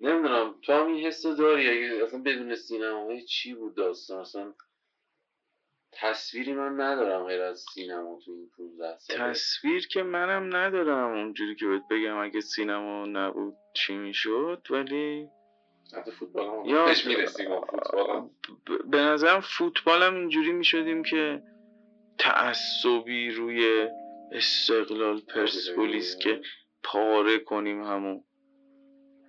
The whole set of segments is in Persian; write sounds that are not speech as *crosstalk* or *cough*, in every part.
نمی‌دونم تو هم این حس داری؟ اگه اصلا بدون سینما چی بود داستان؟ اصلا تصویری من ندارم غیر از سینما تو این 15 سال تصویر که منم ندارم. اونجوری که بهت بگم اگه سینما نبود چی می‌شد ولی حتی فوتبال یا- هم می‌رسیم فوتبال ب- به نظرم فوتبالم اینجوری می‌شدیم که تعصبی روی استقلال پرسپولیس که پاره کنیم همون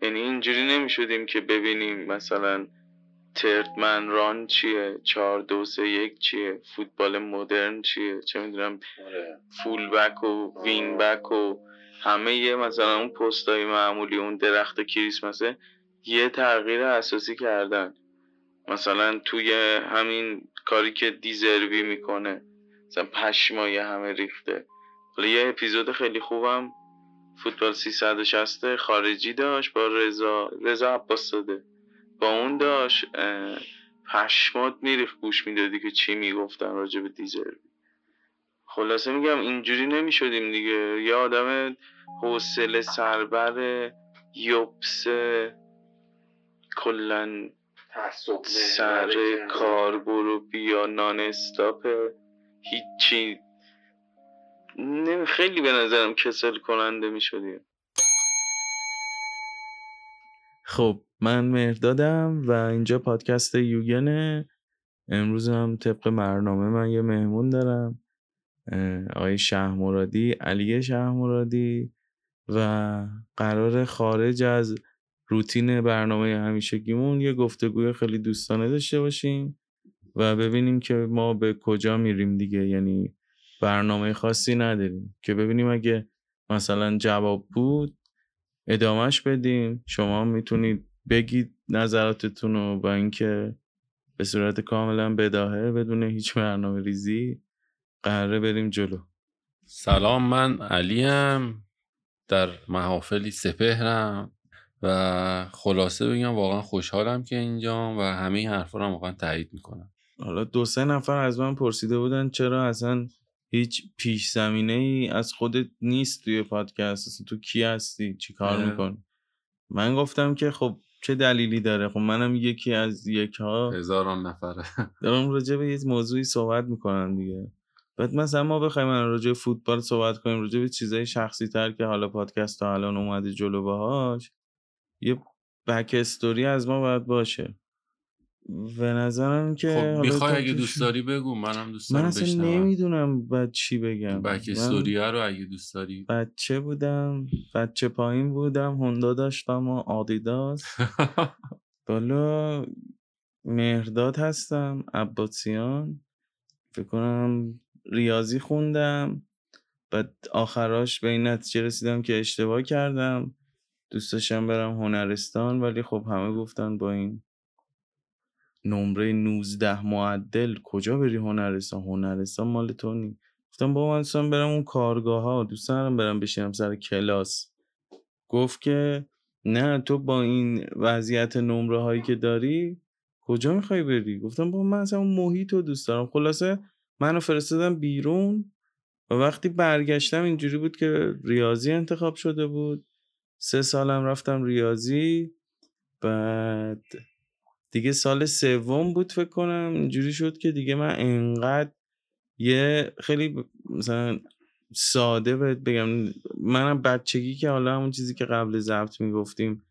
یعنی اینجوری نمی‌شدیم که ببینیم مثلا تردمن ران چیه چهار دو سه یک چیه فوتبال مدرن چیه چه می‌دونم آره. فول بک و وین بک و همه یه مثلا اون پستای معمولی اون درخت کریسمسه یه تغییر اساسی کردن. مثلا توی همین کاری که دیزروی می‌کنه مثلا پشمای همه ریخته. حالا یه اپیزود خیلی خوبم فوتبال 360 خارجی داشت با رضا رضا عباس داده با اون داشت پشمات میریخت گوش می‌دادی که چی می‌گفتن راجع به دیزروی خلاصه میگم اینجوری نمی‌شدیم دیگه. یه آدم حوصله سربر یوبسه کلا تعصب سر کار برو بیا نان استاپه هیچی خیلی به نظرم کسل کننده می شدیم خب من مهردادم و اینجا پادکست یوگنه. امروز هم طبق برنامه من یه مهمون دارم آقای شه مرادی علی شه مرادی و قرار خارج از روتین برنامه همیشگیمون یه گفتگوی خیلی دوستانه داشته باشیم و ببینیم که ما به کجا میریم دیگه. یعنی برنامه خاصی نداریم. که ببینیم اگه مثلا جواب بود ادامهش بدیم. شما می‌تونید بگید نظراتتون رو با اینکه به صورت کاملا بداهه بدون هیچ برنامه ریزی قراره بریم جلو. سلام من علیم در محافلی سپهرم و خلاصه بگم واقعا خوشحالم که اینجام و همه این حرفا رو واقعا تایید می‌کنم. حالا دو سه نفر از من پرسیده بودن چرا اصلا هیچ پیش زمینه ای از خودت نیست توی پادکست. اصلا تو کی هستی؟ چی کار اه. می‌کنی؟ من گفتم که خب چه دلیلی داره؟ خب منم یکی از یک ها هزاران نفره. *laughs* دارم راجع به یه موضوعی صحبت می‌کنم دیگه. بعد مثلا ما بخوایم راجع به فوتبال صحبت کنیم راجع به چیزای شخصی تر که حالا پادکست تا الان اومده جلو باهاش یه بک استوری از ما باید باشه. به نظرم که خب می‌خوای اگه دوست داری بگو منم دوست من دارم اصلا بشنوم. نمی‌دونم بعد چی بگم. بک من استوریه رو اگه دوست داری. بچه بودم بچه پایین بودم هوندا داشتم و آدیداس. *laughs* بالا مهرداد هستم عباسیان. فکر کنم ریاضی خوندم. بعد آخراش به این نتیجه رسیدم که اشتباه کردم. دوست داشتم برم هنرستان ولی خب همه گفتن با این نمره 19 معدل. کجا بری هنرستان هنرستان مال تو نی. گفتم با من دوستم برم اون کارگاه ها دوست دارم برم بشینم سر کلاس. گفت که نه تو با این وضعیت نمره هایی که داری کجا می‌خوای بری؟ گفتم با من اصلا اون محیط رو دوست دارم. خلاصه منو فرستادم بیرون و وقتی برگشتم اینجوری بود که ریاضی انتخاب شده بود. سه سالم رفتم ریاضی. بعد دیگه سال سوم بود فکر کنم اینجوری شد که دیگه من انقدر یه خیلی مثلا ساده بهت بگم منم بچگی که حالا همون چیزی که قبل ضبط می‌گفتیم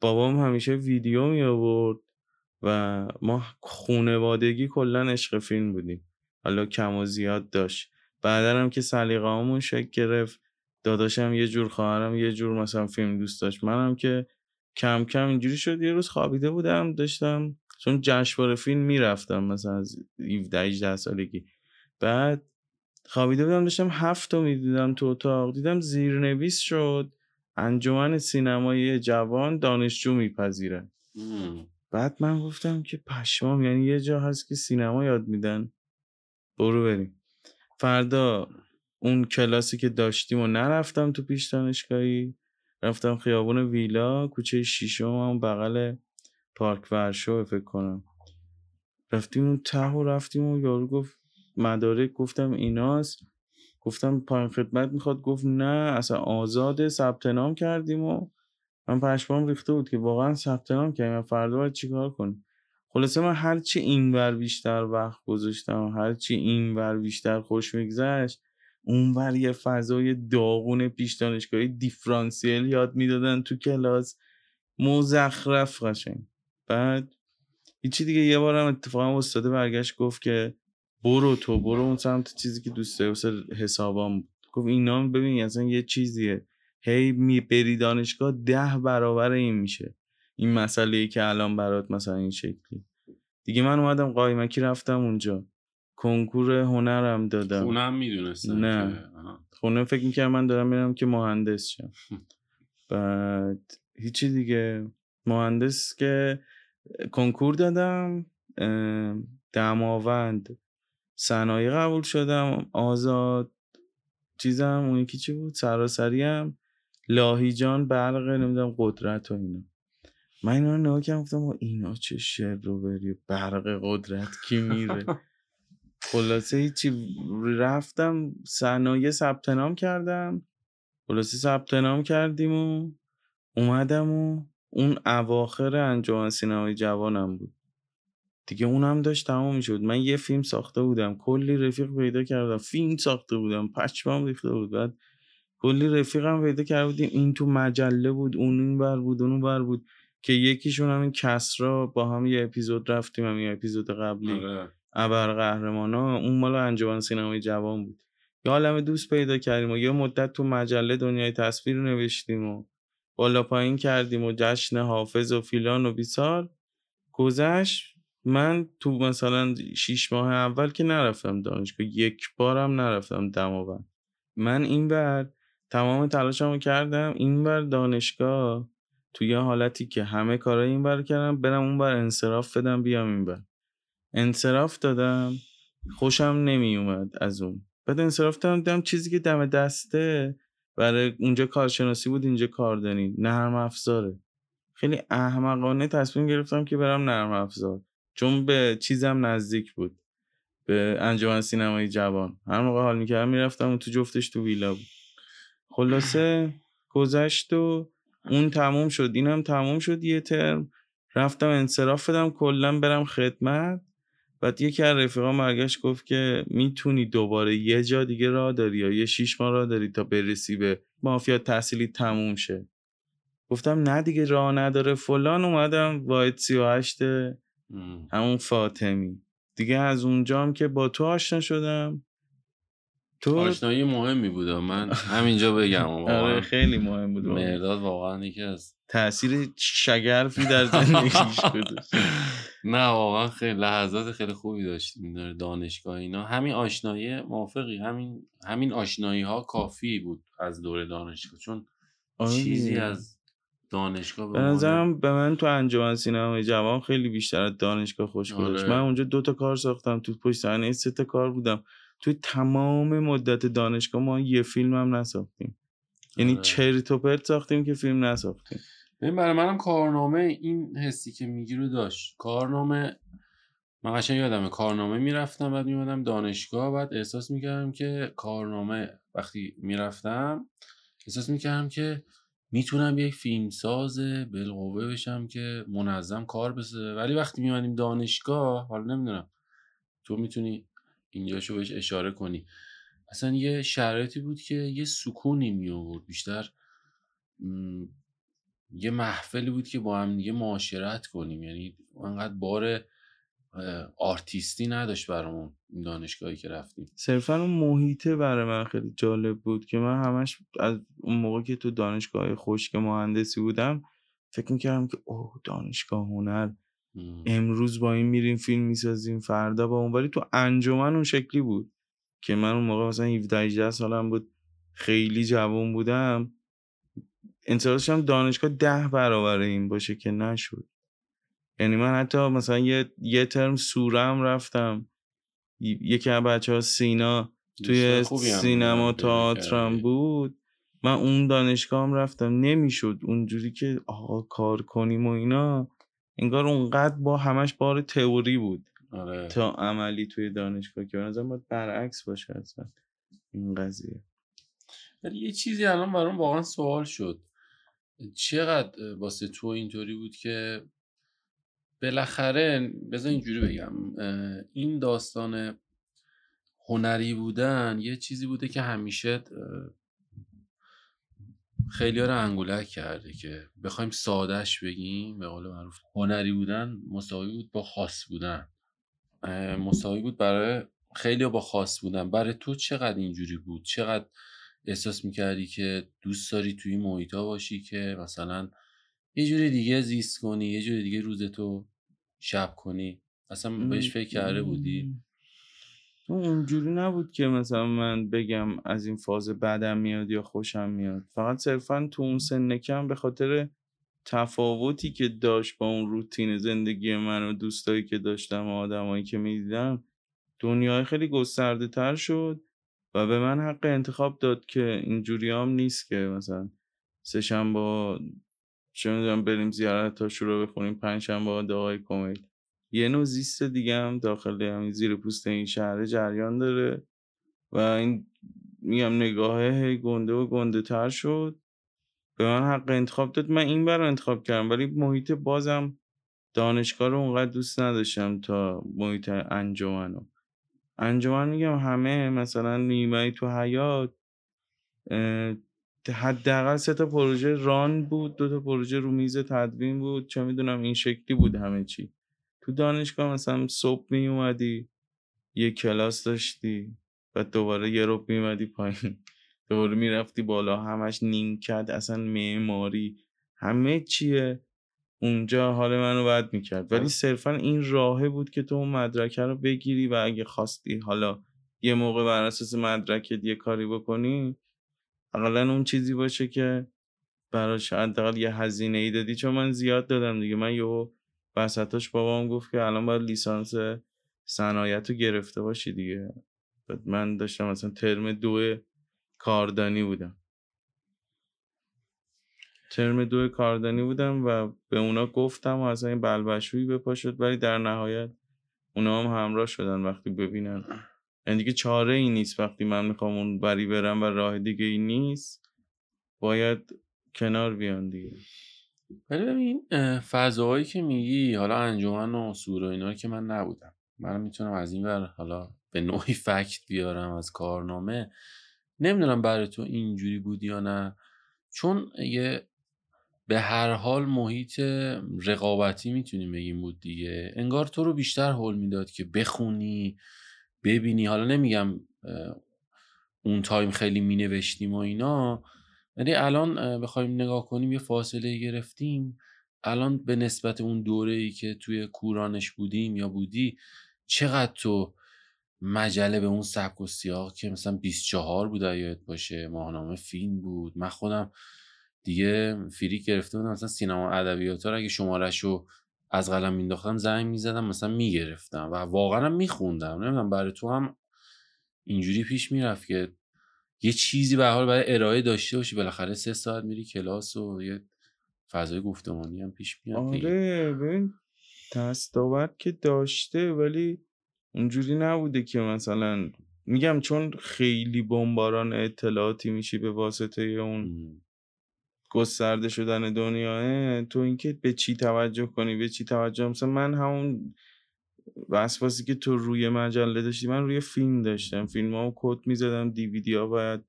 بابام همیشه ویدیو می آورد و ما خونوادگی کلا عشق فیلم بودیم. حالا کم و زیاد داشت. بعدا هم که سلیقه‌هامون شکل گرفت داداشم یه جور خواهرم یه جور مثلا فیلم دوست داشت. منم که کم کم اینجوری شد. یه روز خوابیده بودم داشتم چون جشنواره فیلم می‌رفتم مثلا از 17 18 سالگی. بعد خوابیده بودم داشتم هفت رو می‌دیدم تو اتاق. دیدم زیرنویس شد. انجمن سینمایی جوان دانشجو میپذیره. بعد من گفتم که پشمام یعنی یه جا هست که سینما یاد میدن. برو بریم. فردا اون کلاسی که داشتیم و نرفتم تو پیش دانشگاهی رفتم خیابون ویلا کوچه شیشم اون بغل پارک ورشو فکر کنم. رفتیم اون ته و رفتیم و یارو گفت مدارک گفتم ایناست. گفتم پایین خدمت می‌خواد. گفت نه اصلا آزاده ثبت نام کردیم و من پشمام ریخته بود که واقعا ثبت نام کردیم. فردا باید چیکار کنیم؟ خلاصه من هرچی اینور بیشتر وقت گذاشتم هرچی اینور بیشتر خوش میگذشت اونور یه فضای داغون پیش دانشگاهی دیفرانسیل یاد می‌دادن تو کلاس. مزخرف قشنگ. بعد هیچی دیگه یه بارم اتفاقا استاده برگشت گفت که برو تو برو اون سمت چیزی که دوست داری واسه حسابام. گفت اینا ببین اصلا یه چیزیه. هی می بری دانشگاه ده برابر این میشه. این مسئله ای که الان برات مثلا این شکلی دیگه من اومدم قایمکی رفتم اونجا. کنکور هنرم دادم. خونه هم می‌دونستم نه. که-. خونه فکر می‌کردم من دارم میرم که مهندس شم. *laughs* بعد هیچی دیگه. مهندس که کنکور دادم دماوند. صنایع قبول شدم آزاد. چیزم اون یکی چی بود؟ سراسری هم لاهیجان برق نمی‌دونم قدرت و اینا. من اینا رو نگاه کردم گفتم اینا چه شعر رو بری. برق قدرت کی میره؟ *laughs* خلاصه هیچی رفتم صنایع ثبت نام کردم. خلاصه ثبت نام کردیم و اومدم و اون اواخر انجمن سینمای جوانم بود. دیگه اونم داشت تمام می‌شد. من یه فیلم ساخته بودم. کلی رفیق پیدا کردم. فیلم ساخته بودم. پشمام ریخته بود. بعد کلی رفیقم پیدا کرده بودیم. این تو مجله بود. اون این بر بود. اون بر بود. که یکیشون همین کسرا با هم یه اپیزود رفتیم. هم یه اپیزود قبلی. آره. ابر قهرمانا اون مال انجمن سینمای جوان بود. یه عالمه دوست پیدا کردیم و یه مدت تو مجله دنیای تصویر نوشتیم و بالا پایین کردیم و جشن حافظ و فیلان و بیسار گذشت من تو مثلا شیش ماه اول که نرفتم دانشگاه یک بارم نرفتم دماوند. من این بر تمام تلاشمو کردم این بر دانشگاه تو یه حالتی که همه کارهای این بر کردم برم اون بر انصراف بدم بیام این بر انصراف دادم. خوشم نمی اومد از اون. بعد انصراف دادم دیدم چیزی که دم دسته برای اونجا کارشناسی بود اینجا کاردانی نرم افزاره. خیلی احمقانه تصمیم گرفتم که برم نرم افزار. چون به چیزم نزدیک بود. به انجمن سینمای جوان. هر موقع حال می‌کردم می‌رفتم اون تو جفتش تو ویلا بود. خلاصه گذشت و اون تموم شد. اینم تموم شد یه ترم. رفتم انصراف بدم. کلا برم خدمت. بعد یکی از رفیقام برگشت گفت که می‌تونی دوباره یه جا دیگه راه داری یا یه شیش ماه راه داری تا برسی به مافیا تحصیلی تموم شه. گفتم نه دیگه راه نداره. فلان اومدم واحد 38 م. همون فاطمی. دیگه از اونجام که با تو آشنا شدم تو آشنایی مهمی بود من همینجا بگم *laughs* آره خیلی مهم بود. مرداد واقعا یکی از تاثیر شگرفی در زندگیش *laughs* گذاشت. نه واقعا خیلی لحظات خیلی خوبی داشتیم در دانشگاه اینا. همین آشنایی موافقی. همین همین آشنایی ها کافی بود از دور دانشگاه. چون آره چیزی. از دانشگاه به نظرم به من تو انجمن سینمای جوان خیلی بیشتر از دانشگاه خوش گذشت. آره. من اونجا دو تا کار ساختم. تو پشت صحنه سه تا کار بودم. توی تمام مدت دانشگاه ما یه فیلم هم نساختیم. یعنی آره. چرت و پرت ساختیم که فیلم نساختیم. ببین برای منم کارنامه این حسی که میگی رو داشت. کارنامه من قشنگ یادمه کارنامه می‌رفتم بعد میومدم دانشگاه بعد احساس می‌کردم که کارنامه وقتی می‌رفتم احساس می‌کردم که می‌تونم یک فیلمساز بالقوه بشم که منظم کار بسازه. ولی وقتی میومدیم دانشگاه حالا نمی‌دونم تو می‌تونی اینجاشو بهش اشاره کنی. اصلا یه شرایطی بود که یه سکونی می آورد بیشتر م، یه محفلی بود که با هم دیگه معاشرت کنیم. یعنی انقدر بار آرتیستی نداشت برامون دانشگاهی که رفتیم. صرفا اون محیطه برای من خیلی جالب بود که من همش از اون موقع که تو دانشگاه خشک مهندسی بودم فکر می‌کردم که اوه دانشگاه هنر. امروز با این میریم فیلم می‌سازیم فردا با اون. ولی تو انجمن اون شکلی بود که من اون موقع مثلا 17 18 سالم بود خیلی جوان بودم. انتظار داشتم دانشگاه ده برابر این باشه که نشد. یعنی من حتی مثلا یه, یه ترم سورم رفتم. یکی از بچه ها سینا توی سینما تئاترم کردی. بود. من اون دانشگاه هم رفتم. نمی‌شد اونجوری که آقا کار کنیم و اینا. انگار اونقدر با همش بار تئوری بود. آره. تا عملی توی دانشگاه که به نظرم باید برعکس باشه اصلا این قضیه. ولی یه چیزی الان برام واقعا سوال شد. چقدر واسه تو اینطوری بود که بالاخره بذار اینجوری بگم این داستان هنری بودن یه چیزی بوده که همیشه خیلی ها رو انگولک کرده که بخوایم سادش بگیم. به قول معروف هنری بودن مساوی بود با خاص بودن. مساوی بود برای خیلی با خاص بودن. برای تو چقدر اینجوری بود؟ چقدر احساس می‌کردی که دوست داری توی محیط باشی که مثلا یه جوری دیگه زیست کنی یه جوری دیگه روز تو شب کنی؟ اصلا بهش فکر کرده بودی؟ اونجوری نبود که مثلا من بگم از این فاز بعدم میاد یا خوشم میاد. فقط صرفا تو اون سن کم به خاطر تفاوتی که داشت با اون روتین زندگی من و دوستایی که داشتم و آدمایی که می‌دیدم دنیای خیلی گسترده تر شد و به من حق انتخاب داد که اینجوری هم نیست که مثلا سه شنبه چه می‌دونم بریم زیارت تا شروع بخونیم پنج شنبه دعای کمیل یه نوع زیست دیگه هم داخل همین زیر پوست این شهر جریان داره و این میگم نگاهه گنده و گنده تر شد. به من حق انتخاب داد. من این بر انتخاب کردم ولی محیط بازم دانشگاه رو اونقدر دوست نداشتم تا محیط انجمنو. انجمن میگم همه مثلا نیمه تو حیات حداقل سه تا پروژه ران بود دو تا پروژه رو میز تدوین بود چه می‌دونم این شکلی بود همه چی. تو دانشگاه مثلا صبح می اومدی یه کلاس داشتی و دوباره یه رو می اومدی پایین. *laughs* دوباره می‌رفتی بالا همش نیمکت اصلا معماری. همه چیه. اونجا حال منو بد می‌کرد. ولی صرفا این راهه بود که تو اون مدرکه رو بگیری و اگه خواستی حالا یه موقع بر اساس مدرکت یه کاری بکنی اقلا اون چیزی باشه که براش حداقل یه هزینه ای دادی. چون من زیاد دادم دیگه. من یهو وسطاش بابام گفت که الان باید لیسانس صنایت رو گرفته باشی دیگه. من داشتم مثلا ترم دو کاردانی بودم. ترم دو کاردانی بودم و به اونا گفتم و اصلا این بلبشویی بپا شد ولی در نهایت اونا هم همراه شدن وقتی ببینن. یعنی دیگه چاره ای نیست وقتی من می‌خوام اون بری برم و راه دیگه ای نیست باید کنار بیان دیگه. ولی ببین فضاهایی که میگی حالا انجمن و سور و اینا که من نبودم. من می‌تونم از این ور حالا به نوعی *laughs* فکت بیارم از کارنامه. نمی‌دونم برای تو اینجوری بود یا نه. چون یه به هر حال محیط رقابتی می‌تونیم بگیم بود دیگه. انگار تو رو بیشتر حل می‌داد که بخونی ببینی. حالا نمیگم اون تایم خیلی مینوشتیم و اینا. ولی الان بخوایم نگاه کنیم یه فاصله گرفتیم. الان به نسبت اون دوره ای که توی کورانش بودیم یا بودی چقدر تو مجله به اون سبک و سیاق که مثلا 24 بود یاد باشه ماهنامه فیلم بود. من خودم دیگه فریک گرفته بودم مثلا سینما ادبیات اگه شمارش رو از قلم مینداختم زنگ می‌زدم مثلا می‌گرفتم و واقعا میخوندم. نمی‌دونم برای تو هم اینجوری پیش می‌رفت که یه چیزی به حال برای ارائه داشته باشی بالاخره سه ساعت میری کلاس و یه فضای گفتمانی هم پیش میاد آره ببین دستاورد که داشته ولی اونجوری نبوده که مثلا میگم چون خیلی بمباران اطلاعاتی میشی به واسطه اون گسترده شدن دنیاه تو اینکه به چی توجه کنی به چی توجه مثلا من همون وسواسی که تو روی مجله داشتی من روی فیلم داشتم. فیلم ها کد می‌زدم دیویدی ها باید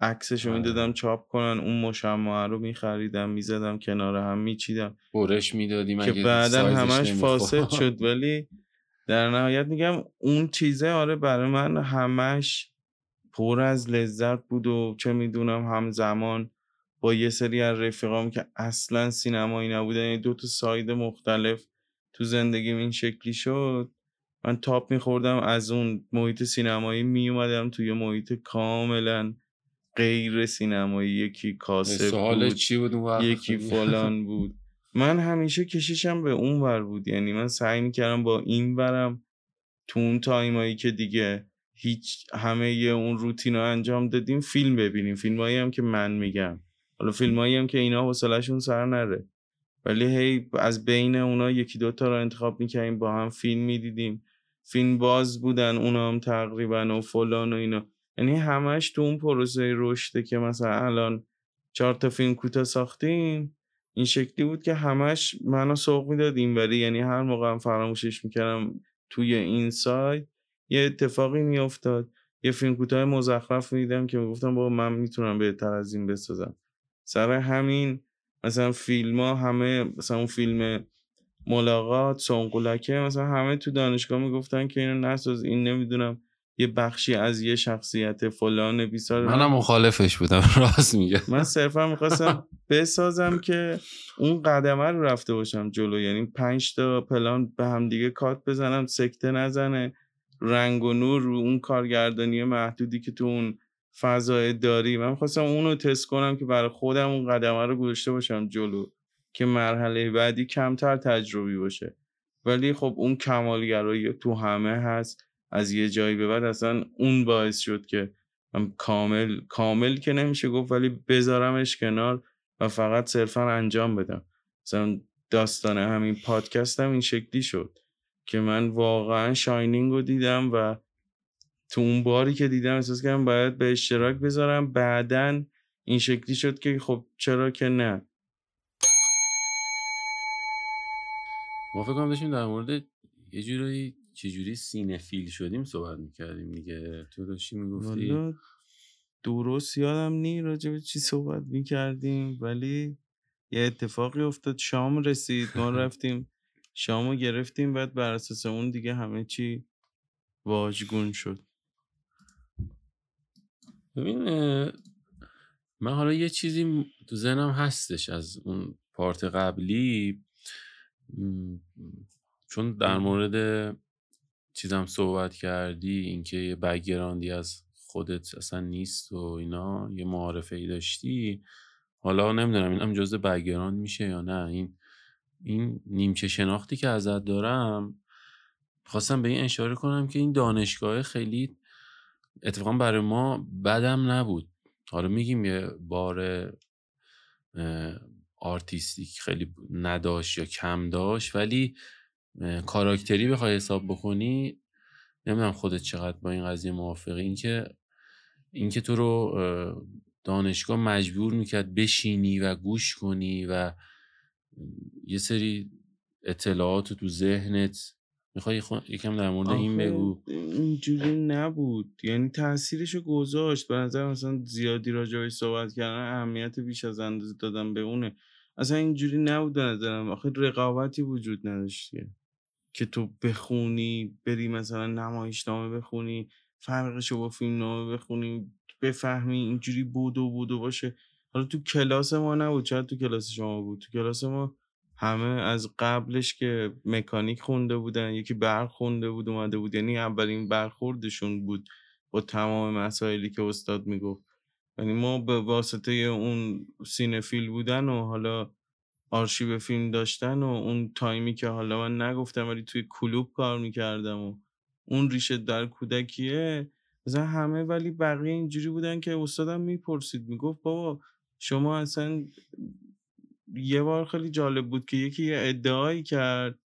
عکسشو آره. می‌دادم چاپ کنن اون مشمعه رو میخریدم می‌زدم کنار هم میچیدم. برش می‌دادیم که بعدا همش فاسد *laughs* شد. ولی در نهایت میگم اون چیزه آره برای من همش پر از لذت بود و چه می‌دونم همزمان با یه سری از رفیقام که اصلا سینمایی نبودن یعنی دو تا side مختلف تو زندگیم این شکلی شد من تاب میخوردم از اون محیط سینمایی میومدم توی محیط کاملا غیر سینمایی یکی کاسب بود چی بود یکی فلان بود. من همیشه کشیشم به اون ور بود یعنی من سعی می‌کردم با این برم تو اون تایمایی که دیگه هیچ همه یه اون روتین رو انجام دادیم فیلم ببینیم. فیلمایی هم که من میگم. حالا فیلمایی هم که اینا حوصلهشون سر نره. ولی هی از بین اونا یکی دوتا رو انتخاب می‌کردیم با هم فیلم می‌دیدیم. فیلم باز بودن اونا هم تقریبا و فلان و اینا. یعنی همش تو اون پروسه رشده که مثلا الان چهار تا فیلم کوتاه ساختیم این شکلی بود که همش منو سوق می‌داد اینوری یعنی هر موقع هم فراموشش می‌کردم توی این سایت یه اتفاقی میافتاد. یه فیلم کوتاه مزخرف می‌دیدم که می‌گفتم بابا من می‌تونم بهتر از این بسازم. سر همین مثلا فیلم ها همه مثلا اون فیلم ملاقات سنقولکه مثلا همه تو دانشگاه می‌گفتن که اینو نساز این نمی‌دونم یه بخشی از یه شخصیت فلان بیسار منم مخالفش بودم *laughs* راست میگه. من صرفا می‌خواستم بسازم که اون قدمه رو رفته باشم جلو یعنی پنج تا پلان به هم دیگه کات بزنم سکته نزنه رنگ و نور رو اون کارگردانی محدودی که تو اون فضای داری من خواستم اونو تست کنم که برای خودم اون قدمه رو گذاشته باشم جلو که مرحله بعدی کمتر تجربی باشه. ولی خب اون کمالگرایی تو همه هست از یه جایی به بعد اصلا اون باعث شد که من کامل کامل که نمیشه گفت ولی بذارمش کنار و فقط صرفا انجام بدم. مثلا داستان همین پادکستم این شکلی شد که من واقعا شاینینگ رو دیدم و تو اون باری که دیدم احساس کردم باید به اشتراک بذارم. بعدا این شکلی شد که خب چرا که نه. ما فکر کنم داشتیم در مورد یه جورایی چجوری سینفیل شدیم صحبت می‌کردیم دیگه. تو داشتی می‌گفتی درست یادم نی راجع به چی صحبت می‌کردیم ولی یه اتفاقی افتاد. شام رسید ما *laughs* رفتیم شامو گرفتیم بعد بر اساس اون دیگه همه چی واژگون شد. ببین من حالا یه چیزی تو ذهنم هستش از اون پارت قبلی. چون در مورد چیزم صحبت کردی اینکه یه background ی از خودت اصلا نیست و اینا یه معارفه ای داشتی. حالا نمی‌دونم این هم جزء background میشه یا نه. این این نیمچه شناختی که ازت دارم خواستم به این اشاره کنم که این دانشگاه خیلی اتفاقا برای ما بدم نبود. حالا میگیم یه بار artistic خیلی نداشت یا کم داشت ولی کاراکتری بخوای حساب بکنی نمی‌دونم خودت چقدر با این قضیه موافقی. اینکه اینکه تو رو اه، دانشگاه مجبور می‌کرد بشینی و گوش کنی و یه سری اطلاعات تو ذهنت می‌خوای یکم در مورد این بگو. اینجوری نبود. یعنی تاثیرشو گذاشت. به نظر مثلا زیادی راجعش صحبت کردن اهمیت بیش از اندازه دادم به اونه. اصلا اینجوری نبود به نظرم. آخه رقابتی وجود نداشت که. که تو بخونی بری مثلا نمایشنامه بخونی فرقشو با فیلم نامه بخونی بفهمی اینجوری بودو بودو باشه. حالا تو کلاس ما نبود. چرا تو کلاس شما بود؟ تو کلاس ما همه از قبلش که مکانیک خونده بودن یکی برق خونده بود اومده بود. یعنی اولین برخوردشون بود با تمام مسائلی که استاد می‌گفت. یعنی ما به واسطه اون سینفیل بودن و حالا آرشیو فیلم داشتن و اون تایمی که حالا من نگفتم ولی توی کلوب کار می‌کردم و اون ریشه در کودکیه مثلا همه ولی بقیه اینجوری بودن که استادم می‌پرسید. می‌گفت بابا شما اصلا یه بار خیلی جالب بود که یکی یه ادعایی کرد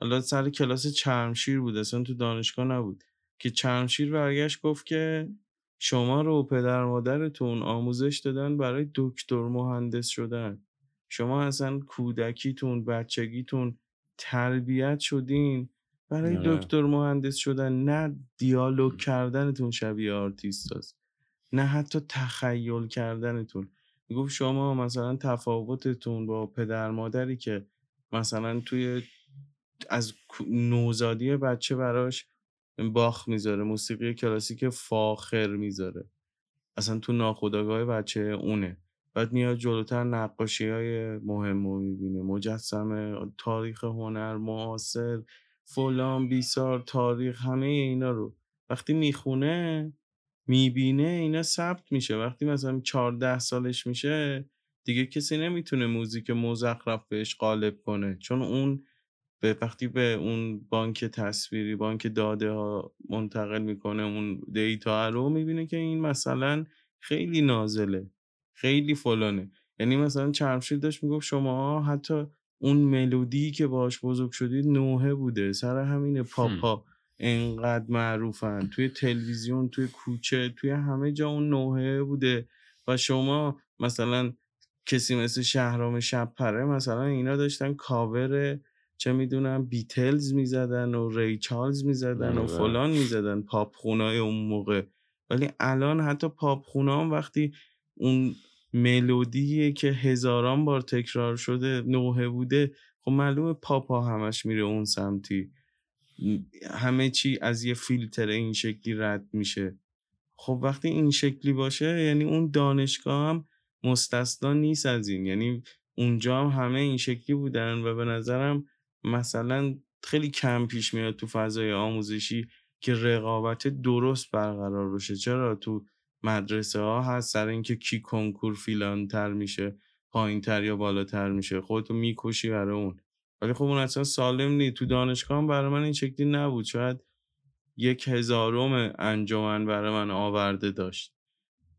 حالا سر کلاس چرمشیر بود اصلا تو دانشگاه نبود که چرمشیر برگشت گفت که شما رو پدر مادرتون آموزش دادن برای دکتر مهندس شدن شما اصلا کودکیتون بچگیتون تربیت شدین برای آره. دکتر مهندس شدن نه دیالوگ کردنتون شبیه آرتیست هست. نه حتی تخیل کردنتون می‌گفت شما مثلا تفاوتتون با پدر مادری که مثلا توی از نوزادی بچه براش باخ می‌ذاره موسیقی کلاسیک فاخر می‌ذاره. اصلا تو ناخودآگاه بچه اونه. بعد میاد جلوتر نقاشی های مهم رو می‌بینه. مجسمه تاریخ هنر معاصر فلان بیسار تاریخ همه اینا رو. وقتی می‌خونه می‌بینه اینا ثبت میشه. وقتی مثلا 14 سالش میشه دیگه کسی نمی‌تونه موزیک مزخرف بهش غالب کنه. چون اون به وقتی به اون بانک تصویری بانک داده ها منتقل می‌کنه اون دیتا رو می‌بینه که این مثلا خیلی نازله خیلی فلانه. یعنی مثلا چرمشید داشت می‌گفت شما حتی اون ملودی که باش بزرگ شدید نوحه بوده سر همین پاپا. انقدر معروفن. توی تلویزیون توی کوچه توی همه جا اون نوحه بوده. و شما مثلا کسی مثل شهرام شبپره مثلا اینا داشتن کاور چه می‌دونم بیتلز می‌زدن و ری چارلز می‌زدن و. فلان می‌زدن پاپ خونای اون موقع. ولی الان حتی پاپ هم وقتی اون ملودیه که هزاران بار تکرار شده نوحه بوده خب معلومه پاپا همش میره اون سمتی. همه چی از یه فیلتر این شکلی رد میشه. خب وقتی این شکلی باشه یعنی اون دانشگاه هم مستثنا نیست از این. یعنی اونجا هم همه این شکلی بودن و به نظرم مثلا خیلی کم پیش میاد تو فضای آموزشی که رقابت درست برقرار بشه. چرا؟ تو مدرسه ها هست سر اینکه کی کنکور فیلان تر میشه پایین تر یا بالاتر میشه. خودتو می‌کشی برای اون. ولی خب اون اصلا سالم نی تو دانشگاه هم برای من این شکلی نبود شاید یک هزارم انجمن برای من آورده داشت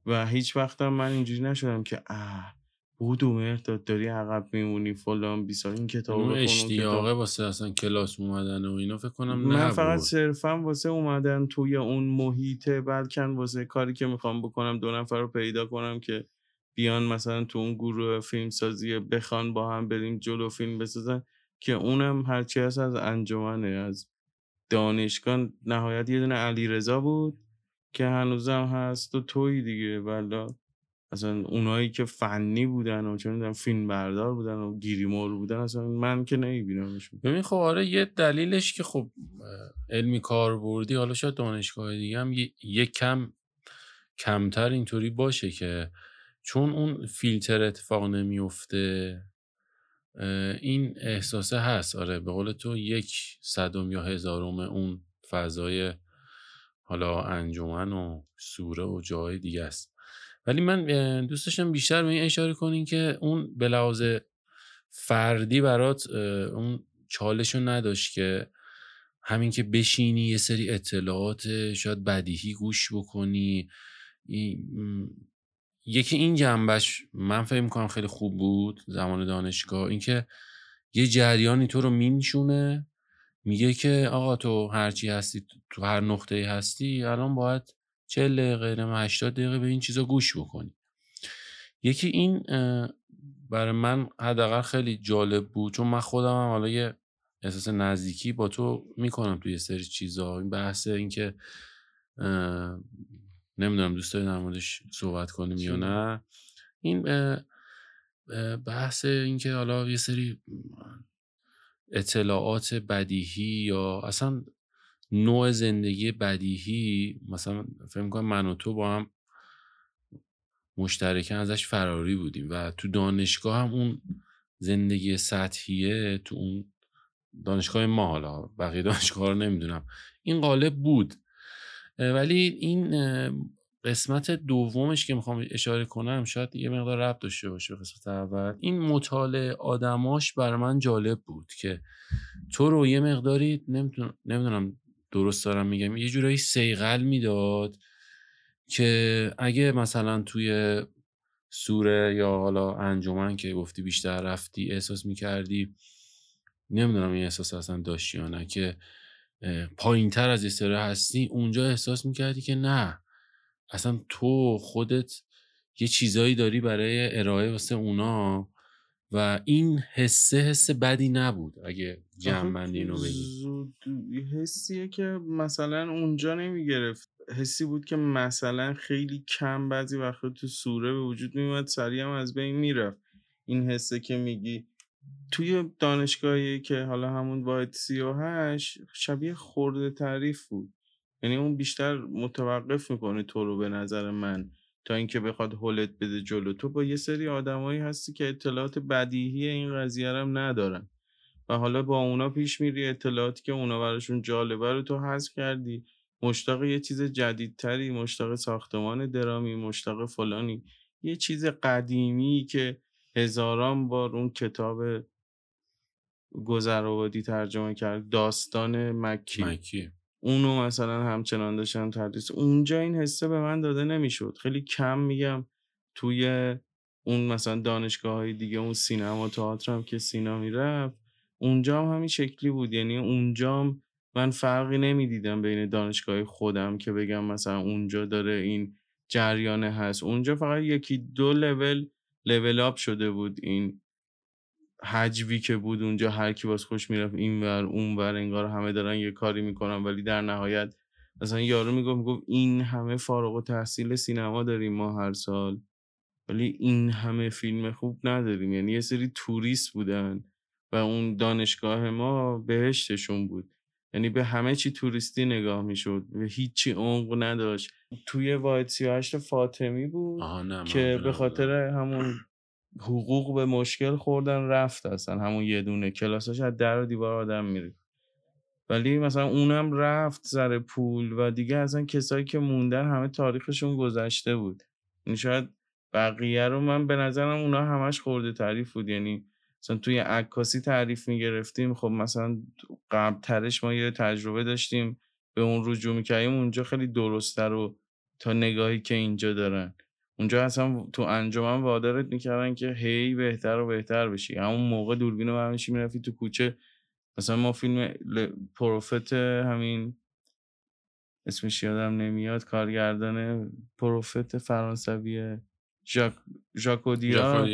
و هیچ وقتم من اینجوری نشدم که اه بودو مرداد داری عقب میمونی فلان بیسا این کتاب اون اشتیاقه. واسه اصلا کلاس اومدن و اینا فکر کنم من فقط. صرفا واسه اومدن توی اون محیطه بلکن واسه کاری که می‌خوام بکنم دو نفر رو پیدا کنم که بیان مثلا تو اون گروه فیلم سازی بخوان با هم بریم جلو فیلم بسازن که اونم هرچی هست از انجمنه از دانشگاه. نهایت یه دونه علی رضا بود که هنوزم هست و توی دیگه. والا اصلا اونایی که فنی بودن و می‌دونم فیلم بردار بودن و گیریمور بودن اصلا من که نمیبینمشون ببین خب آره یه دلیلش که خب علمی کاربردی حالا شاید دانشگاه دیگه هم یه, یه کم کمتر اینطوری باشه که چون اون فیلتر اتفاق نمیفته این احساسه هست. آره به قول تو یک صدم یا هزارم اون فضای حالا انجمن و سوره و جای دیگه است. ولی من اه، دوست داشتم بیشتر به این اشاره کنین که اون به لحاظ فردی برات اون چالشو نداشت که همین که بشینی یه سری اطلاعات شاید بدیهی گوش بکنی یکی این جنبش من فکر می‌کنم خیلی خوب بود زمان دانشگاه اینکه یه جریانی تو رو مینشونه میگه که آقا تو هرچی هستی تو هر نقطه هستی الان باید 40 دقیقه نمی‌دونم 80 دقیقه به این چیزا گوش بکنی. یکی این برای من حداقل خیلی جالب بود چون من خودم هم حالا یه احساس نزدیکی با تو می‌کنم توی سری چیزا. این بحث اینکه نمی‌دونم دوست داری در موردش صحبت کنیم یا؟ نه. این بحث اینکه حالا یه سری اطلاعات بدیهی یا اصلا نوع زندگی بدیهی مثلا فکر می‌کنم من و تو با هم مشترکن ازش فراری بودیم و تو دانشگاه هم اون زندگی سطحیه تو اون دانشگاه ما حالا بقیه *laughs* دانشگاه رو نمی‌دونم. این غالب بود. ولی این قسمت دومش که می‌خوام اشاره کنم شاید یه مقدار ربط داشته باشه به قسمت اول. این مطالعه آدماش برای من جالب بود که تو رو یه مقداری نمی‌دونم درست دارم میگم یه جورایی سیغل می‌داد که اگه مثلا توی سوره یا حالا انجمن که گفتی بیشتر رفتی احساس می‌کردی نمی‌دونم این احساس اصلا داشتی یا نه که پایین تر از استره هستی اونجا احساس می‌کردی که نه اصلا تو خودت یه چیزایی داری برای ارائه واسه اونا و این حسه حس بدی نبود اگه جمع اینو بگی. زود حسیه که مثلا اونجا نمی‌گرفت. حسی بود که مثلا خیلی کم بعضی وقتا تو سوره به وجود میومد سریع هم از بین می‌رفت. این حسه که میگی توی دانشگاهی که حالا همون واحد سی و هشت شبیه خورده تعریف بود. یعنی اون بیشتر متوقف می‌کنه تو رو به نظر من تا اینکه بخواد هولت بده جلو. تو با یه سری آدمایی هستی که اطلاعات بدیهی این قضیه هم ندارن. و حالا با اونا پیش میری اطلاعاتی که اونا براشون جالبه رو تو حذف کردی. مشتاق یه چیز جدیدتری مشتاق ساختمان درامی مشتاق فلانی. یه چیز قدیمی که هزاران بار اون کتاب گذرآبادی ترجمه کرد داستان مکی. مکی. اونو مثلا همچنان داشتم تدریس. اونجا این حسه به من داده نمی‌شد. خیلی کم میگم. توی اون مثلا دانشگاه های دیگه اون سینما تئاتر هم که سینا می‌رفت اونجا هم همین شکلی بود. یعنی اونجا هم من فرقی نمی‌دیدم بین دانشگاه خودم که بگم مثلا اونجا داره این جریانه هست. اونجا فقط یکی دو لول لول اپ شده بود این حجوی که بود اونجا هر کی باز خوش می‌رفت این ور اون ور انگار همه دارن یه کاری می‌کنن ولی در نهایت مثلا یارو می‌گفت می‌گفت این همه فارغ و تحصیل سینما داریم ما هر سال ولی این همه فیلم خوب نداریم. یعنی یه سری توریست بودن و اون دانشگاه ما بهشتشون بود. یعنی به همه چی توریستی نگاه می‌شد و هیچی عمق نداشت. توی واید 38 فاطمی بود نه که به خاطر همون حقوق به مشکل خوردن رفت اصلا همون یه دونه کلاساش از در و دیوار آدم میره. ولی مثلا اونم رفت سر پول و دیگه اصلا کسایی که موندن همه تاریخشون گذشته بود. یعنی شاید بقیه رو من به نظرم اونا همش خورده تعریف بود. یعنی مثلا توی عکاسی تعریف می‌گرفتیم خب مثلا قبل ترش ما یه تجربه داشتیم به اون رجوع می‌کردیم اونجا خیلی درستتر و تا نگاهی که اینجا دارن. اونجا اصلا تو انجمن وادارت می‌کردن که هی بهتر و بهتر بشی. همون موقع دوربین رو برمیشی می‌رفتی تو کوچه. مثلا ما فیلم پروفت همین اسمش یادم نمیاد کارگردان پروفت فرانسوی ژاک ژاکودیا.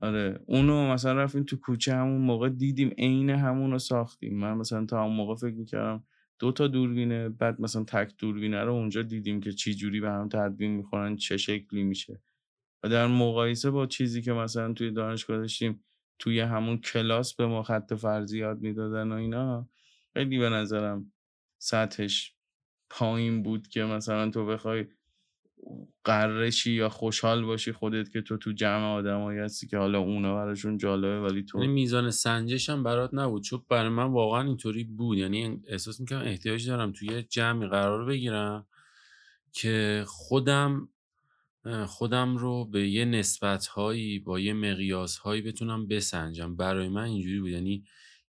آره. اونو مثلا رفتیم تو کوچه همون موقع دیدیم عین همون رو ساختیم. من مثلا تا همون موقع فکر می‌کردم دو تا دوربینه بعد مثلا تک دوربینه رو اونجا دیدیم که چی جوری به هم تدوین می‌خورن چه شکلی میشه. و در مقایسه با چیزی که مثلا توی دانشگاه داشتیم توی همون کلاس به ما خط فرضی یاد می‌دادن و اینا خیلی به نظرم سطحش پایین بود که مثلا تو بخوای قرشی یا خوشحال باشی خودت که تو تو جمع آدمایی هستی که حالا اونا براشون جالبه ولی تو یعنی میزان سنجش هم برات نبود چون برای من واقعا اینطوری بود. یعنی احساس می‌کنم احتیاج دارم توی یه جمعی قرار بگیرم که خودم خودم رو به یه نسبت هایی با یه مقیاس هایی بتونم بسنجم. برای من اینجوری بود. یعنی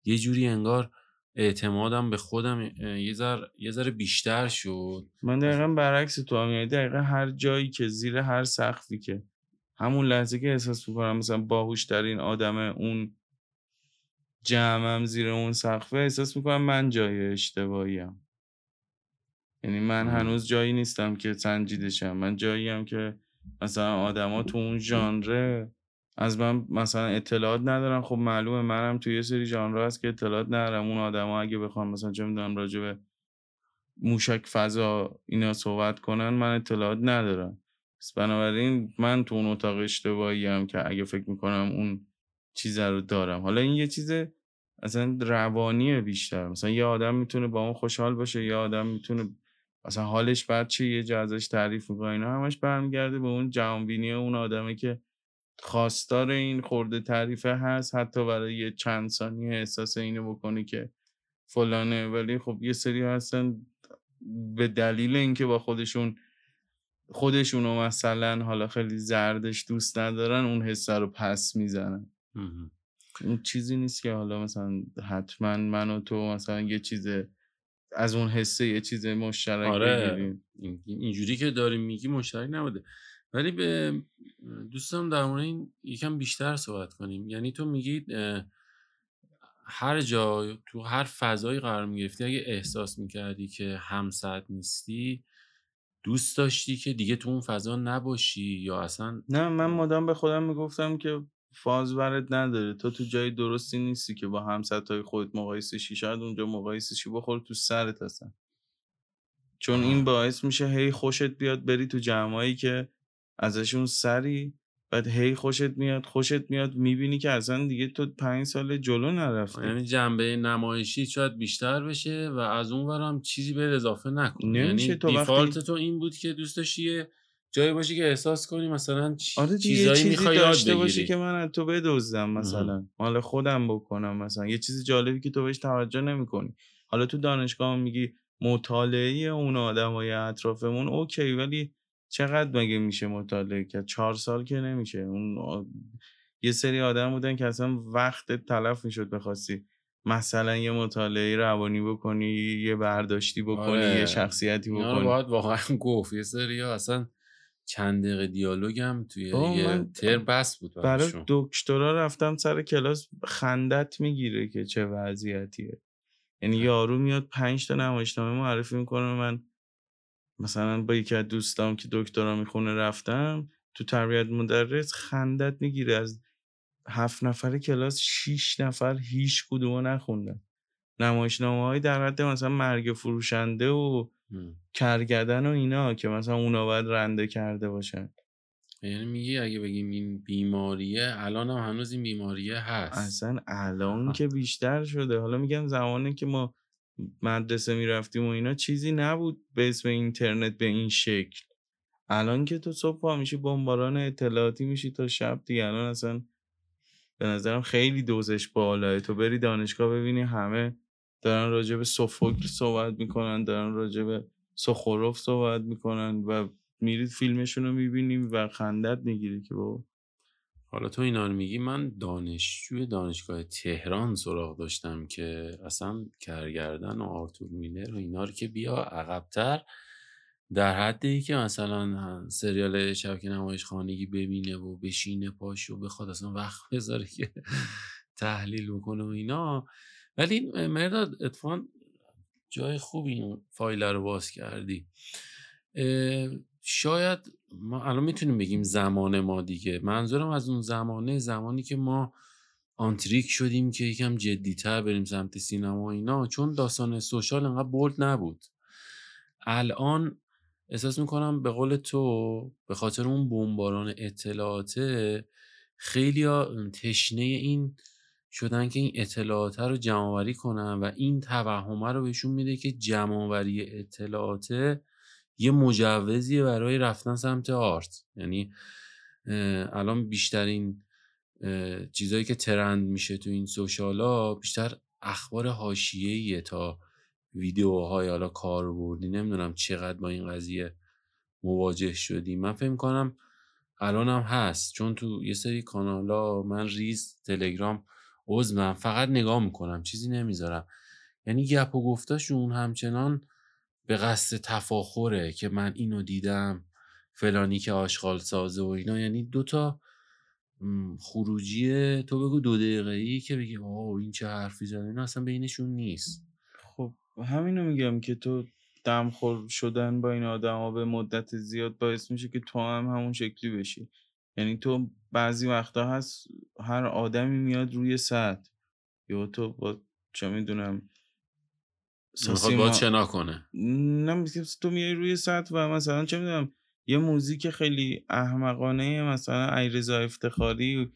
یه جوری انگار اعتمادم به خودم یه ذره یه ذره بیشتر شد. من دقیقا برعکس تو هم یعنی دقیقا هر جایی که زیر هر سقفی که همون لحظه که احساس می‌کنم مثلا باهوش ترین آدم اون جمعم زیر اون سقفه احساس می‌کنم من جای اشتباهیم. یعنی من مم. هنوز جایی نیستم که سنجیدشم من جایی هم که مثلا آدما تو اون ژانره از من مثلا اطلاعات ندارن. خب معلومه منم توی یه سری ژانر هست که اطلاعات ندارم. اون آدما اگه بخوام مثلا چه می‌دونم راجع به موشک فضا اینا صحبت کنن من اطلاعات ندارم. پس بنابراین من تو اون اتاق اشتباهی هم که اگه فکر می‌کنم اون چیز رو دارم. حالا این یه چیز اصلا روانیه بیشتر. مثلا یه آدم می‌تونه با اون خوشحال باشه یه آدم می‌تونه مثلا حالش بد چه یه جا ازش تعریف می‌کنه اینا همش برمیگرده به اون جهانبینی اون آدمه که خواستار این خورده تعریفه هست حتی برای یه چند ثانیه احساس اینو بکنه که فلانه. ولی خب یه سری هستن به دلیل اینکه با خودشون خودشونو مثلا حالا خیلی زردش دوست ندارن اون حسه رو پس می‌زنن. اون چیزی نیست که حالا مثلا حتما من و تو مثلا یه چیز از اون حسه یه چیز مشترک آره. اینجوری که داری میگی مشترک نبوده. ولی به دوستم در مورد این یکم بیشتر صحبت کنیم. یعنی تو میگی هر جا تو هر فضایی قرار می‌گرفتی اگه احساس می‌کردی که همسط نیستی دوست داشتی که دیگه تو اون فضا نباشی یا اصلا نه من مدام به خودم می‌گفتم که فاز برت نداره. تو تو جای درستی نیستی که با همسطای خودت مقایسه شی. شاید اونجا مقایسه شی بخور تو سرت هستن چون این. باعث میشه هی خوشت بیاد بری تو جمعایی که ازشون سری بعد هی خوشت میاد خوشت میاد می‌بینی که اصلا دیگه تو پنج سال جلو نرفتی. یعنی جنبه نمایشی شاید بیشتر بشه و از اون ورم چیزی به اضافه نمیشه یعنی تو وقتی- دیفالت تو این بود که دوست داشتی جایی باشی که احساس کنی مثلا چ- آره چیزایی چیزی می‌خوای داشته باشی بگیری. که من از تو بدزدم مثلا. مال خودم بکنم مثلا. یه چیز جالبی که تو بهش توجه نمی‌کنی. حالا تو دانشگاه هم میگی مطالعه اون آدمای اطرافمون اوکی ولی چقدر مگه میشه مطالعه کرد؟ چهار سال که نمیشه. اون آ- یه سری آدم بودن که اصلا وقت تلف می‌شد بخواستی مثلا یه مطالعه روانی بکنی یه برداشتی بکنی آره. یه شخصیتی اینا بکنی. باید واقعا *laughs* گفت. یه سری اصلا چند دقیقه دیالوگ هم توی یه ترم بس بود برای دکترا رفتم سر کلاس خندت می‌گیره که چه وضعیتیه. یعنی یارو میاد پنج تا نمایشنامه معرفی می‌کنه من. مثلا با یکی از دوستام که دکترا می‌خونه رفتم تو تربیت مدرس خندت می‌گیره. از هفت نفر کلاس شیش نفر هیچ کدومو نخوندن. نمایشنامه های در حد مثلا مرگ فروشنده و ام. کرگدن و اینا که مثلا اونا باید رنده کرده باشن. یعنی میگی اگه بگیم این بیماریه الان هم هنوز این بیماریه هست. اصلا الان آها. که بیشتر شده. حالا میگم زمانی که ما مدرسه می‌رفتیم و اینا چیزی نبود به اسم اینترنت به این شکل. الان که تو صبح پا میشی بمباران اطلاعاتی میشی تا شب دیگه. الان اصلا به نظرم خیلی دوزش بالاه تو بری دانشگاه ببینی همه دارن راجع به سوفوکل صحبت می‌کنن دارن راجع به سخروف صحبت می‌کنن و میرید فیلمشون رو می‌بینیم و خندت می‌گیری که بابا. حالا تو اینا رو میگی من دانشجوی دانشگاه تهران سراغ داشتم که اصلا کرگردن و آرتور میلر و اینا رو که بیا عقبتر در حدی که مثلا سریال شبکه نمایش خانگی ببینه و بشینه پاش و بخواد اصلا وقت بذاره که تحلیل بکنه و اینا. ولی مرداد اتفاقا جای خوبی این فایل رو باز کردی. شاید ما الان می‌تونیم بگیم زمان ما دیگه. منظورم از اون زمانه زمانی که ما آنتریک شدیم که یکم جدیتر بریم سمت سینما و اینا چون داستان سوشال انقدر بولد نبود. الان احساس می‌کنم به قول تو به خاطر اون بمباران اطلاعاته خیلی تشنه این شدن که این اطلاعات رو جمع کنن و این توهمه رو بهشون میده که جمع اطلاعات یه مجوزیه برای رفتن سمت آرت. یعنی الان بیشترین چیزایی که ترند میشه تو این سوشالا بیشتر اخبار حاشیه‌ایه تا ویدیوهای حالا کاربردی نمی‌دونم چقدر با این قضیه مواجه شدیم. من فکر کنم هم هست. چون تو یه سری کانالا من ریز تلگرام عضوم فقط نگاه می‌کنم چیزی نمی‌ذارم. یعنی گپ و گفتاشون همچنان به قصد تفاخره که من اینو دیدم فلانی که آشغال سازه و اینا. یعنی دوتا خروجی تو بگو دو دقیقه ای که بگی آه این چه حرفی زده اینا اصلا بینشون نیست. خب همینو میگم که تو دمخور شدن با این آدما به مدت زیاد باعث میشه که تو هم همون شکلی بشی. یعنی تو بعضی وقتا هست هر آدمی میاد روی سطح. یا تو با چه می‌دونم می‌خواد باید شنا کنه. نه میگم تو میای روی سطح و مثلا چه می‌دونم یه موزیک خیلی احمقانه مثلا ایرزا افتخاری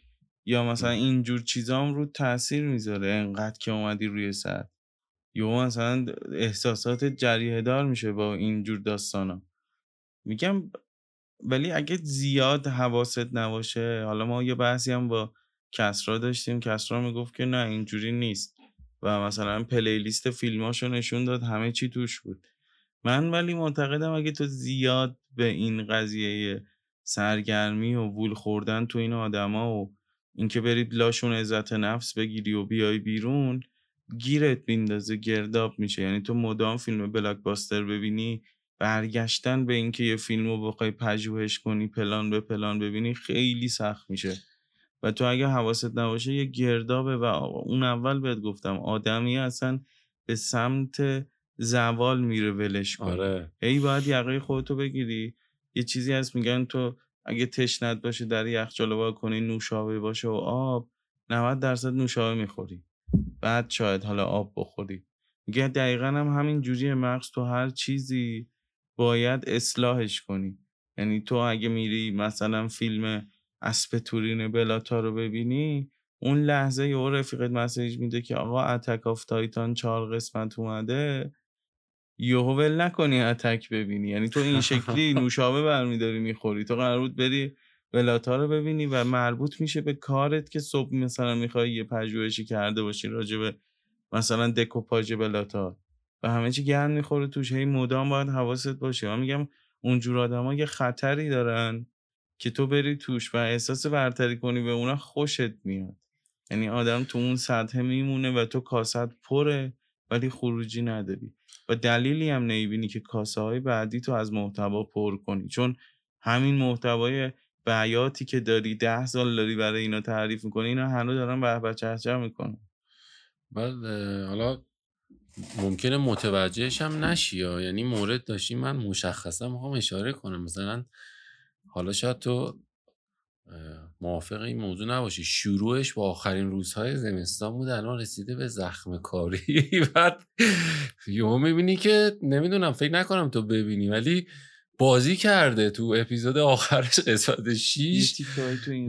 یا مثلا اینجور چیزا هم رو تاثیر می‌ذاره انقدر که اومدی روی سطح. یا مثلا احساسات جریه دار میشه با اینجور داستانا. میگم ولی اگه زیاد حواست نباشه حالا ما یه بحثی هم با کسرا داشتیم کسرا می‌گفت که نه اینجوری نیست. و مثلا پلیلیست فیلماشو نشون داد همه چی توش بود. من ولی معتقدم اگه تو زیاد به این قضیه سرگرمی و وول خوردن تو این آدما و اینکه برید لاشون عزت نفس بگیری و بیای بیرون گیرت میندازه گرداب میشه. یعنی تو مدام فیلم بلاکباستر ببینی برگشتن به اینکه یه فیلم رو بخوای پژوهش کنی پلان به پلان ببینی خیلی سخت میشه. و تو اگه حواست نباشه یه گردابه و اون اول بهت گفتم آدمی اصلا به سمت زوال میره ولش کنی آره. هی باید یقه خودتو بگیری. یه چیزی هست میگن تو اگه تشنت باشه در یخچال وا کنی نوشابه باشه و آب 90 درصد نوشابه می‌خوری. بعد شاید حالا آب بخوری. میگه دقیقا هم همین جوری مغز تو هر چیزی باید اصلاحش کنی. یعنی تو اگه میری مثلا فیلم اسب تورین بلا تار رو ببینی اون لحظه یه رفیقت message میده که آقا Attack of Titan چهار قسمت اومده. یهو ول نکنی Attack ببینی. یعنی تو این شکلی *laughs* نوشابه برمیداری می‌خوری. تو قرار بود بری بلاتا رو ببینی و مربوط میشه به کارت که صبح مثلا می‌خوای یه پژوهشی کرده باشی راجع به مثلا دکوپاژ بلاتا. و همه چی گرم می‌خوره توش. هی مدام باید حواست باشه. من میگم اونجور آدما یه خطری دارن. که تو بری توش و احساس برتری کنی به اونا خوشت میاد. یعنی آدم تو اون سطح میمونه و تو کاست پره ولی خروجی نداری. و دلیلی هم نمی‌بینی که کاسه های بعدی تو از محتوا پر کنی. چون همین محتوای بیاتی که داری ده سال داری برای اینا تعریف می‌کنی اینا هنوز دارن به چهچه می‌کنن. بعد حالا ممکنه متوجهش هم نشی یعنی مورد داشتی من مشخصا می‌خوام اشاره کنم. مثلا حالا شاید تو موافق این موضوع نباشی. شروعش با آخرین روزهای زمستان بود الان رسیده به زخم کاری. *laughs* بعد یهو می‌بینی که نمی‌دونم فکر نکنم تو ببینی ولی بازی کرده تو اپیزود آخرش قسمت 6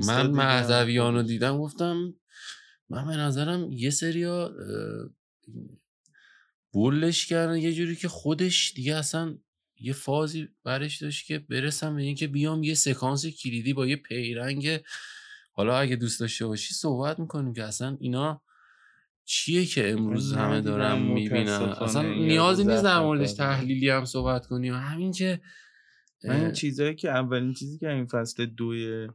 من مهدویان رو دیدم گفتم من به نظرم یه سریا بولش کردن یه جوری که خودش دیگه اصلا یه فازی برش داشت که برسم به اینکه بیام یه سکانس کلیدی با یه پیرنگ. حالا اگه دوست داشته باشی صحبت می‌کنیم که اصلا اینا چیه که امروز همه دارم می‌بینن؟ اصلا نیازی نیست در موردش تحلیلی هم صحبت کنیم همین که من این چیزایی که اولین چیزی که این فصل دوی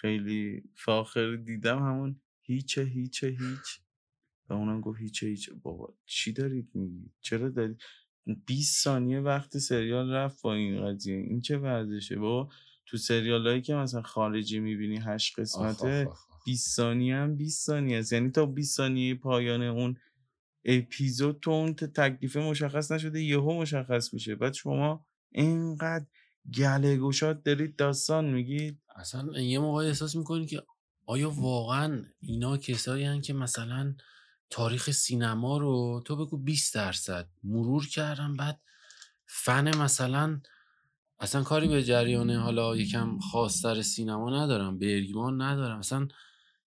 خیلی فاخر دیدم همون هیچه هیچه هیچ. و اونم گفت هیچه هیچه. بابا چی دارید میگید چرا دارید 20 ثانیه وقت سریال رفت با این قضیه. این چه ورزشه؟ با تو سریال هایی که مثلا خارجی می‌بینی هشت قسمته 20 ثانیه هم 20 ثانیه است. یعنی تا 20 ثانیه پایان اون اپیزود تو اون تکلیف مشخص نشده یهو مشخص میشه. بعد شما اینقدر گله گشاد دارید داستان میگید. اصلا یه موقع احساس می‌کنی که آیا واقعا اینا کسایی هن که مثلا تاریخ سینما رو تو بگو 20 درصد مرور کردم بعد فن مثلا اصلا کاری به جریان حالا یکم خاصتر سینما ندارم برگمان ندارم. مثلا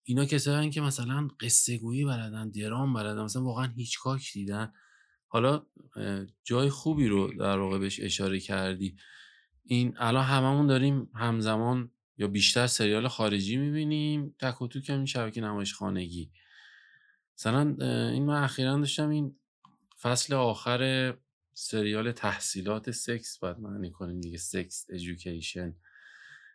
اینا کسایی که مثلا قصه گویی بلدن درام بلدن مثلا واقعا هیچ کاک دیدن. حالا جای خوبی رو در واقع بهش اشاره کردی. این الان هممون داریم همزمان یا بیشتر سریال خارجی می‌بینیم تک و توک شبکه نمایش خانگی مثلا این من اخیرا داشتم این فصل آخر سریال تحصیلات سکس باید معنی کنیم دیگه سکس ایژوکیشن.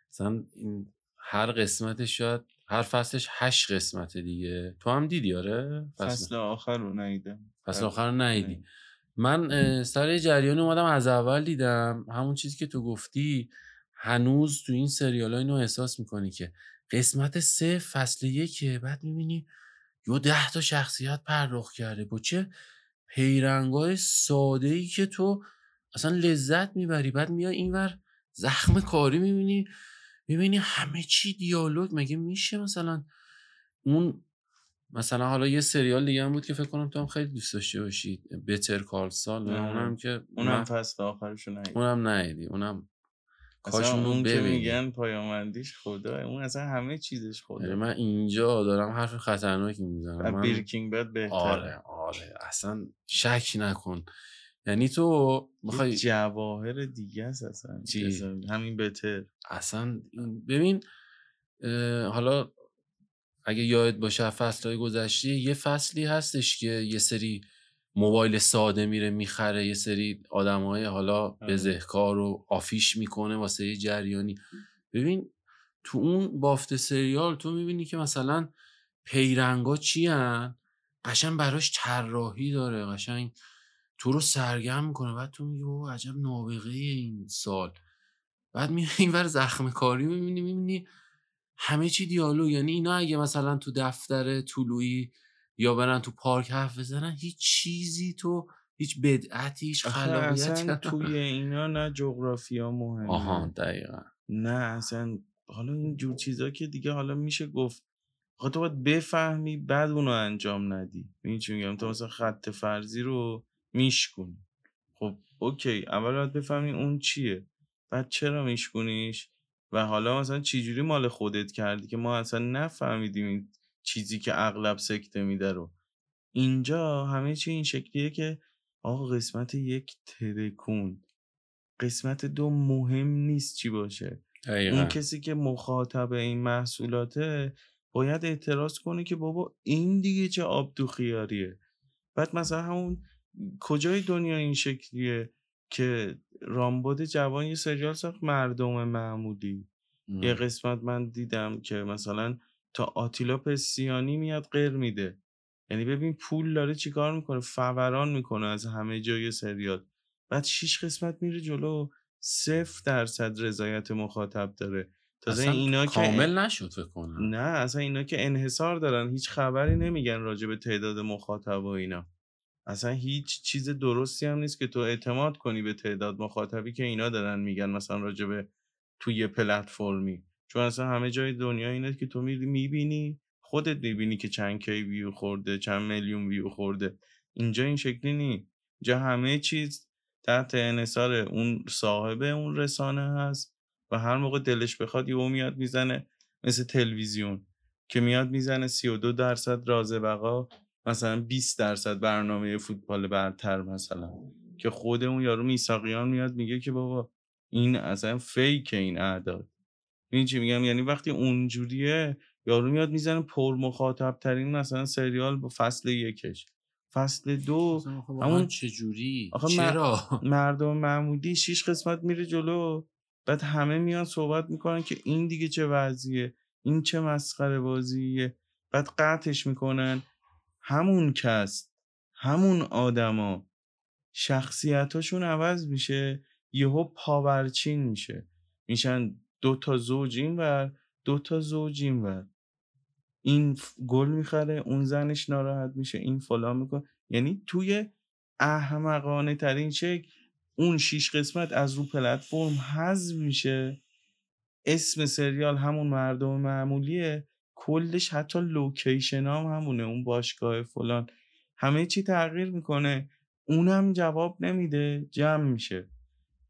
مثلا این هر قسمتش شاید هر فصلش هشت قسمت دیگه. تو هم دیدی؟ آره فصل, فصل آخر رو نیدم فصل آخر رو نیدی من سر جریان اومدم از اول دیدم همون چیزی که تو گفتی هنوز تو این سریال اینو احساس می‌کنی که قسمت سه فصل یکه. بعد می‌بینی یا ده تا شخصیت پرداخت کرده. با چه پیرنگای ساده ای که تو اصلا لذت می‌بری. بعد میای اینور زخم کاری می‌بینی. می‌بینی همه چی دیالوگ. مگه میشه مثلا اون مثلا حالا یه سریال دیگه هم بود که فکر کنم تو هم خیلی دوست داشته باشید بتر کال سال اونم که اونم فصل آخرشو نیدی اونم نیدی اونم کاش اون که میگن پایامندیش خدا اون اصلا همه چیزش خدا. یعنی من اینجا دارم حرف خطرناکی می‌زنم. من بیرکینگ بد بهتره. آره آره. اصلا شک نکن. یعنی تو می‌خوای جواهر دیگه است اصلا. همین بهتر اصلا ببین حالا اگه یاد باشه فصل گذشته یه فصلی هستش که یه سری موبایل ساده میره می‌خره یه سری آدم های حالا آره. بزهکار و آفیش می‌کنه واسه یه جریانی. ببین تو اون بافت سریال تو می‌بینی که مثلا پیرنگا چی هن قشنگ براش طراحی داره قشنگ تو رو سرگرم می‌کنه. بعد تو میگی او عجب نابغه این سال. بعد می این زخم کاری می‌بینی می‌بینی همه چی دیالوگ. یعنی اینا اگه مثلا تو دفتر طلوعی یا برن تو پارک حرف بزنن هیچ چیزی تو هیچ بدعتی هیچ خلاقیتی توی اینا نه جغرافیا مهمه. آها دقیقا. نه اصلا حالا این جور چیزا که دیگه حالا میشه گفت. تو باید بفهمی بعد اونو انجام ندی. این چی میگم؟ تو مثلا خط فرضی رو میشکن خب اوکی اول باید بفهمی اون چیه. بعد چرا میشکنیش و حالا مثلا چجوری مال خودت کردی که ما اصلا نفهمیدیم این چیزی که اغلب سکته میده رو. اینجا همه چی این شکلیه که آقا قسمت یک ترکون قسمت دو مهم نیست چی باشه. اون کسی که مخاطب این محصولاته باید اعتراض کنه که بابا این دیگه چه آب تو خیاریه. بعد مثلا همون کجای دنیا این شکلیه که رامبد جوان یه سریال ساخت مردم معمولی. یه قسمت من دیدم که مثلا تا آتیلا پسیانی میاد غیر میده. یعنی ببین پول داره چیکار می‌کنه؟ فوران می‌کنه از همه جای سریال. بعد شیش قسمت میره جلو. صفر درصد رضایت مخاطب داره. تازه اینا کامل که نشد کنم. نه اصلا اینا که انحصار دارن هیچ خبری نمیگن راجع به تعداد مخاطب و اینا. اصلا هیچ چیز درستی هم نیست که تو اعتماد کنی به تعداد مخاطبی که اینا دارن میگن مثلا راجع به توی پلتفرمی. چون اصلا همه جای دنیا اینه که تو می‌بینی خودت می‌بینی که چند کی ویو خورده چند میلیون ویو خورده. اینجا این شکلی نی اینجا همه چیز تحت انحصار اون صاحب اون رسانه هست و هر موقع دلش بخواد یهو میاد می‌زنه مثل تلویزیون که میاد می‌زنه 32 درصد راز بقا مثلا 20 درصد برنامه فوتبال برتر مثلا. که خود اون یارو میساقیان میاد میگه که بابا این اصلا فیک این اعداد. این چی میگم؟ یعنی وقتی اونجوریه یارو میاد می‌زنه پر مخاطب ترین مثلا سریال با فصل یکش. فصل دو همون چجوری؟ آخه چرا؟ مردم معمولی شیش قسمت میره جلو. بعد همه میان صحبت می‌کنن که این دیگه چه وضعیه این چه مسخره بازیه. بعد قطعش می‌کنن. همون کس همون آدما شخصیتاشون عوض میشه یهو پاورچین میشه. میشن دو تا زوج اینور دو تا زوج اینور این گل می‌خره اون زنش ناراحت میشه این فلان می‌کنه. یعنی توی احمقانه ترین شکل اون شیش قسمت از رو پلتفرم حذف میشه. اسم سریال همون مردم معمولیه. کلش حتی لوکیشن هم همونه اون باشگاه فلان. همه چی تغییر می‌کنه. اونم جواب نمیده جمع میشه.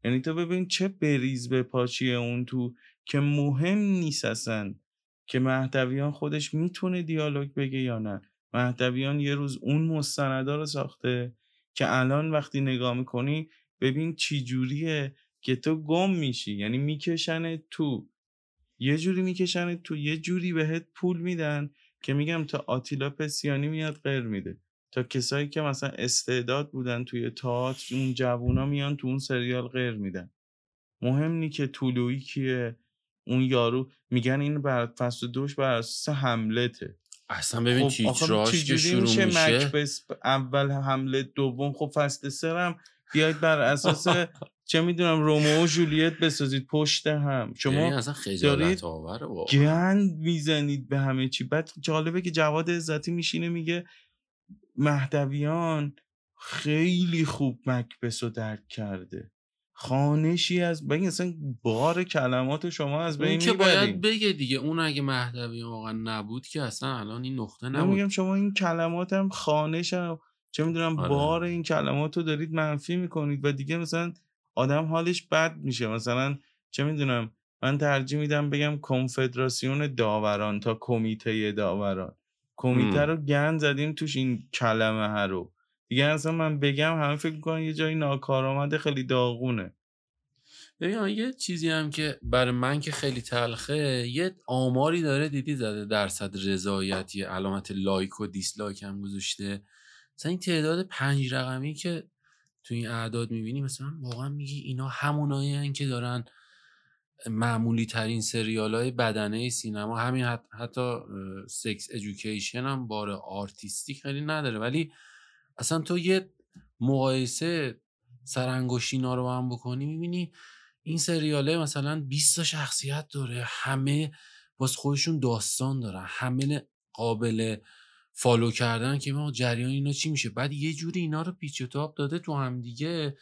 یعنی تو ببین چه بریز به پاچیه اون تو که مهم نیست اصلا که مهدویان خودش می‌تونه دیالوگ بگه یا نه. مهدویان یه روز اون مستندا رو ساخته که الان وقتی نگاه می‌کنی ببین چی جوریه که تو گم میشی. یعنی می‌کشن تو. یه جوری می‌کشن تو. یه جوری بهت پول میدن که میگم تا آتیلا پسیانی میاد غیر میده. تا کسایی که مثلا استعداد بودن توی تئاتر اون جوونا میان تو اون سریال غیر میدن. مهم نی که طولویی کیه اون یارو میگن این بر فصل دوش بر اساس حملته اصلا ببین خب آخه تیتراژ که شروع میشه میشه؟ مکبس اول حمله دوم؟ خب فصل سرم بیاید بر اساس *laughs* چه می‌دونم رومئو و جولیت بسازید پشت هم. شما اصلا دارید گند می‌زنید به همه چی. بعد جالبه که جواد عزتی میشینه میگه مهدویان خیلی خوب مکبس رو درک کرده. خانشی از ببین اصلا بار کلمات شما از بین که باید بگه دیگه اون اگه مهدوی واقعا نبود که اصلا الان این نقطه نبود میگم شما این کلمات هم خانش هم چه می‌دونم آره. بار این کلمات رو دارید منفی می‌کنید و دیگه مثلا آدم حالش بد میشه. مثلا چه می‌دونم من ترجیح میدم بگم کنفدراسیون داوران تا کمیته داوران. کمیته. رو گند زدیم توش این کلمه ها رو. دیگه اصلا من بگم همه فکر می‌کنن یه جایی ناکارآمد خیلی داغونه. ببین یه چیزی هم که برای من که خیلی تلخه یه آماری داره دیدی زده درصد رضایتی علامت لایک و دیسلایک هم گذاشته. مثلا این تعداد پنج رقمی که تو این اعداد می‌بینی مثلا واقعا میگی اینا همونایی که دارن معمولی ترین سریال های بدنه سینما همین حت- حتی Sex Education هم بار artistic خیلی نداره. ولی اصلا تو یه مقایسه سرانگشتی اینا رو هم بکنی می‌بینی این سریاله مثلا 20 تا شخصیت داره. همه باز خودشون داستان دارن. همه قابل follow کردن که ما جریان اینا چی میشه. بعد یه جوری اینا رو پیچ و تاب داده تو هم دیگه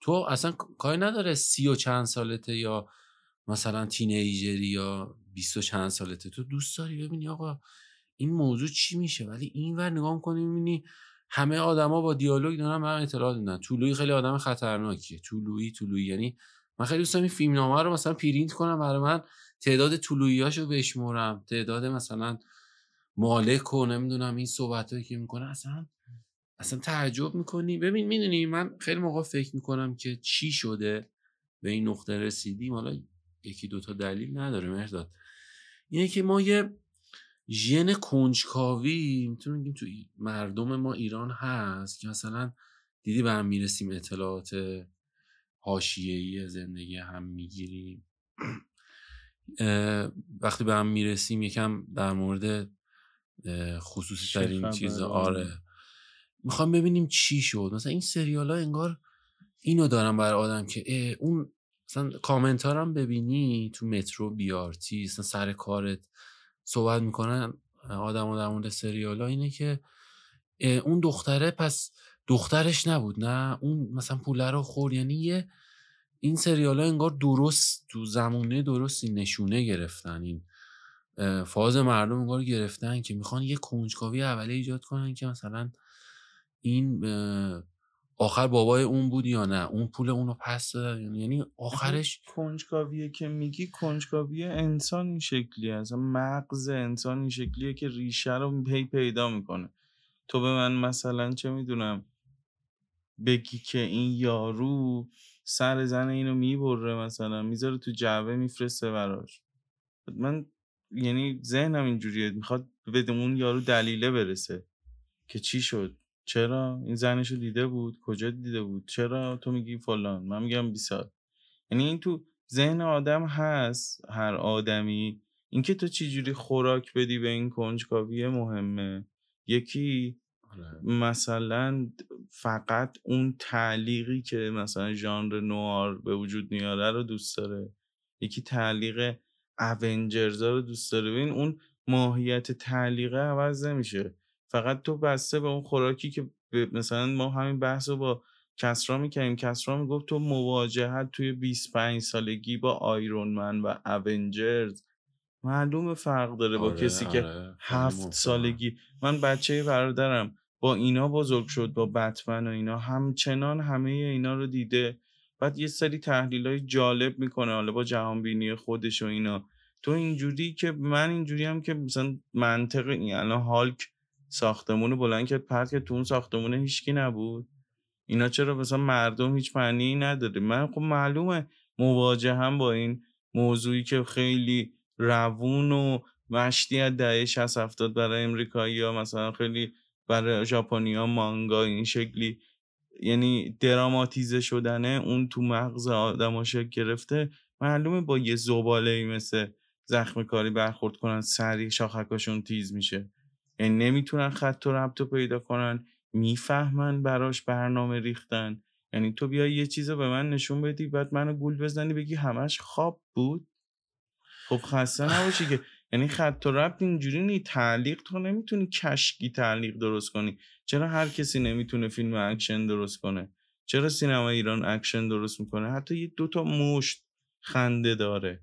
تو اصلا کاری نداره سی و چند سالته یا مثلا تینیجری یا بیست و چند سالته. تو دوست داری ببینی آقا این موضوع چی میشه؟ ولی این ور نگاه می‌کنی می‌بینی همه آدما با دیالوگ دارن به هم اطلاعات میدن. طولویی خیلی آدم خطرناکیه. طولویی طولویی. یعنی من خیلی دوست دارم این فیلمنامه رو مثلا پرینت کنم برای من تعداد طولوییاشو بشمرم. تعداد مثلا مالک و نمی‌دونم این صحبتایی که می‌کنه. اصلا اصلا تعجب می‌کنی. ببین می‌دونی من خیلی موقع فکر می‌کنم که چی شده؟ به این نقطه رسیدیم. حالا یکی دوتا دلیل نداره مرداد اینه که ما یه ژن کنجکاوی می‌تونیم بگیم تو مردم ما ایران هست که مثلا دیدی به هم می‌رسیم اطلاعات حاشیه‌ای زندگی هم می‌گیریم. *clears throat* وقتی به هم می‌رسیم یکم در مورد خصوصی ترین چیز؟ آره. می‌خوام ببینیم چی شد. مثلا این سریال ها انگار اینو دارم برای آدم که اون مثلا کامنت ها هم ببینی تو مترو بیارتی مثلا سر کارت صحبت می‌کنن آدم در مورد سریال ها اینه که اون دختره پس دخترش نبود نه؟ اون مثلا پوله رو خورد یعنی یه این سریال ها انگار درست تو زمونه درستی نشونه گرفتن این فاز مردم انگار گرفتن که می‌خوان یه کنجکاوی اولی ایجاد کنن که مثلا این آخر بابای اون بود یا نه؟ اون پول اونو پس داد یعنی آخرش کنجکاویه که میگی کنجکاوی انسان این شکلیه. اصلا مغز انسان این شکلیه که ریشه رو پی پیدا می‌کنه. تو به من مثلا چه می‌دونم بگی که این یارو سر زن اینو می‌بره مثلا می‌ذاره تو جعبه میفرسته براش. من یعنی ذهنم اینجوریه. می‌خواد به اون یارو دلیله برسه که چی شد؟ چرا این زنشو دیده بود؟ کجا دیده بود؟ چرا تو میگی فلان؟ من میگم بی سال. یعنی این تو ذهن آدم هست هر آدمی. اینکه تو چجوری خوراک بدی به این کنجکاوی مهمه. یکی آره. مثلا فقط اون تعلیقی که مثلا ژانر نوار به وجود میاره رو دوست داره. یکی تعلیق اونجرزا رو دوست داره. ببین اون ماهیت تعلیقه عوض نمیشه. فقط تو بسته به اون خوراکی که مثلا ما همین بحث رو با کسرا می‌کنیم کسرا می‌گفت تو مواجهت توی 25 سالگی با آیرون من و اونجرز معلوم فرق داره با آره، کسی که آره، هفت مهمه. سالگی. من بچه برادرم. با اینا بزرگ شد با بتمن و اینا. همچنان همه اینا رو دیده. بعد یه سری تحلیل های جالب می‌کنه. حالا با جهان بینی خودش و اینا. تو اینجوری که من اینجوری هم که مثلا منطق این الان هالک ساختمون بلند کرد پرت که تو اون ساختمونه هیچکی نبود. اینا چرا مثلا مردم هیچ معنی نداره؟ من خب معلومه مواجه هم با این موضوعی که خیلی روون و مشتی از دهه 60 70 برای امریکایی ها مثلا خیلی برای ژاپنیا مانگا این شکلی یعنی دراماتیزه شدنه اون تو مغز آدم شکل گرفته. معلومه با یه زباله ای مثل زخم کاری برخورد کنن سریع شاخکاشون تیز میشه. یعنی نمی‌تونن خط و ربط رو پیدا کنن می‌فهمن براش برنامه ریختن. یعنی تو بیای یه چیز رو به من نشون بدی بعد منو گول بزنی بگی همش خواب بود؟ خب خسته نباشی که. یعنی خط و ربط اینجوری نی تعلیق تو نمی‌تونی کشکی تعلیق درست کنی. چرا هر کسی نمی‌تونه فیلم اکشن درست کنه؟ چرا سینما ایران اکشن درست می‌کنه؟ حتی یه دوتا مشت خنده داره.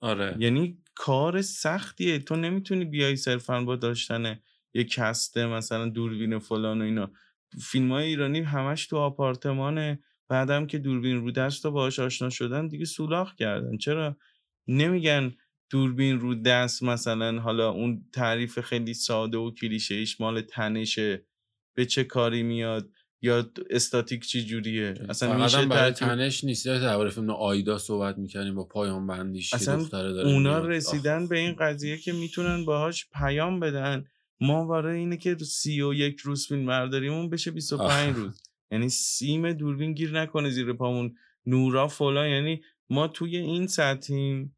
آره. یعنی کار سختیه. تو نمی‌تونی بیای صرفا با داشتن یه cast ه مثلا دوربین فلان و اینا. فیلم های ایرانی همش تو آپارتمانه. بعدم که دوربین رو دست و باهاش آشنا شدن دیگه سولاخ کردن. چرا؟ نمیگن دوربین رو دست مثلا حالا اون تعریف خیلی ساده و کلیشه ایش مال تنشه. به چه کاری میاد؟ یا استاتیک چی جوریه؟ اصلا میشه برای ترتیب- تنش نیست. یا درباره فیلم آیدا صحبت می‌کنیم با پایان بندیش اصلا دختره داره اونا میاد. رسیدن آخ. به این قضیه که می‌تونن باهاش پیام بدن. ما برای اینه که سی و یک روز فیلم برداریمون بشه 25 آه. روز. یعنی سیم دوربین گیر نکنه زیر پامون. نورا فلان. یعنی ما توی این سطحیم.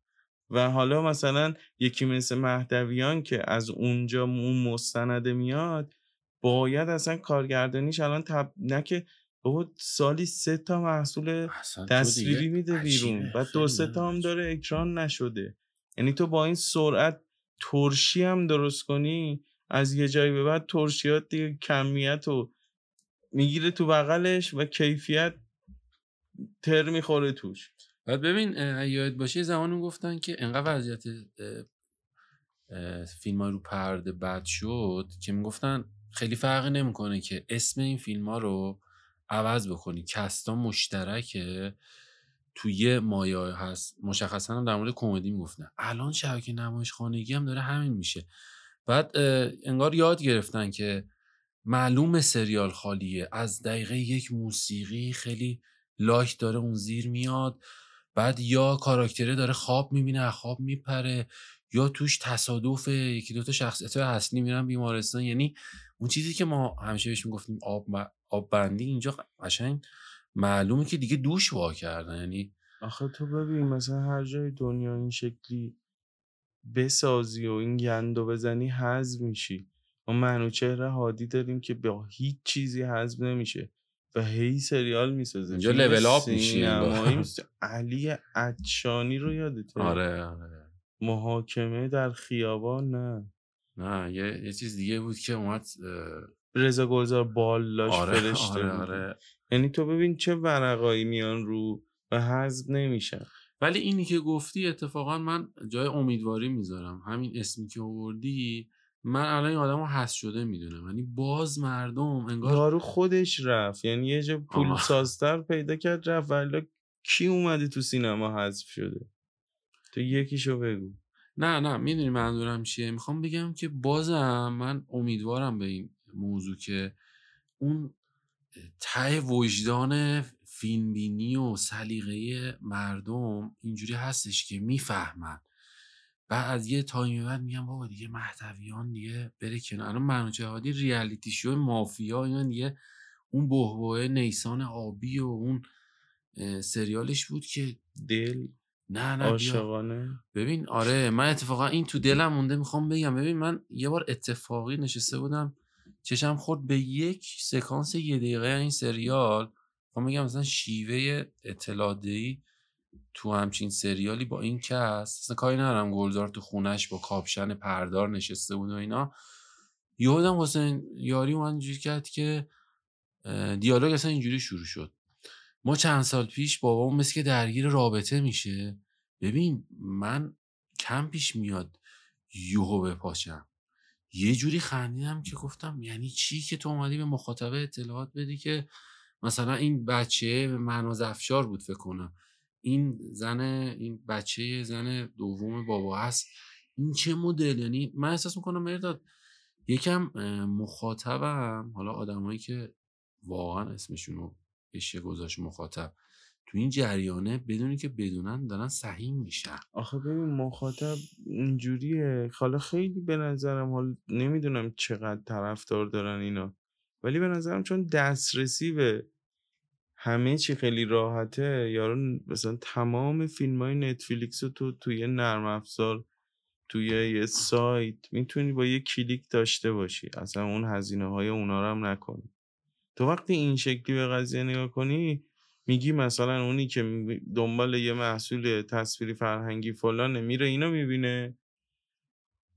و حالا مثلا یکی مثل مهدویان که از اونجا اون مستنده میاد باید اصلا کارگردانیش الان تب... نه که بابا سالی سه تا محصول تصویری میده. بیرون خیلی دو سه تا هم. داره اکران نشده یعنی تو با این سرعت ترشی هم درست کنی از یه جایی به بعد ترشیات دیگه کمیت و می‌گیره تو بغلش و کیفیت تر می‌خوره توش بعد ببین یاد باشه زمانی گفتن که انقدر وضعیت فیلم رو پرده بد شد که می‌گفتن خیلی فرقی نمی‌کنه که اسم این فیلم ها رو عوض بکنی. کستا مشترکه. توی یه مایه هست. مشخصا هم در مورد کمدی می‌گفتن الان شبکه نمایش خانگی هم داره همین میشه. بعد انگار یاد گرفتن که معلوم سریال خالیه. از دقیقه یک موسیقی خیلی لایک داره اون زیر میاد. بعد یا کاراکتره داره خواب می‌بینه خواب میپره یا توش تصادف یکی دوتا شخصیت اصلی میرن بیمارستان. یعنی اون چیزی که ما همیشه بهش می‌گفتیم آب, م- آب بندی اینجا قشنگ معلومه که دیگه دوش وا کردن. یعنی آخه تو ببین مثلا هر جای دنیا این شکلی بسازی و این گندو بزنی حذف میشی. ما منوچهر هادی داریم که با هیچ چیزی حذف نمیشه. و هی سریال می‌سازه. اینجا لول آپ میشی انگار. سینمایی *laughs* می‌سازه. علی عطشانی رو یادته؟ آره آره. محاکمه در خیابان؟ نه. نه یه, یه چیز دیگه بود که اومد رضا گلزار بالاش آره فرشته آره. آره. یعنی تو ببین چه ورقایی میان رو و حذف نمیشن. ولی اینی که گفتی اتفاقا من جای امیدواری می‌ذارم. همین اسمی که آوردی من الان این آدم رو حذف شده می‌دونم. یعنی باز مردم انگار یارو خودش رفت. یعنی یه جا پول. سازتر پیدا کرد رفت. ولی کی اومده تو سینما حذف شده؟ تو یکیشو بگو. نه نه. می‌دونی منظورم چیه؟ می‌خوام بگم که بازم من امیدوارم به این موضوع که اون ته وجدان فیلمبینی و سلیقه مردم اینجوری هستش که می‌فهمن. بعد از یه تایمی بعد میگم بابا دیگه محتویان دیگه بره کنار. الان منو جهادی ریالیتی شو مافیا اینا دیگه اون بهبهه نیسان آبی و اون سریالش بود که دل نه نه عاشقانه. ببین آره من اتفاقا این تو دلم مونده می‌خوام بگم. ببین من یه بار اتفاقی نشسته بودم چشم خورد به یک سکانس یه دقیقه این سریال. می‌خوام بگم مثلا شیوه اطلاع دهی تو همچین سریالی با این کس اصلا کاری ندارم گلزار تو خونش با کاپشن پردار نشسته بود و اینا. یادم حسین یاری اومد اینجوری کرد که دیالوگ اصلا اینجوری شروع شد. ما چند سال پیش بابامون مثل که درگیر رابطه میشه. ببین من کم پیش میاد یوهو بپاشم. یه جوری خندیدم که گفتم یعنی چی که تو اومدی به مخاطبه اطلاعات بدی که مثلا این بچه به معناز افشار بود فکر کنم. این زن این بچه زن دوم بابا هست. این چه مدل؟ یعنی من احساس می‌کنم مرداد یکم مخاطبم. حالا آدمایی که واقعا اسمشونو بشه گذاشت مخاطب تو این جریانه بدونی که بدونن دارن سهیم میشن. آخه ببین مخاطب اینجوریه. حالا خیلی به نظرم حال نمی‌دونم چقدر طرفدار دارن اینا. ولی به نظرم چون دسترسی به همه چی خیلی راحته. یارو مثلا تمام فیلم های نتفلیکس رو تو توی نرم افزار توی یه سایت می‌تونی با یه کلیک داشته باشی. اصلا اون هزینه های اونا رو هم نکنی. تو وقتی این شکلی به قضیه نگاه کنی میگی مثلا اونی که دنبال یه محصول تصویری فرهنگی فلانه میره اینو می‌بینه.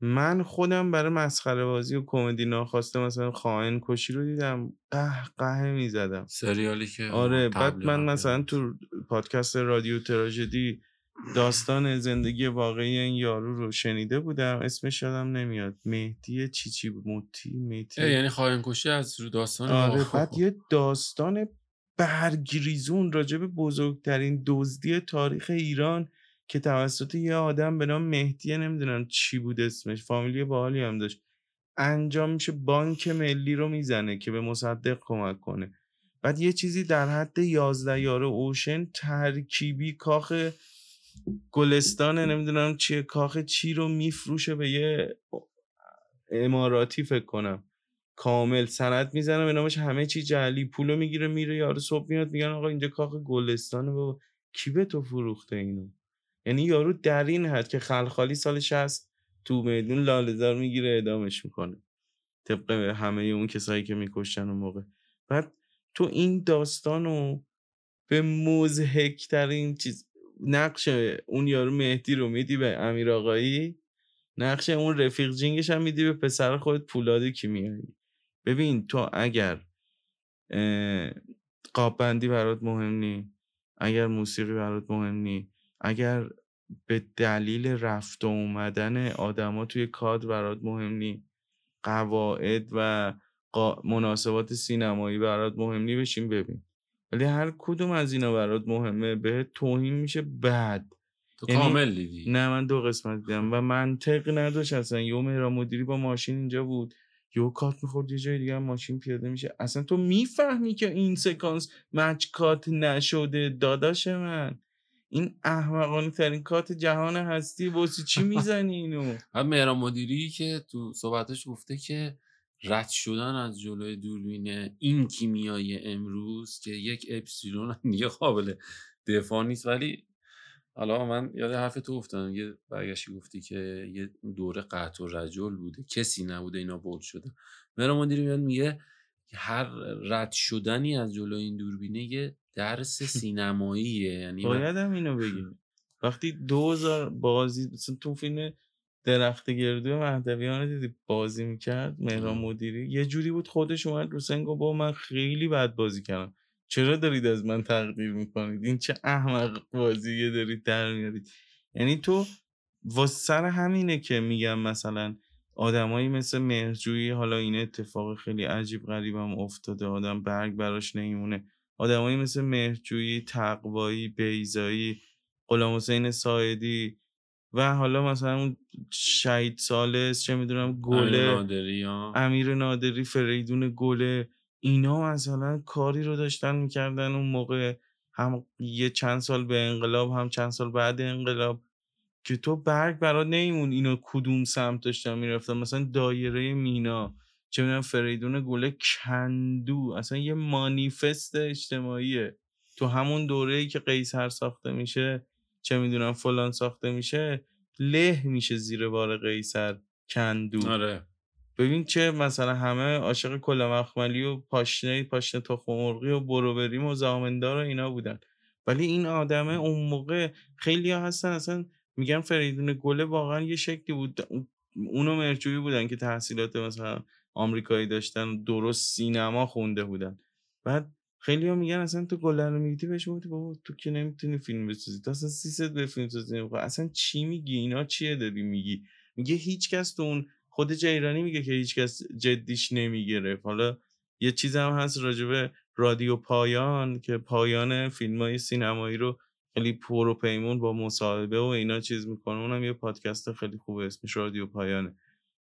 من خودم برای مسخره بازی و کمدی ناخواسته مثلا خائن کشی رو دیدم قه قه می‌زدم. سریالی که آره بعد من مثلا. تو پادکست رادیو تراژدی داستان زندگی واقعی این یارو رو شنیده بودم اسمش یادم نمیاد. مهدی چی چی موتی مهدی یعنی خواهن کشی از رو داستان آره بعد یه داستان برگریزون راجع به بزرگترین دزدی تاریخ ایران که توسط یه آدم به نام مهدی نمی‌دونم چی بود اسمش فامیلی باحالی هم داشت انجام میشه بانک ملی رو می‌زنه که به مصدق کمک کنه. بعد یه چیزی در حد 11 یاره اوشن ترکیبی کاخ گلستان نمی‌دونم چیه کاخ چی رو میفروشه به یه اماراتی فکر کنم. کامل سند می‌زنه به نامش همه چی جعلی پولو می‌گیره میره یارو صبح میاد میگن آقا اینجا کاخ گلستانه بابا کی به تو فروخته اینو؟ یعنی یارو در این حد که خلخالی سال 60 تو میدون لاله‌زار می‌گیره اعدامش می‌کنه. طبق همه اون کسایی که میکشتن اون موقع. بعد تو این داستانو به مضحک ترین چیز نقش اون یارو مهدی رو میدی به امیر آقایی؟ نقش اون رفیق جینگش هم میدی به پسر خودت پولاد کیمیایی ببین تو اگر قاب بندی برات مهم نی اگر موسیقی برات مهم نی اگر به دلیل رفت و اومدن آدما توی کادر برات مهم نی قواعد و قا- مناسبات سینمایی برات مهم نی بشین ببین. ولی هر کدوم از اینا برات مهمه به توهین میشه بعد. تو یعنی- کامل دیدی. نه من دو قسمت دیدم و منطق نداشت اصلا. یه مهران مدیری با ماشین اینجا بود. یه کات می‌خورد یه جای دیگه ماشین پیاده میشه. اصلا تو می‌فهمی که این سکانس مچ کات نشده داداش من. این احمقانه ترین کات جهان هستی واسه چی می‌زنی اینو؟ *laughs* بعد مهران مدیری که تو صحبتش گفته که رد شدن از جلوی دوربین این کیمیایی امروز که یک اپسیلون هم دیگه قابل دفاع نیست. ولی حالا من یاد حرف تو افتادم. یه برگشتی گفتی که یه دوره قطع و رجل بوده. کسی نبوده اینا بود شده مهران مدیری میاد میگه هر رد شدنی از جلوی این دوربینه یه درس سینماییه یعنی باید هم اینو بگیم. *laughs* وقتی دوزار بازی مثلا تو فیلم درخت گردو مهدویان رو دیدی بازی می‌کرد مهران. مدیری یه جوری بود خودش اومد رو سنگ با من خیلی بد بازی کردم چرا دارید از من تقدیر می‌کنید؟ این چه احمق بازیه دارید در میارید. یعنی تو واسه سر همینه که میگم مثلا آدمایی مثل مهرجویی حالا این اتفاق خیلی عجیب غریبم افتاده آدم برگ براش نمیمونه آدمایی مثل مهرجویی تقوایی بیزایی غلام حسین سایدی و حالا مثلا اون شهید سالس چه می‌دونم امیر گله نادری ها. امیر نادری فریدون گله اینا مثلا کاری رو داشتن می‌کردن اون موقع هم یه چند سال به انقلاب هم چند سال بعد انقلاب که تو برگ برات نمیمون اینا کدوم سمت داشتن می‌رفتن مثلا دایره مینا چه می‌دونم فریدون گله کندو. اصلا یه مانیفست اجتماعیه. تو همون دوره ای که قیصر ساخته میشه چه می‌دونم فلان ساخته میشه له میشه زیر بار قیصر کندو. آره. ببین چه مثلا همه عاشق کلا مخملی و پاشنه پاشنه تخم مرغی و برو بریم و زامندار و اینا بودن. ولی این آدمه اون موقع خیلی ها هستن اصلا میگن فریدون گله واقعا یه شکلی بود. اونو مرجویی بودن که تحصیلات مثلا آمریکایی داشتن درست سینما خونده بودن. بعد خیلی ها میگن اصلا تو گله رو میگی بهش گفتی بابا تو که نمی‌تونی فیلم بسازی. تو اصلا سیست به فیلم سازی نمی‌کنی. اصلا چی میگی؟ اینا چیه داری میگی؟ میگه هیچ کس تو اون خود جیرانی میگه که هیچکس جدیش نمی‌گرفت. حالا یه چیز هم هست راجبه رادیو پایان که پایان فیلم های سینمایی رو خیلی پر و پیمون با مصاحبه و اینا چیز می‌کنه. اونم یه پادکست خیلی خوبه اسمش رادیو پایانه.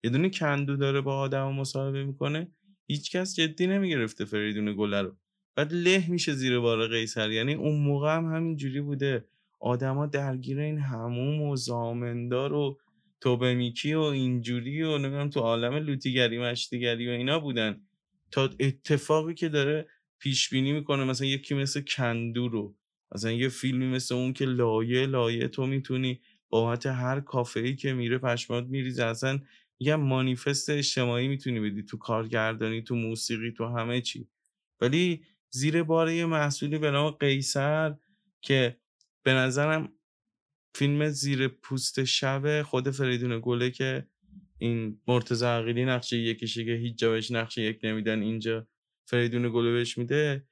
یه دونه کندو داره با آدم مصاحبه می‌کنه هیچکس جدی نمی‌گرفته فریدون گله رو. بعد له میشه زیر بار قیصر. یعنی اون موقع هم همین جوری بوده. آدما درگیر این هموم و زامندار و توبه میکی و اینجوری و نمی‌دونم تو عالم لوتیگری مشتیگری و اینا بودن. تا اتفاقی که داره پیش بینی می‌کنه مثلا یکی مثل کندو رو. مثلا یه فیلمی مثل اون که لایه لایه تو می‌تونی بابت هر کافه ای که میره پشمات میریزه. اصلا یه مانیفست اجتماعی می‌تونی بدی تو کارگردانی تو موسیقی تو همه چی. ولی زیر بار یه محصولی به نام قیصر که به نظرم فیلم زیر پوست شب خود فریدون گله که این مرتضی عقیلی نقشه یکیشه که هیچ جا بهش نقشه یک نمیدن اینجا فریدون گله بهش میده.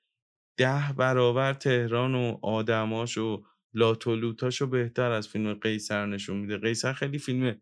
ده برابر تهران و آدماش و لاتولوتاشو بهتر از فیلم قیصر نشون میده. قیصر خیلی فیلم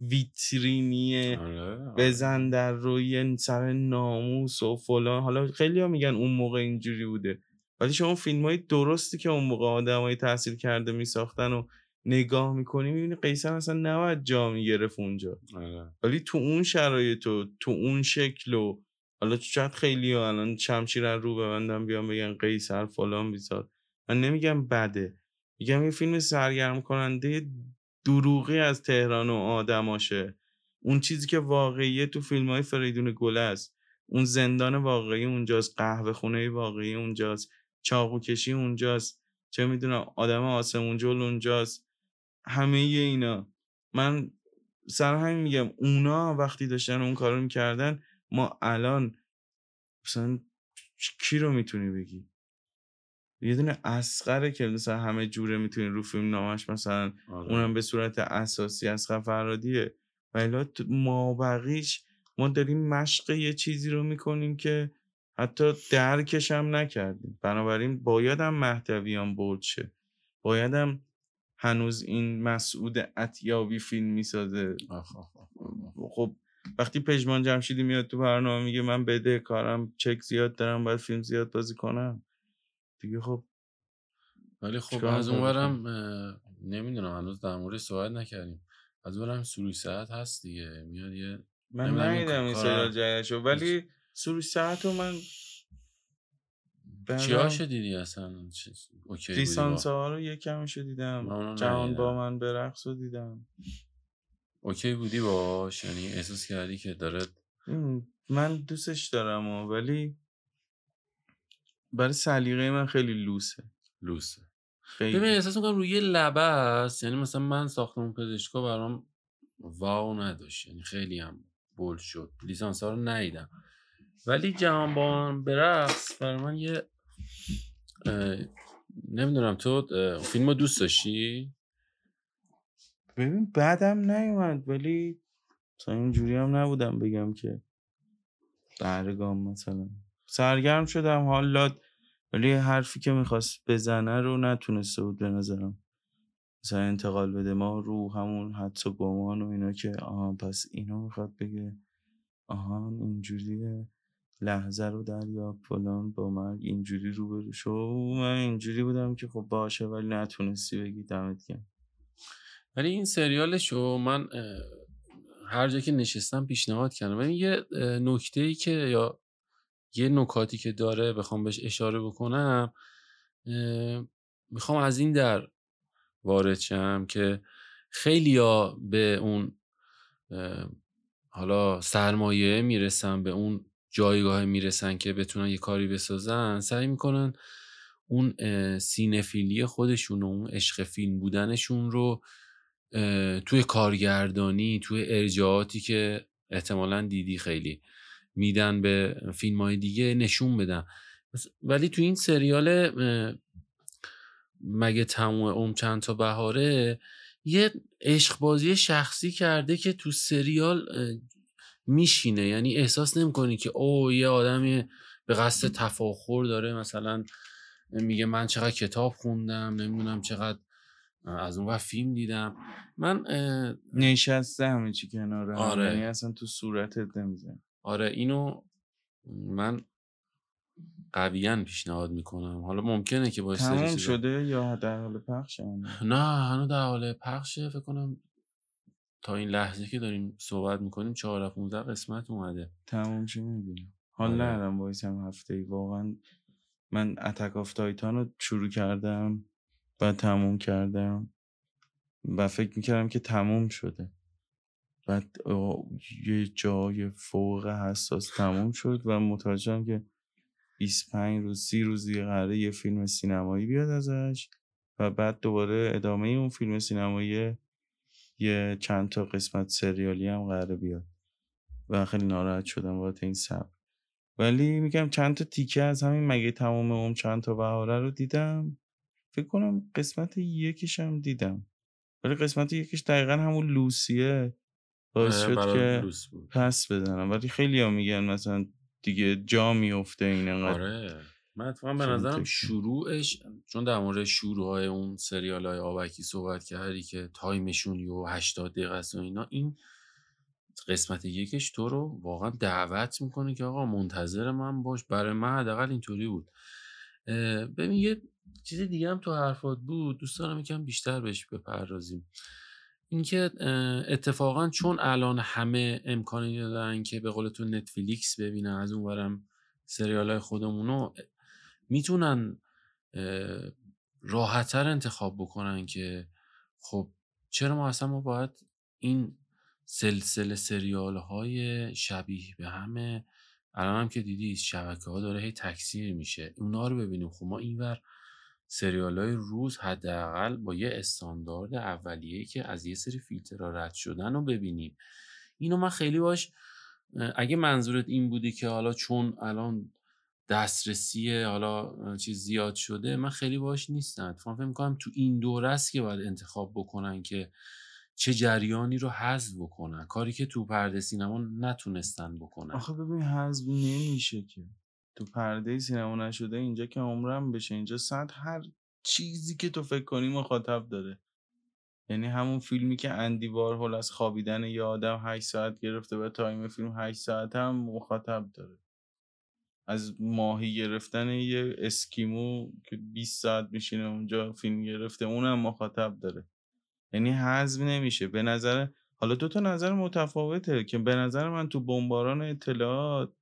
ویترینیه آره آره. بزن در روی سر ناموس و فلان. حالا خیلی ها میگن اون موقع اینجوری بوده. ولی شما فیلم های درستی که اون موقع آدم های تحصیل کرده میساختن و نگاه می‌کنی می‌بینی قیصر اصلا نباید جا می‌گرفت اونجا. آره. ولی تو اون شرایط و تو اون شکل و حالا شاید خیلی ها الان شمشیر از رو ببندن بیان بگن قیصر فلان بیزار من نمیگم بده. میگم این فیلم سرگرم کننده دروغی از تهران و آدماشه. اون چیزی که واقعیه تو فیلم های فریدون گله است. اون زندان واقعی اونجاست قهوه خونه واقعی اونجاست چاقو کشی اونجاست چه می‌دونم آدم آسمون جل اونجاست. همه اینا. من سر همین میگم اونا وقتی داشتن اون کارو می‌کردن ما الان مثلا کی رو می‌تونی بگی؟ یه دونه اسقره که مثلا همه جوره می‌تونی رو فیلم نامش مثلا آره. اونم به صورت اساسی از فرادیه. ولی ما بقیش ما داریم مشق یه چیزی رو می‌کنیم که حتی درکش هم نکردیم. بنابراین باید هم مهدویان بولد شه. باید هم هنوز این مسعود اتیابی فیلم می‌سازه. خب وقتی پژمان جمشیدی میاد تو برنامه میگه من بده کارم چک زیاد دارم باید فیلم زیاد بازی کنم. دیگه خب ولی خب از می‌خوای اونورم نمی‌دونم هنوز در مورد صحبت نکردیم. از اونورم سروش ساعت هست دیگه میاد یه من نمی‌دونم این ندیدم این کار- سریال جدیدشو ولی سروش ساعت رو من به چی هاشو دیدی اصلا؟ چیز- اوکی لیسانس با- ها رو یکمشو دیدم جهان با. من برقص رو دیدم. اوکی بودی باش؟ یعنی احساس کردی که داره من دوستش دارم و ولی برای سلیقه من خیلی لوسه. لوسه. خیلی. ببین احساس می‌کنم روی یه لبه است یعنی مثلا من ساختمون پزشکا برام واو نداشت یعنی خیلی هم بول شد. لیسانس ها رو ندیدم. ولی جهان با من برقص برای من یه نمی‌دونم تو فیلم رو دوست داشتی؟ ببین بعدم نیومد ولی مثلا اینجوری هم نبودم بگم که برگام مثلا. سرگرم شدم. حالا ولی حرفی که می‌خواست بزنه رو نتونسته بود به نظرم. مثلا انتقال بده. ما رو همون حدس و گمان و اینا که آها پس اینو می‌خواد بگه. آها اینجوریه لحظه رو دریا فلان با مرگ اینجوری روبرو شو من اینجوری بودم که خب باشه ولی نتونستی بگی دمت گرم. ولی این سریالشو من هر جا که نشستم پیشنهاد کردم. ولی یه نکته ای که یا یه نکاتی که داره بخوام بهش اشاره بکنم می‌خوام از این در وارد شم که خیلیا به اون حالا سرمایه می‌رسن به اون جایگاه می‌رسن که بتونن یه کاری بسازن سعی می‌کنن اون سینفیلی خودشون و اون عشق فیلم بودنشون رو توی کارگردانی توی ارجاعاتی که احتمالا دیدی خیلی. میدن به فیلم های دیگه نشون بدن. ولی تو این سریال مگه تموم اون چند تا بهاره یه عشق بازی شخصی کرده که تو سریال میشینه. یعنی احساس نمی‌کنی که او یه آدمی به قصد تفاخر داره. مثلا میگه من چقدر کتاب خوندم نمی‌دونم چقدر از اون فیلم دیدم. من نشسته همه چی کناره آره. یعنی اصلا تو صورتت نمیزن آره اینو من قویا پیشنهاد می‌کنم. حالا ممکنه که با تموم شده یا در حال پخش نه هنوز در حال پخشه فکر کنم تا این لحظه که داریم صحبت می‌کنیم 14 15 قسمت اومده. تموم چی می‌بینیم حال آره. ندارم وایسم هفته ای واقعا من Attack of Titan رو شروع کردم و تموم کردم و فکر می‌کردم که تموم شده. بعد یه جای فوق حساس تموم شد و متوجهم که 25 روز 30 روز دیگه قراره یه فیلم سینمایی بیاد ازش و بعد دوباره ادامه اون فیلم سینمایی یه چند تا قسمت سریالی هم قراره بیاد و خیلی ناراحت شدم بابت این صبر ولی میگم چند تا تیکه از همین مگه تمام اون چند تا بهاره رو دیدم؟ فکر کنم قسمت یکیش هم دیدم. ولی قسمت یکیش دقیقا همون لوسیه باعث آره، شد که پس بزنم. ولی خیلی ها میگن مثلا دیگه جا میفته این انقدر. آره. من اتفاقا به نظرم شروعش چون در مورد شروع های اون سریال های آبکی صحبت کردی که تایمشون و 80 دقیقه است و اینا این قسمت یکش تو رو واقعا دعوت می‌کنه که آقا منتظر من باش. برای من حداقل اینطوری بود. ببین یه چیز دیگه هم تو حرفات بود. دوست دارم یکم بیشتر بهش بپردازیم. اینکه اتفاقا چون الان همه امکانی دارن که به قول تو نتفلیکس ببینن از اونورم سریال های خودمونو می‌تونن راحتتر انتخاب بکنن که خب چرا ما اصلا ما باید این سلسله سریال های شبیه به همه؟ الان هم که دیدی شبکه ها داره هی تکثیر میشه. اونا رو ببینیم. خب ما اینور سریال های روز حداقل با یه استاندارد اولیه که از یه سری فیلترها رد شدن رو ببینیم. اینو من خیلی باش اگه منظورت این بودی که حالا چون الان دسترسی حالا چیز زیاد شده من خیلی باش نیستم. اتفاقا فکر می‌کنم تو این دوره است که باید انتخاب بکنن که چه جریانی رو حذف بکنن. کاری که تو پرده سینما نتونستن بکنن. آخه ببین حذف نمیشه که. تو پرده سینما نشده اینجا که عمرم بشه اینجا صد هر چیزی که تو فکر کنی مخاطب داره. یعنی همون فیلمی که اندی وارهول از خوابیدن یه آدم 8 ساعت گرفته و تایم فیلم 8 ساعت هم مخاطب داره. از ماهی گرفتن یه اسکیمو که 20 ساعت میشینه اونجا فیلم گرفته اونم مخاطب داره. یعنی حذف نمیشه. به نظر حالا دو تا نظر متفاوته که به نظر من تو بمباران اطلاعات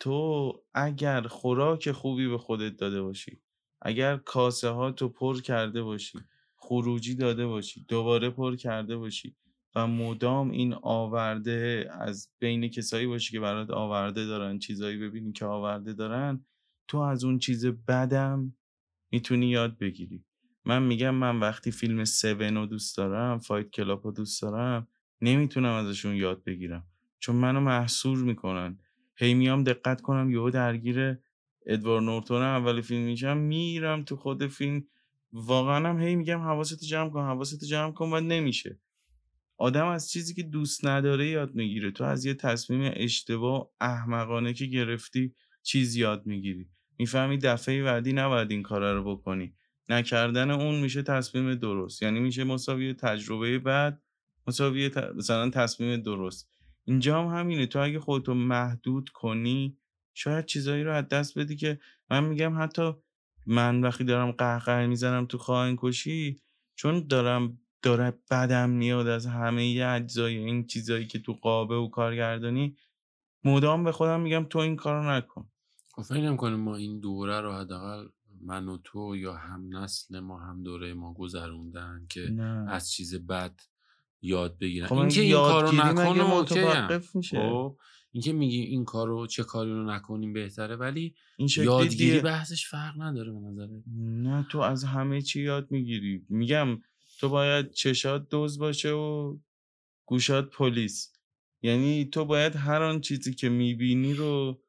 تو اگر خوراک خوبی به خودت داده باشی اگر کاسه هاتو پر کرده باشی خروجی داده باشی دوباره پر کرده باشی و مدام این آورده از بین کسایی باشی که برات آورده دارن چیزایی ببینی که آورده دارن تو از اون چیز بدم می‌تونی یاد بگیری. من میگم من وقتی فیلم 7 رو دوست دارم Fight Club رو دوست دارم نمی‌تونم ازشون یاد بگیرم. چون منو محصور می‌کنن. هی میام دقت کنم یهو درگیر ادوار نورتون اول فیلم میشم میرم تو خود فیلم. واقعا هم هی میگم حواست جمع کن حواست جمع کن و نمیشه. آدم از چیزی که دوست نداره یاد می‌گیره. تو از یه تصمیم اشتباه احمقانه که گرفتی چیز یاد می‌گیری. می‌فهمی دفعه بعدی نباید این کار رو بکنی. نکردن اون میشه تصمیم درست. یعنی میشه مساوی تجربه بعد مساوی ت... مثلا تصمیم درست. اینجا هم همینه. تو اگه خودتو محدود کنی شاید چیزایی رو از دست بدی که من میگم حتی من وقتی دارم قهقه می‌زنم تو خواهن کشی چون دارم داره بدم میاد از همه اجزای این چیزایی که تو قابه و کارگردانی مدام به خودم میگم تو این کارو نکن. خب فکر نمی‌کنی ما این دوره رو حداقل من و تو یا هم نسل ما هم دوره ما گذروندن که نه. از چیز بد یاد بگیرن. خب اینکه این این کارو نکنه متوقف میشه؟ خب اینکه میگی این کارو چه کاری رو نکنیم بهتره ولی این یادگیری دیگه بحثش فرق نداره به نظره نه تو از همه چی یاد می‌گیری. میگم تو باید چشات دوز باشه و گوشات پلیس. یعنی تو باید هر آن چیزی که می‌بینی رو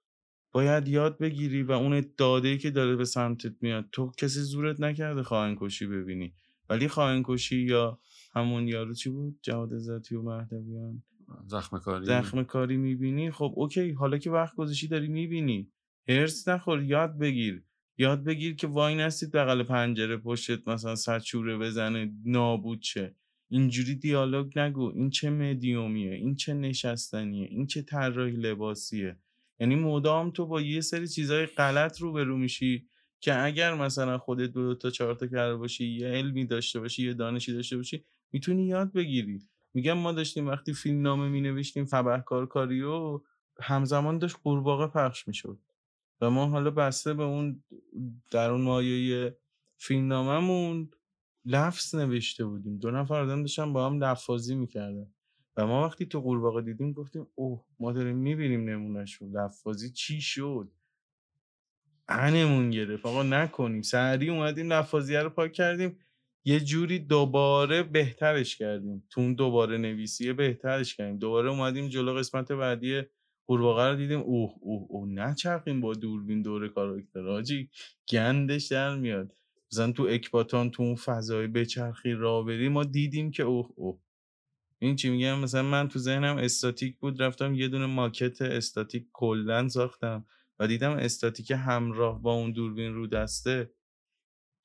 باید یاد بگیری و اون داده که داره به سمتت میاد. تو کسی زورت نکرده خواهن کشی ببینی. ولی خواهن کشی یا همون یارو چی بود؟ جواد ذاتی و مهدویان. زخم کاری زخم کاری می‌بینی؟ خب اوکی حالا که وقت گذاشتی داری می‌بینی. هرس نخور یاد بگیر. یاد بگیر که وای نستید بغل پنجره پشتت مثلا سچوره بزنه نابود شه. اینجوری دیالوگ نگو. این چه مدیومیه؟ این چه نشستنیه؟ این چه طراحی لباسیه؟ یعنی مدام تو با یه سری چیزای غلط روبرو میشی که اگر مثلا خودت دو, دو تا چهار تا کرده باشی یه علمی داشته باشی یه دانشی داشته باشی می‌تونی یاد بگیری. میگم ما داشتیم وقتی فیلم نامه می نوشتیم فبهکار کاریو همزمان داشت قورباغه پخش می‌شد. و ما حالا بسته به اون در اون مایه فیلم لفظ نوشته بودیم. دو نفر آدم داشتن با هم لفاظی می‌کردن. و ما وقتی تو قورباغه دیدیم گفتیم اوه ما داریم می‌بینیم نمونهش رو لفاظی چی شد؟ انمون گرفت. آقا نکنیم. سریع اومدیم لفاظیه رو پاک کردیم. یه جوری دوباره بهترش کردیم. تو اون دوباره نویسیه بهترش کردیم. دوباره اومدیم جلو قسمت بعدی قورباغه رو دیدیم. اوه اوه اوه نچرخیم با دوربین دور کاراکتر. حاجی گندش در میاد. مثلا تو اکباتان تو اون فضای بچرخی را بری ما دیدیم که اوه اوه. این چی میگم مثلا من تو ذهنم استاتیک بود رفتم یه دونه ماکت استاتیک کلا ساختم و دیدم استاتیک همراه با اون دوربین رو دسته.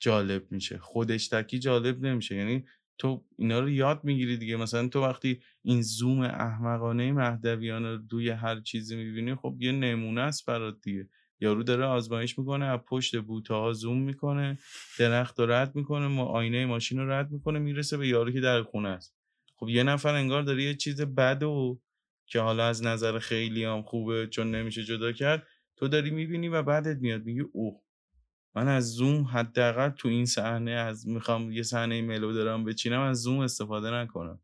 جالب میشه. خودش تکی جالب نمیشه. یعنی تو اینا رو یاد می‌گیری دیگه. مثلا تو وقتی این زوم احمقانه مهدویان رو روی هر چیزی می‌بینی خب یه نمونه است برات دیگه. یارو داره آزمایش می‌کنه از پشت بوته ها زوم می‌کنه درخت رو رد می‌کنه ما آینه ماشین رو رد می‌کنه می‌رسه به یارو که در خونه است. خب یه نفر انگار داره یه چیز بد و که حالا از نظر خیلی هم خوبه چون نمیشه جدا کرد تو داری می‌بینی و بعدت میاد میگی اوه من از زوم حداقل تو این صحنه از می‌خوام یه صحنه ملودرام بچینم از زوم استفاده نکنم.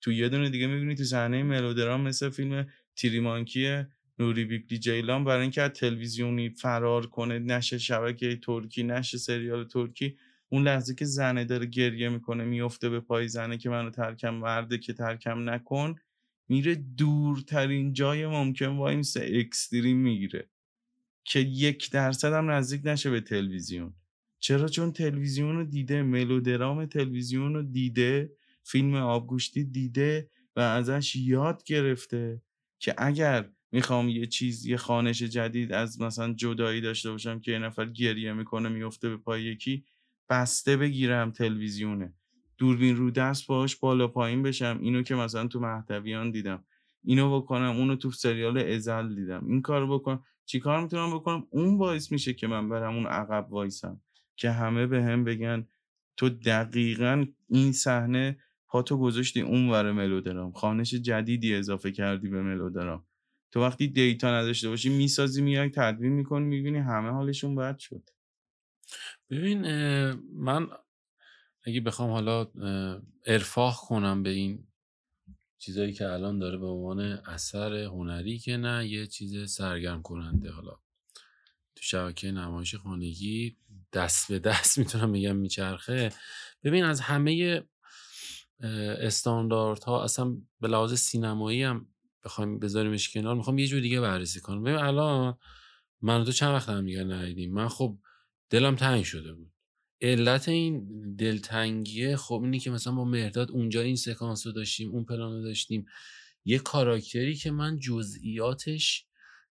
تو یه دونه دیگه می‌بینی تو صحنه ملودرام مثل فیلم تیریمانکی نوری بیگلی جیلان. برای اینکه از تلویزیونی فرار کنه نشه شبکه ترکی نشه سریال ترکی اون لحظه که زنه داره گریه می‌کنه میفته به پای زنه که منو ترکم مرده که ترکم نکن میره دورترین جای ممکن وایمیسه اکستریم می‌گیره. که یک درصد هم نزدیک نشه به تلویزیون. چرا؟ چون تلویزیون رو دیده ملودرام تلویزیون رو دیده فیلم آبگوشتی دیده و ازش یاد گرفته که اگر می‌خوام یه چیز یه خانش جدید از مثلا جدایی داشته باشم که یه نفر گریه می‌کنه میفته به پای یکی بسته بگیرم تلویزیونه. دوربین رو دست باش بالا پایین بشم اینو که مثلا تو مهدویان دیدم. اینو بکنم اونو تو سریال ازل دیدم. این کارو بکنم چیکار می‌تونم بکنم؟ اون باعث میشه که من برم اون عقب وایسم که همه به هم بگن تو دقیقا این صحنه پاتو گذاشتی اون ور ملودرام خانش جدیدی اضافه کردی به ملودرام. تو وقتی دیتا نداشته باشی می‌سازی میای تدوین می‌کنی می‌بینی همه حالشون بد شد. ببین من اگه بخوام حالا ارفاق کنم به این چیزایی که الان داره به عنوان اثر هنری که نه یه چیز سرگرم کننده حالا. تو شبکه نمایش خانگی دست به دست *laughs* می‌تونم بگم میچرخه. ببین از همه استانداردها اصلا به لحاظ سینمایی هم بخوایم بذاریمش کنار می‌خوام یه جور دیگه بررسی کنم. ببین الان من تو چند وقت هم دیگه ندیدیم. من خب دلم تنگ شده بود. علت این دلتنگیه خب اینی که مثلا با مهرداد اونجا این سکانس رو داشتیم اون پلان رو داشتیم. یه کاراکتری که من جزئیاتش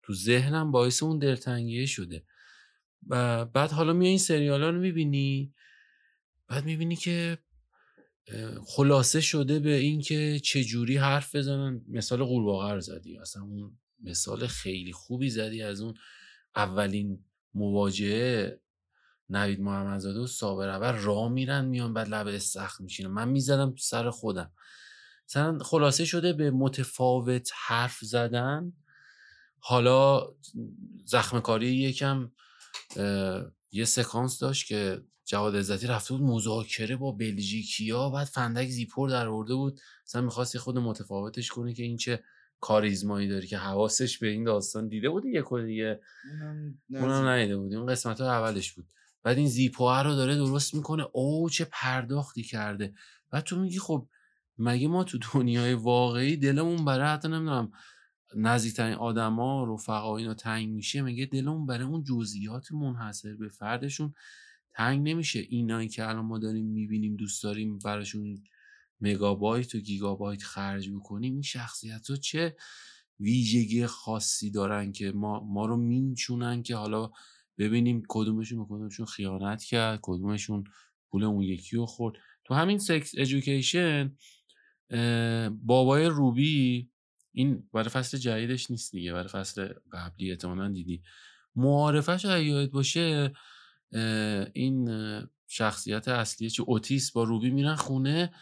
تو ذهنم باعث اون دلتنگیه شده. و بعد حالا میای این سریال رو می‌بینی بعد می‌بینی که خلاصه شده به این که چجوری حرف بزنن. مثال قورباغه زدی اصلا اون مثال خیلی خوبی زدی از اون اولین مواجهه نوید محمدزاده و صابر اول راه میرن میان بعد لب استخر میشینن من می‌زدم تو سر خودم. مثلا خلاصه شده به متفاوت حرف زدن. حالا زخم کاری یکم یه سکانس داشت که جواد عزتی رفته بود مذاکره با بلژیکیا بعد فندک زیپور در آورده بود. مثلا می‌خواست خود متفاوتش کنه که این چه کاریزمایی داری که حواسش به این داستان دیده بود یک و دیگه اونم. ندیده بود اون قسمت ها اولش بود. بعد این زیپوه رو داره درست می‌کنه. او چه پرداختی کرده. بعد تو میگی خب مگه ما تو دنیای واقعی دلمون برای حتی نمی‌دونم نزدیکترین آدما رفقا اینا تنگ میشه؟ مگه دلمون برای اون جزئیات منحصر به فردشون تنگ نمیشه؟ اینایی که الان ما داریم می‌بینیم دوست داریم براشون مگابایت و گیگابایت خرج بکنیم این شخصیت ها چه ویژگی خاصی دارن که ما, ما رو مینچونن که حالا ببینیم کدومشون به کدومشون خیانت کرد کدومشون پول اون یکی رو خورد. تو همین سکس ادویکیشن بابای روبی این برای فصل جدیدش نیست دیگه برای فصل قبلی احتمالا دیدی. معارفش اگه یاد باشه این شخصیت اصلی چه اوتیس با روبی میرن خونه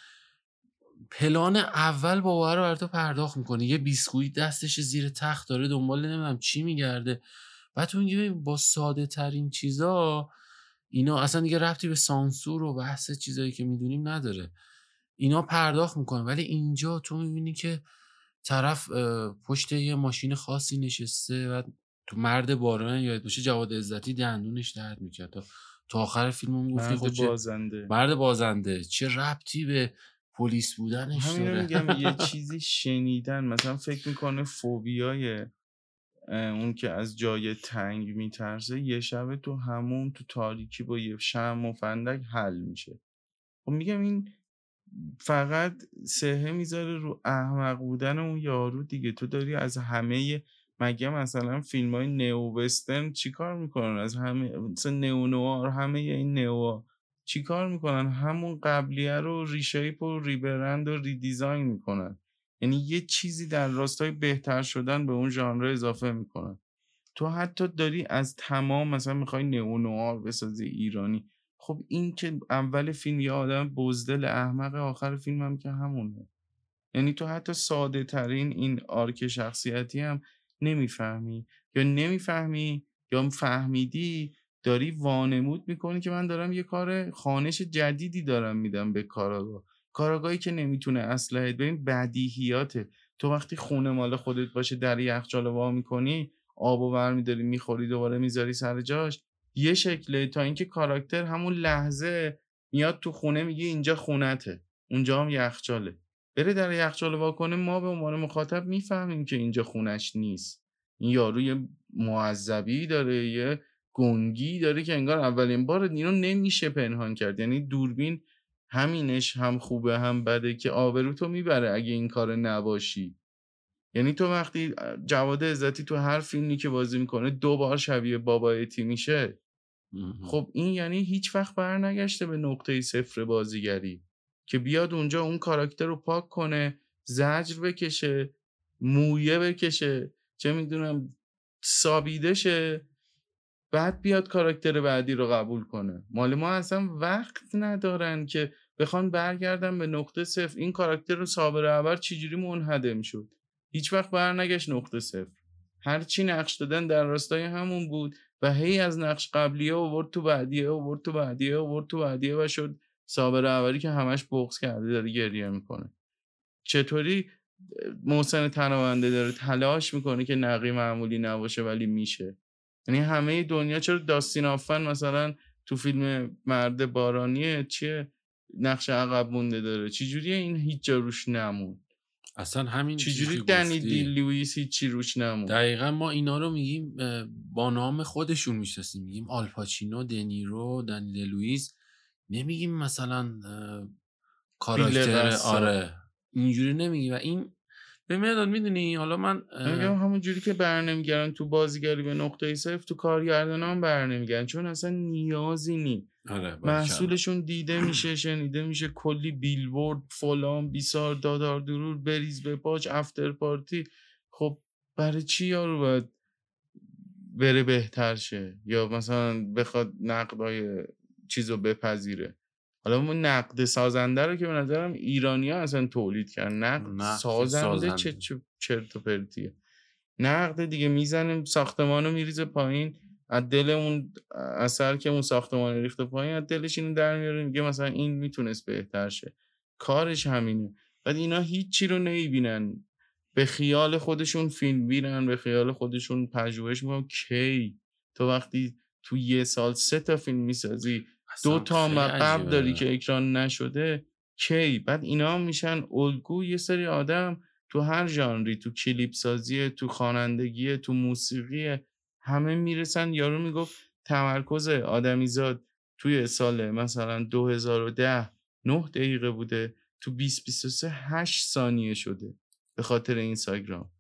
پلان اول بابا رو بر تو پرداخت می‌کنه. یه بیسکویت دستش زیر تخت داره دنبال نمی‌دونم چی میگرده. بعد تو با ساده ترین چیزا اینا اصلا دیگه ربطی به سانسور و بحث چیزایی که می‌دونیم نداره. اینا پرداخت می‌کنه. ولی اینجا تو می‌بینی که طرف پشت یه ماشین خاصی نشسته و تو مرد باران یاد باشه جواد عزتی دندونش درد می‌کرد. تا تا آخر فیلم هم گفتی خب مرد چه- بازنده. مرد بازنده. چه ربطی به پلیس بودنش داره؟ میگم یه *laughs* چیزی شنیدن. مثلا فکر می‌کنه فوبیای اون که از جای تنگ میترسه یه شبه تو همون تو تاریکی با یه شم و فندک حل میشه. خب میگم این فقط سهه می‌ذاره رو احمق بودن اون یارو دیگه. تو داری از همه مگه مثلا فیلم های neo western چی کار می‌کنن؟ از همه مثلا neo noir همه این neo چی کار می‌کنن؟ همون قبلیه رو reshape و rebrand و redesign می‌کنن. یعنی یه چیزی در راستای بهتر شدن به اون ژانر اضافه می‌کنن تو حتی داری از تمام مثلا می‌خوای نئو نوار بسازی ایرانی خب این که اول فیلم یه آدم بزدل احمق آخر فیلم هم که همونه. یعنی تو حتی ساده ترین این آرک شخصیتی هم نمی‌فهمی یا نمی‌فهمی یا فهمیدی داری وانمود می‌کنی که من دارم یه کار خانش جدیدی دارم میدم به کاراگاه. کاراگاهی که نمی‌تونه اسلحه ببین بدیهیاته. تو وقتی خونه مال خودت باشه در یخچال وا می‌کنی آب و برمیداری می‌خوری دوباره می‌ذاری سر جاش یه شکله تا اینکه کاراکتر همون لحظه میاد تو خونه میگه اینجا خونته اونجا هم یخچاله بره در یخچال وا کنه ما به عنوان مخاطب می‌فهمیم که اینجا خونش نیست. این یارو یه معذبی داره یه گنگی داره که انگار اولین بار اینو نمیشه پنهان کرد. یعنی دوربین همینش هم خوبه هم بده که آبرو تو می‌بره اگه این کار نباشی. یعنی تو وقتی جواد عزتی تو هر فیلمی که بازی می‌کنه دو بار شبیه بابا تی میشه. خب این یعنی هیچ وقت برنگشته به نقطه صفر بازیگری که بیاد اونجا اون کاراکتر رو پاک کنه زجر بکشه مویه بکشه چه می‌دونم سابیده شه بعد بیاد کاراکتر بعدی رو قبول کنه. مال ما اصلا وقت ندارن که بخوان برگردن به نقطه صفر. این کاراکتر صابر اول چجوری منهدم شد؟ هیچ وقت برنگشت نقطه صفر. هرچی نقش دادن در راستای همون بود و هی از نقش قبلیه آورد تو بعدیه آورد تو بعدیه آورد تو بعدیه و شد صابر اولی که همش بغض کرده داره گریه می‌کنه. چطوری محسن تناونده داره تلاش می‌کنه که نقی معمولی نباشه ولی میشه؟ یعنی همه دنیا چرا داستین آفن مثلا تو فیلم مرد بارانیه؟ چیه؟ نقش عقب مونده داره. چجوری این هیچ جا روش نمون اصلا همین چجوری دنی. دی لوئیس هیچی روش نمون دقیقا ما اینا رو میگیم با نام خودشون می‌شناسیم. میگیم آلپاچینو دنیرو دنی لوئیس. نمیگیم مثلا کاراکتر. آره. اینجوری نمیگیم. و این به مداد می‌دونی حالا من میگم همون جوری که برنمیگردن تو بازیگری به نقطه صفر تو کارگردان هم برنمیگردن. چون اصلا نیازی نی آره. محصولشون دیده میشه شنیده میشه کلی بیلبورد فلان بیسار دادار درور بریز به پاچ افتر پارتی. خب برای چی یارو باید بره بهتر شه؟ یا مثلا بخواد نقدای چیز رو بپذیره؟ حالا اون نقد سازنده رو که به نظرم ایرانی ها اصلا تولید کردن. نقد نقد سازنده, سازنده. چه چه چرت و پرتیه. نقد دیگه می‌زنه ساختمان رو میریزه پایین. از دل اون اثر که اون ساختمان ریخته پایین از دلش اینو در میاره میگه مثلا این می‌تونست بهتر شه. کارش همینه. بعد اینا هیچی رو نمی‌بینن. به خیال خودشون فیلم بینن به خیال خودشون پژوهش می‌کنن. کی؟ تو وقتی تو یه سال سه تا فیلم می‌سازی دو تا عجیبه. داری که اکران نشده کی؟ بعد اینا میشن الگو یه سری آدم تو هر ژانری تو کلیپ سازی تو خوانندگی تو موسیقی همه می‌رسن یارو می‌گفت تمرکز آدمیزاد توی سال مثلا 2010 9 دقیقه بوده تو 2023 8 ثانیه شده به خاطر اینستاگرام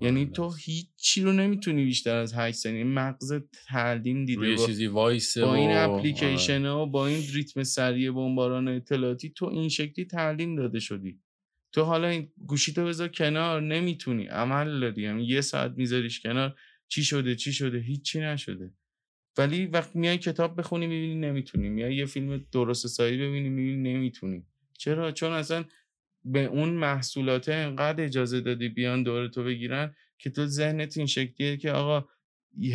یعنی تو. هیچی رو نمی‌تونی بیشتر از 8 ثانیه مغز تعلیم دیده روی با- چیزی وایسه با این و- اپلیکیشن آره. ها با این ریتم سریع بمباران اطلاعاتی تو این شکلی تعلیم داده شدی تو حالا این گوشی تو بذار کنار نمی‌تونی عمل داری یعنی یه ساعت میذاریش کنار چی شده چی شده هیچی نشده. ولی وقتی میای کتاب بخونی می‌بینی نمی‌تونی. میای یه فیلم درست حسابی ببینی می‌بینی نمی‌تونی. چرا؟ چون اصلا به اون محصولات انقدر اجازه دادی بیان دور تو بگیرن که تو ذهنت این شکلیه که آقا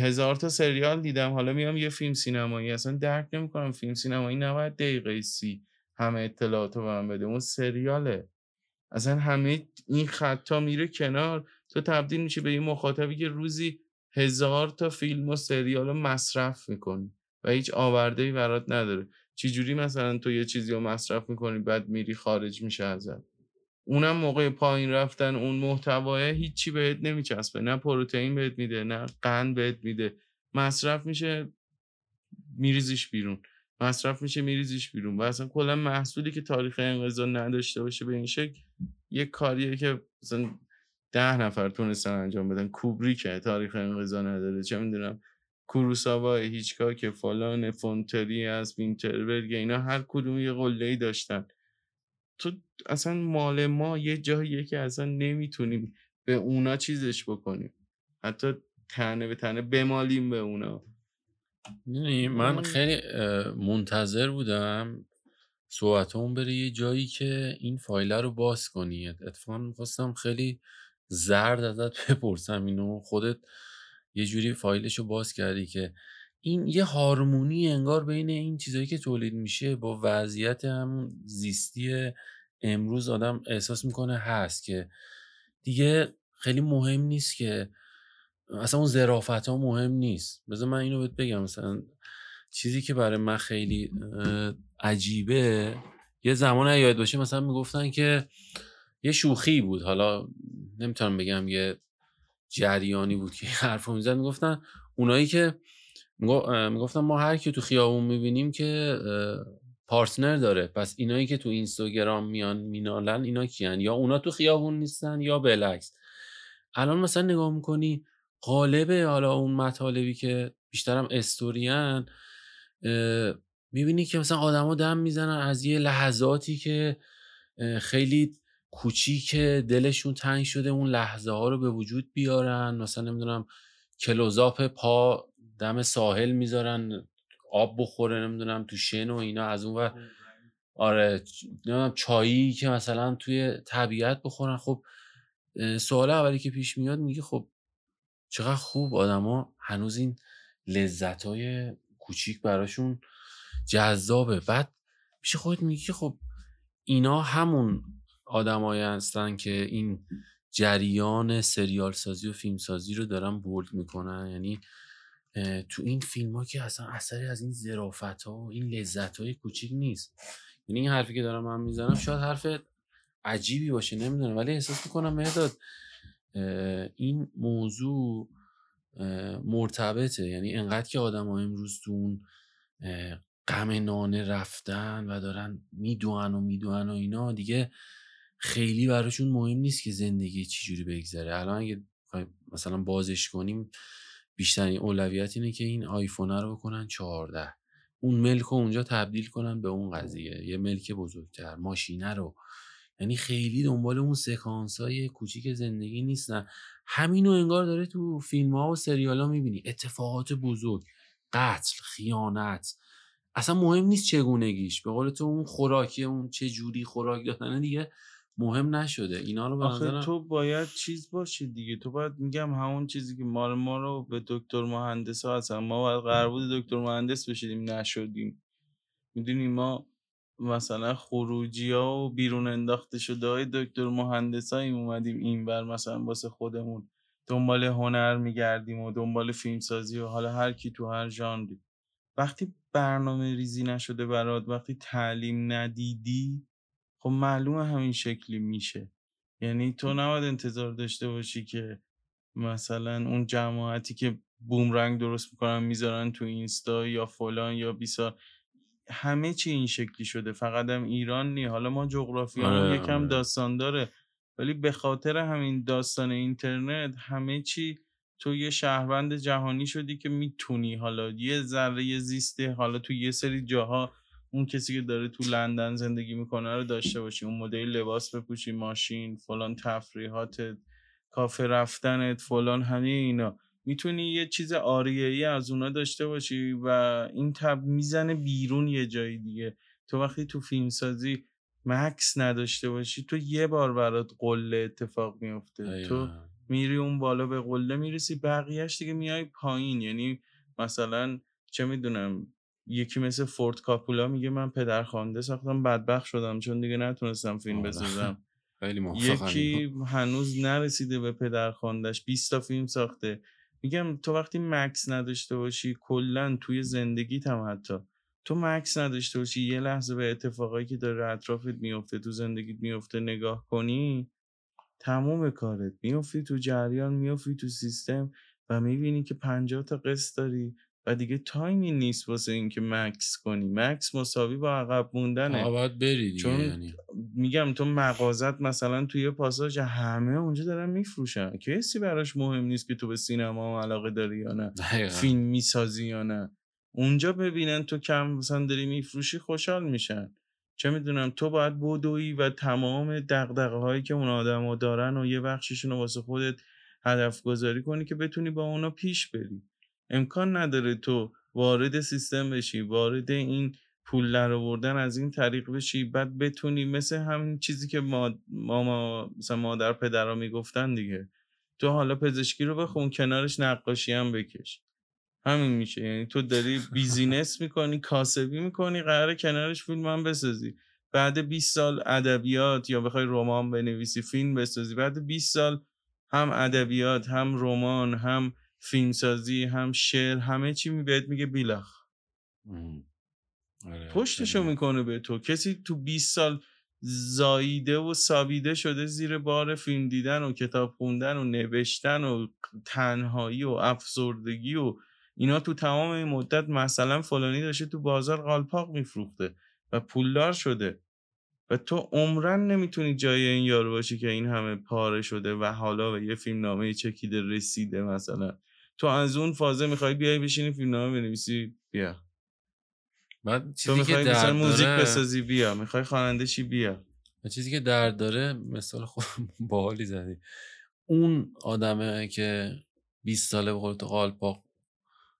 هزار تا سریال دیدم حالا میام یه فیلم سینمایی. اصلا درک نمی‌کنم فیلم سینمایی نباید دقیقه سی همه اطلاعات رو من بده. اون سریاله. اصلا همه این خطا میره کنار. تو تبدیل میشه به یه مخاطبی که روزی هزار تا فیلم و سریال رو مصرف می‌کنی و هیچ آورده ای برات نداره. چجوری مثلا تو یه چیزی رو مصرف می‌کنی بعد میری خارج میشه ازت؟ اونم موقع پایین رفتن اون محتواه هیچی بهت نمیچسبه. نه پروتئین بهت میده نه قند بهت میده. مصرف میشه میریزیش بیرون. مصرف میشه میریزیش بیرون. و اصلا کلا محصولی که تاریخ انقضا نداشته باشه به این شکل یه کاریه که مثلا ده نفر تونستن انجام بدن. کوبریکه تاریخ انقضا نداره. چه می‌دونم کوروساوا هیچکاک فلان فونتری از وینتربرگ اینا هر کدوم یه قله داشتن. تو اصلا مال ما یه جاییه که اصلا نمی‌تونیم به اونا چیزش بکنیم. حتی تنه به تنه بمالیم به اونا. می‌دونی، من. خیلی منتظر بودم صحبت اون بره یه جایی که این فایله رو باز کنی. اتفاقا می‌خواستم خیلی زرد ازت *laughs* بپرسم اینو. خودت یه جوری فایلش رو باز کردی که این یه هارمونی انگار بین این چیزایی که تولید میشه با وضعیت همون زیستی امروز آدم احساس می‌کنه هست که دیگه خیلی مهم نیست که اصلا اون ظرافت ها مهم نیست. بذار من اینو بهت بگم. مثلا چیزی که برای من خیلی عجیبه یه زمان یاد باشه مثلا می‌گفتن که یه شوخی بود. حالا نمی‌تونم بگم یه جریانی بود که حرف می‌زد. می‌گفتن اونایی که می‌گفتن ما هر کی تو خیابون می‌بینیم که پارتنر داره. پس اینایی که تو اینستاگرام میان مینالن اینا کیان؟ یا اونا تو خیابون نیستن یا بالعکس الان مثلا نگاه می‌کنی قالب حالا اون مطالبی که بیشترم استوریان می‌بینی که مثلا آدما دم می‌زنن از یه لحظاتی که خیلی کوچیک دلشون تنگ شده اون لحظه ها رو به وجود بیارن. مثلا نمی‌دونم کلوزاپ پا دم ساحل می‌ذارن آب بخوره نمی‌دونم تو شن و اینا. از اون ور آره نمی‌دونم چایی که مثلا توی طبیعت بخورن. خب سوال اولی که پیش میاد میگه خب چقدر خوب آدما هنوز این لذت های کوچیک براشون جذابه. بعد پیش خودت میگی خب اینا همون آدمایی هستن که این جریان سریال سازی و فیلم سازی رو دارن بولد می‌کنن. یعنی تو این فیلم ها که اصلا اثری از این ظرافت ها و این لذت های کوچیک نیست. یعنی این حرفی که دارم من می‌زنم شاید حرف عجیبی باشه نمی‌دونم. ولی احساس می‌کنم مهداد این موضوع مرتبطه. یعنی انقدر که آدم ها امروز تو اون غم نانه رفتن و دارن می‌دونن و می‌دونن و اینا دیگه خیلی براشون مهم نیست که زندگی چجوری بگذره. الان اگه مثلا بازش کنیم بیشترین اولویت اینه که این آیفون رو بکنن 14 اون ملک رو اونجا تبدیل کنن به اون قضیه. یه ملک بزرگتر ماشینه رو. یعنی خیلی دنبال اون سکانس های کوچیک زندگی نیستن. همینو انگار داره تو فیلم ها و سریال ها می‌بینی. اتفاقات بزرگ قتل خیانت. اصلا مهم نیست چگونگیش. به قول تو اون خوراکی اون چه جوری خوراک دادن دیگه. مهم نشده. اینا رو به آخه تو باید چیز باشی دیگه. تو باید میگم همون چیزی که ما رو ما رو به دکتر مهندس ها هستن. ما باید قرار بود دکتر مهندس بشیدیم نشدیم. می‌دونی ما مثلا خروجی ها و بیرون انداخته شده های دکتر مهندس هایی اومدیم این بر مثلا واسه خودمون دنبال هنر میگردیم و دنبال فیلمسازی و حالا هر کی تو هر ژانری. وقتی برنامه ریزی نشده برات وقتی تعلیم ندیدی خب معلومه همین شکلی میشه. یعنی تو نباید انتظار داشته باشی که مثلا اون جماعتی که بومرنگ درست می‌کنن می‌ذارن تو اینستا یا فلان یا بیسا. همه چی این شکلی شده فقط هم ایران نی حالا ما جغرافی آره، یکم آره. داستان داره ولی به خاطر همین داستان اینترنت همه چی تو یه شهروند جهانی شدی که می‌تونی حالا یه ذره زیسته حالا تو یه سری جاها اون کسی که داره تو لندن زندگی می‌کنه رو داشته باشی اون مدل لباس بپوشی ماشین فلان تفریحاتت کافه رفتنت فلان همه اینا. می‌تونی یه چیز آریه ای از اونا داشته باشی و این تب می‌زنه بیرون یه جایی دیگه. تو وقتی تو فیلم سازی مکس نداشته باشی تو یه بار برات قله اتفاق میفته تو میری اون بالا به قله می‌رسی بقیهش دیگه میای پایین. یعنی مثلا چه می‌دونم یکی مثل فورت کاپولا میگه من پدرخوانده ساختم بدبخت شدم چون دیگه نتونستم فیلم. بسازم. *laughs* یکی هنوز نرسیده به پدرخواندهش 20 تا فیلم ساخته. میگم تو وقتی مکس نداشته باشی کلا توی زندگیت هم حتی. تو مکس نداشته باشی یه لحظه به اتفاقایی که داره اطرافت میفته تو زندگیت میفته نگاه کنی تموم کارت. میفتی تو جریان میفتی تو سیستم و می‌بینی که پنجاه تا قسط داری. و دیگه تایمی نیست واسه اینکه مکس کنی. مکس مساوی با عقب موندنه. باید بری دیگه چون یعنی. میگم تو مغازت مثلا توی پاساژ همه اونجا دارن میفروشن. کسی براش مهم نیست که تو به سینما علاقه داری یا نه. فیلم می‌سازی یا نه. اونجا ببینن تو کم مثلا داری میفروشی خوشحال میشن. چه می‌دونم تو باید بدوی و تمام دقدقه هایی که اون آدما دارن و یه بخششون رو واسه خودت هدف گذاری کنی که بتونی با اونا پیش بری. امکان نداره تو وارد سیستم بشی وارد این پول در آوردن از این طریق بشی بعد بتونی مثل همین چیزی که ما ماما مثلا مادر پدرها می‌گفتن دیگه تو حالا پزشکی رو بخون کنارش نقاشی هم بکش. همین میشه. یعنی تو داری بیزینس *laughs* می‌کنی کاسبی می‌کنی قرار کنارش فیلم هم بسازی. بعد 20 سال ادبیات یا بخوای رمان بنویسی فیلم بسازی. بعد 20 سال هم ادبیات هم رمان هم فیلمسازی هم شعر همه چی می بهت میگه بیلخ. آره، پشتشو می‌کنه به تو. کسی تو 20 سال زاییده و سابیده شده زیر بار فیلم دیدن و کتاب خوندن و نوشتن و تنهایی و افسردگی و اینا تو تمام این مدت مثلا فلانی داشته تو بازار قالپاق میفروخته و پولدار شده. و تو عمرن نمی‌تونی جای این یارو باشی که این همه پاره شده و حالا به یه فیلم نامه چکیده رسیده مثلا. تو از اون فازه می‌خوای بیای بشینی فیلمنامه بنویسی بیا. بعد تو می‌خوای مثلا موزیک بسازی بیا. می‌خوای خواننده چی؟ بیا. چیزی که درد داره مثال خود *laughs* باحالی زدی. اون آدمه که 20 ساله به قول قالپاق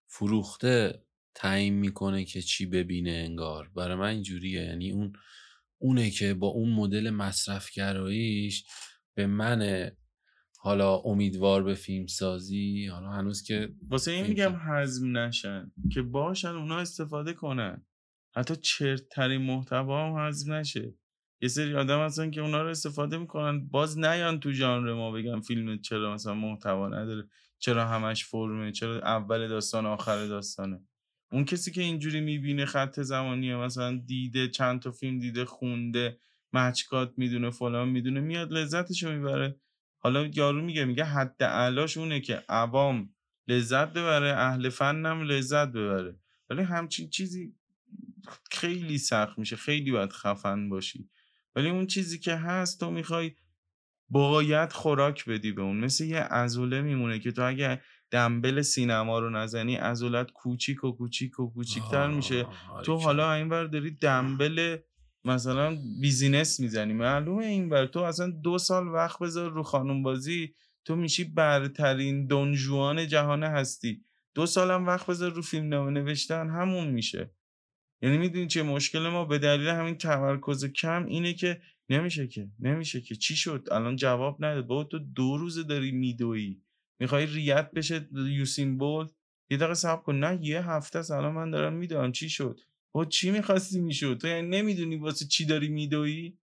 فروخته تعیین می‌کنه که چی ببینه انگار. برای من اینجوریه. یعنی اون اونه که با اون مدل مصرفگراییش به من حالا امیدوار به فیلم سازی حالا هنوز که واسه این میگم حزم نشن که باشن اونا استفاده کنن. حتی چرتترین محتوا هم حزم نشه. یه سری آدم هستن که اونا رو استفاده می‌کنن. باز نیان تو ژانر ما بگم فیلم چرا مثلا محتوا نداره چرا همش فرمه چرا اول داستان آخر داستانه. اون کسی که اینجوری می‌بینه خط زمانی مثلا دیده چند تا فیلم دیده خونده مچکات می‌دونه فلان می‌دونه میاد لذتشو می‌بره. حالا یارو میگه میگه حد علاش اونه که عوام لذت ببره اهل فنم لذت ببره. ولی همچین چیزی خیلی سخت میشه خیلی باید خفن باشی. ولی اون چیزی که هست تو می‌خوای باید خوراک بدی به اون. مثل یه عضله میمونه که تو اگه دنبل سینما رو نزنی عضلت کوچیک و کوچیک و کوچیکتر میشه. تو حالا اینور داری دنبل مثلا business می‌زنی. معلومه اینور تو اصلا دو سال وقت بذار رو خانم بازی تو میشی برترین دونجوان جهان هستی. دو سالم وقت بذار رو فیلم نامه نوشتن همون میشه. یعنی می‌دونی چه مشکل ما به دلیل همین تمرکز کم اینه که نمیشه که نمیشه که. چی شد؟ الان جواب نداد. بابا تو دو روزه داری میدویی. می‌خوای ریت بشه یوسین بولت یه دقیقه صبر کن. نه یه هفته است. الان من دارم میدوام چی شد؟ با چی می‌خواستی می‌شد؟ تو یعنی نمی‌دونی واسه چی داری میدویی؟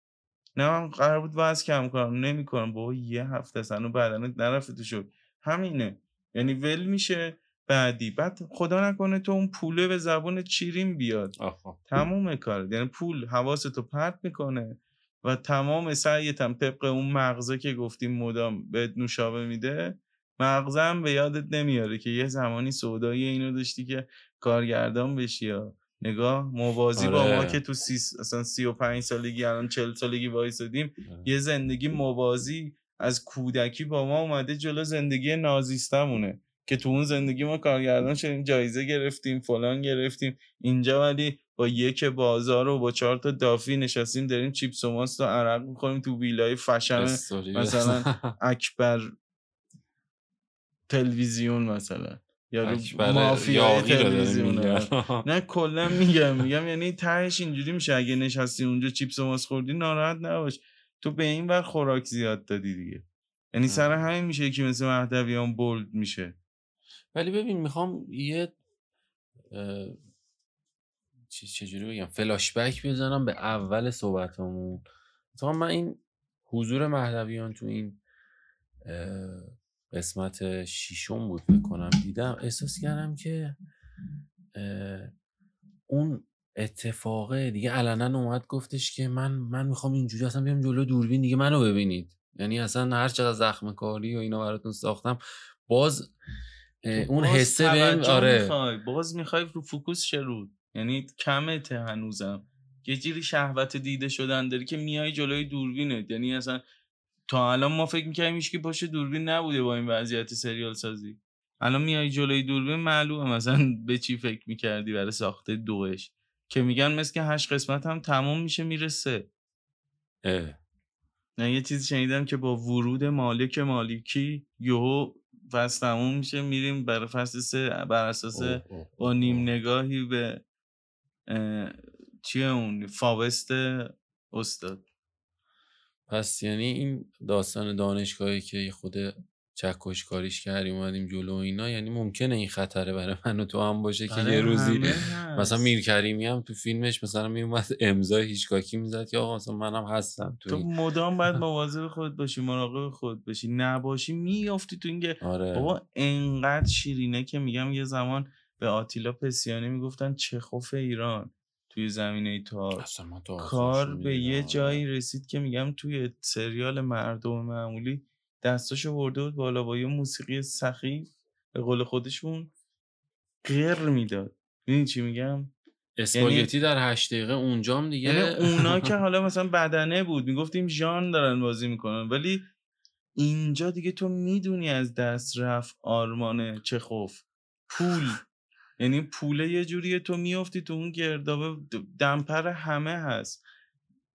نه من قرار بود وزن کم کنم. نمی‌کنم. بابا یه هفته است. هنوز بدنت نرفته تو شد همینه. یعنی ول میشه بعدی. بعد خدا نکنه تو اون پوله به زبون چیرین بیاد. آها. تموم کار یعنی پول حواستو پرت می‌کنه و تمام سعیت هم طبق اون مغزه که گفتیم مدام به نوشابه میده مغزه هم به یادت نمیاره که یه زمانی سودایی اینو داشتی که کارگردان بشی یا نگاه موازی با ما آره. که تو سی اصلا سی و پنج سالگی الان چل سالگی وایسادیم آره. یه زندگی موازی از کودکی با ما اومده جلو زندگی نازیستمونه که تو اون زندگی ما کارگردان شدیم جایزه گرفتیم فلان گرفتیم اینجا ولی با یک بازار و با چهار تا دافی نشستیم داریم چیپس و ماست و عرق می‌خوریم تو ویلای فشن مثلا *laughs* اکبر تلویزیون مثلا یا تلویزیون. آره. نه کلا میگم میگم یعنی تهش اینجوری میشه. اگه نشستی اونجا چیپس و ماست خوردی ناراحت نباش. تو به این ور خوراک زیاد دادی دیگه. یعنی سر همین میشه که مثل مهدویان بولد میشه. ولی ببین می‌خوام یه اه، چجوری بگم؟ فلاشبک بزنم به اول صحبتمون. اتفاقا من این حضور مهدویان تو این اه، قسمت شیشم بود بکنم دیدم. احساس کردم که اون اتفاقه. دیگه علنا اومد گفتش که من من می‌خوام اینجوری اصلا بیام جلو دوربین دیگه منو ببینید. یعنی اصلا هر چقدر زخم کاری و اینا براتون ساختم باز اه، اون باز حسه بهم آره. می‌خوای. باز می‌خوای رو فوکوس شرود یعنی کمته هنوزم. یه جوری شهوت دیده شدن داری که میای جلوی دوربینت. یعنی اصلا تا الان ما فکر می‌کنیم که باشه دوربین نبوده با این وضعیت سریال سازی الان میای جلوی دوربین معلومه مثلا *laughs* به چی فکر می‌کردی برای ساخته دوش. که میگن مثل که هشت قسمت هم تموم میشه می‌رسه اه. نه یه چیزی شنیدم که با ورود مالک مالکی یهو فصل تموم میشه میریم برای فصل سه بر اساس اوه، اوه، با نیم. نگاهی به چیه اون؟ فاوست استاد. پس یعنی این داستان دانشگاهی که خود چکش کاریش کردیم اومدیم جلو و اینا یعنی ممکنه این خطره برای *laughs* من و تو هم باشه که برای یه روزی. *laughs* مثلا میر کریمی هم تو فیلمش مثلا میومد *laughs* امضای هیچکاکی می‌زد که آقا مثلا منم هستم تو تو. مدام باید مواظب خود باشی مراقب خود باشی نباشی میافتی تو اینکه آره بابا انقدر شیرینه که میگم یه زمان به آتیلا پسیانی می‌گفتن چخوف ایران توی زمینه تار من تا کار به یه آره. جایی رسید که میگم توی سریال مردم معمولی دستاشو برده بود بالا با یه موسیقی سخیف به قول خودشون غیر می‌داد. می‌دونی چی میگم؟ اسپاگتی در هشت دقیقه اونجام دیگه. یعنی اونا *laughs* که حالا مثلا بدنه بود می‌گفتیم ژان دارن بازی می‌کنن ولی اینجا دیگه تو می‌دونی از دست رفت آرمان چخوف. پول. یعنی پوله یه جوریه تو میافتی تو اون گردابه دمپر همه هست.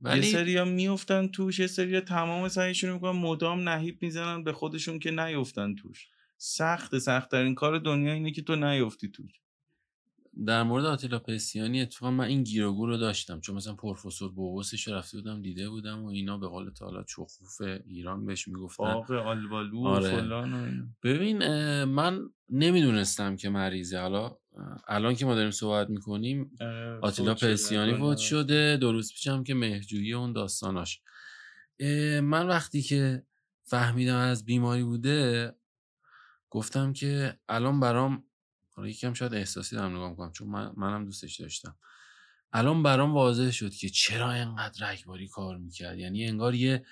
یه ولی سری ها میفتن توش یه سری تمام سعیشون می‌کنن مدام نهیب می‌زنن به خودشون که نیفتن توش. سخت سختترین کار دنیا اینه که تو نیفتی توش. در مورد آتیلا پسیانی اتفاقا من این گیروگو رو داشتم چون مثلا پروفسور بوبوسش رفته بودم دیده بودم و اینا به قول تعالی چخوف ایران بهش می‌گفتن باغ آلبالو آره. فلان. ببین من نمی‌دونستم که مریضه حالا الان که ما داریم صحبت می‌کنیم آره، آتیلا پسیانی فوت رفت. شده دو روز پیشم که مهجویی اون داستاناش من وقتی که فهمیدم از بیماری بوده گفتم که الان برام حالا یکم شاید احساسی دارم نگاه می‌کنم چون من منم دوستش داشتم. الان برام واضح شد که چرا انقدر رگباری کار می‌کرد. یعنی انگار یه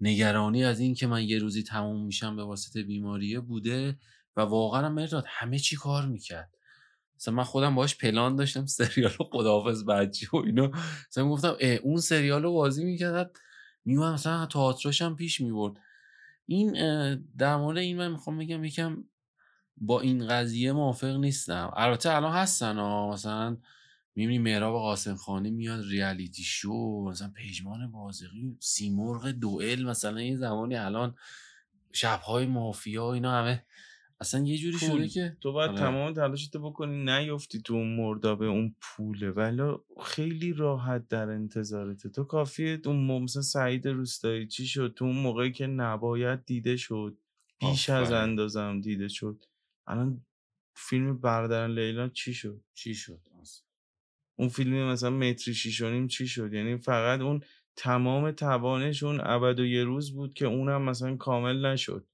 نگرانی از این که من یه روزی تموم میشم به واسطه بیماریه بوده و واقعا مرداد همه چی کار می‌کرد. مثلا من خودم باش پلان داشتم سریال خداحافظ بچه و اینا. مثلا گفتم اون سریال رو بازی می‌کرد میومد مثلا تئاتراش هم پیش می‌برد. این در مورد این من می‌خوام بگم یکم با این قضیه موافق نیستم. البته الان هستن ها. مثلا می‌بینی مهراب قاسم خانی میاد ریالیتی شو مثلا پیجمان بازقی سیمرغ دوئل مثلا این زمانی الان شبهای مافیا اینا همه. اصلا یه جوری شده که تو باید آره. تمام تلاشتو بکنی نیفتی تو اون مردابه اون پوله. ولی خیلی راحت در انتظارته. تو کافیه اون مثلا سعید روستایی چی شد؟ تو اون موقعی که نباید دیده شد. بیش از. اندازم دیده شد. الان فیلم برادران لیلا چی شد؟ چی شد؟ اون فیلم مثلا متری شیش و نیم چی شد؟ یعنی فقط اون تمام توانش اون ابد و یه روز بود که اونم مثلا کامل نشد.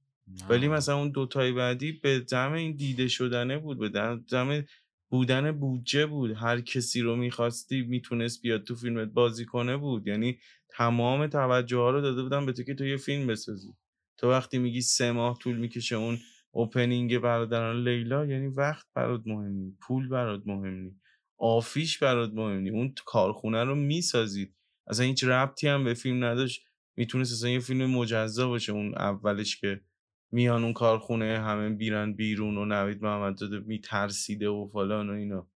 ولی نه. مثلا اون دوتای بعدی به دم این دیده شدنه بود به دم بودن بودجه بود. هر کسی رو می‌خواستی می‌تونست بیاد تو فیلمت بازی کنه بود. یعنی تمام توجه ها رو داده بودن به تو که تو یه فیلم بسازی. تو وقتی میگی سه ماه طول می‌کشه اون اوپنینگ برادران لیلا یعنی وقت برات مهم پول برات مهم آفیش برات مهم اون کارخونه رو می‌سازید اصلا هیچ ربطی هم به فیلم نداشت. می‌تونست اصلا یه فیلم مجزا باشه اون اولش که میان اون کارخونه همه بیرن بیرون و نوید محمدزاده میترسیده و فلان و اینا.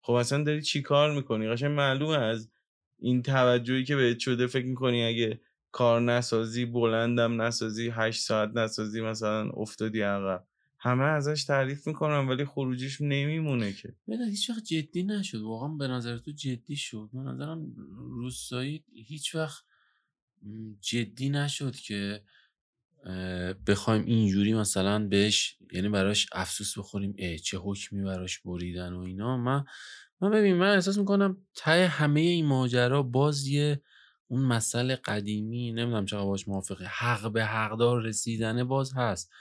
خب اصلا داری چی کار می‌کنی؟ قشنگ معلومه از این توجهی که بهت شده فکر می‌کنی اگه کار نسازی بلندم نسازی هشت ساعت نسازی مثلا افتادی عقب. همه ازش تعریف می‌کنن ولی خروجیش نمیمونه که. ببین هیچ وقت جدی نشد. واقعا به نظر تو جدی شد. به نظرم روستایی هیچ وقت جدی نشد که بخوایم اینجوری مثلا بهش یعنی براش افسوس بخوریم اه چه حکمی براش بریدن و اینا. من من ببین من احساس می‌کنم ته همه این ماجرا باز یه اون مسئله قدیمی نمی‌دونم چقدر باش موافقه. حق به حقدار رسیدنه باز هست.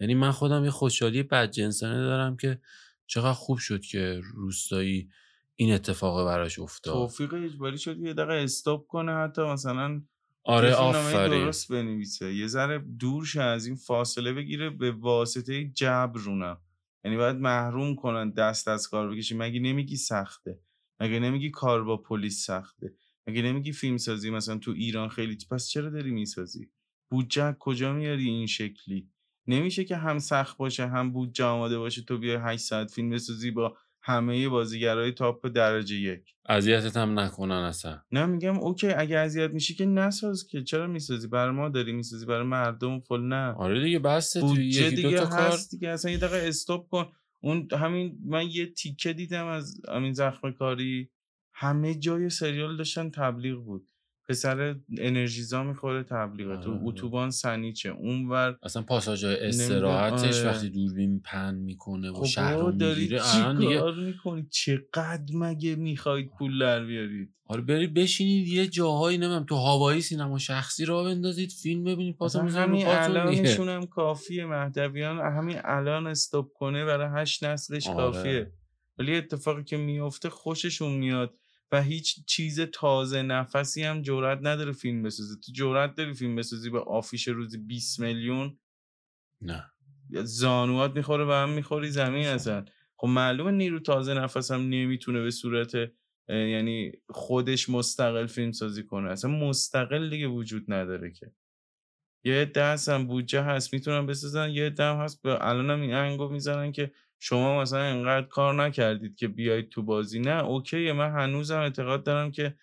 یعنی من خودم یه خوشحالی بدجنسانه دارم که چقدر خوب شد که روستایی این اتفاق براش افتاد. توفیق اجباری شد یه دقیقه استاپ کنه حتی مثلا آره آفرین. درست بنویسه. یه ذره دور شه از این فاصله بگیره به واسطه جبر رونم یعنی باید محروم کنن دست از کار بکشی. مگه نمیگی سخته؟ مگه نمیگی کار با پلیس سخته؟ مگه نمیگی فیلم سازی مثلا تو ایران خیلی پس چرا داری می‌سازی؟ بودجه کجا میاری این شکلی؟ نمیشه که هم سخت باشه هم بودجه آماده باشه تو بیای 8 ساعت فیلم بسازی با همه بازیگرای تاپ درجه یک. اذیتت هم نکنن اصلا. نه میگم اوکی اگه اذیت میشی که نساز که. چرا می‌سازی؟ برای ما داری می‌سازی برای مردم فل نه. آره دیگه توی بودجه یکی دو دیگه تا کار دیگه اصلا یه دقیقه استاپ کن. اون همین من یه تیکه دیدم از همین زخم کاری. همه جای سریال داشتن تبلیغ بود. پسر انرژیزا می‌خوره تبلیغه تو آره. اتوبان سنیچه اونور اصلا نمی‌دونم، استراحتش آره. وقتی دوربین پن می‌کنه و خب شهر رو می‌گیره چی الان دیگه می‌کنی؟ چقدر مگه می‌خواید پول در بیارید؟ آره برید بشینید یه جاهایی نمیم تو هوایی سینما شخصی را بندازید فیلم ببینید رو همین الانشون هم کافیه مهدویان همین الان استاپ کنه برای هشت نسلش آره. کافیه. ولی اتفاقی که میفته خوششون میاد. و هیچ چیز تازه نفسی هم جرئت نداره فیلم بسازه. تو جرئت داری فیلم بسازی به آفیش روزی 20 میلیون؟ نه. زانوات می‌خوره و هم می‌خوری زمین اصلا. خب معلومه نیرو تازه نفس هم نمی‌تونه به صورت یعنی خودش مستقل فیلم سازی کنه. اصلا مستقل دیگه وجود نداره که. یه عده هستن بودجه هست می‌تونن بسازن. یه عده هم هست به الان هم این انگو می‌زنن که شما مثلا انقدر کار نکردید که بیاید تو بازی. نه اوکیه من هنوزم اعتقاد دارم که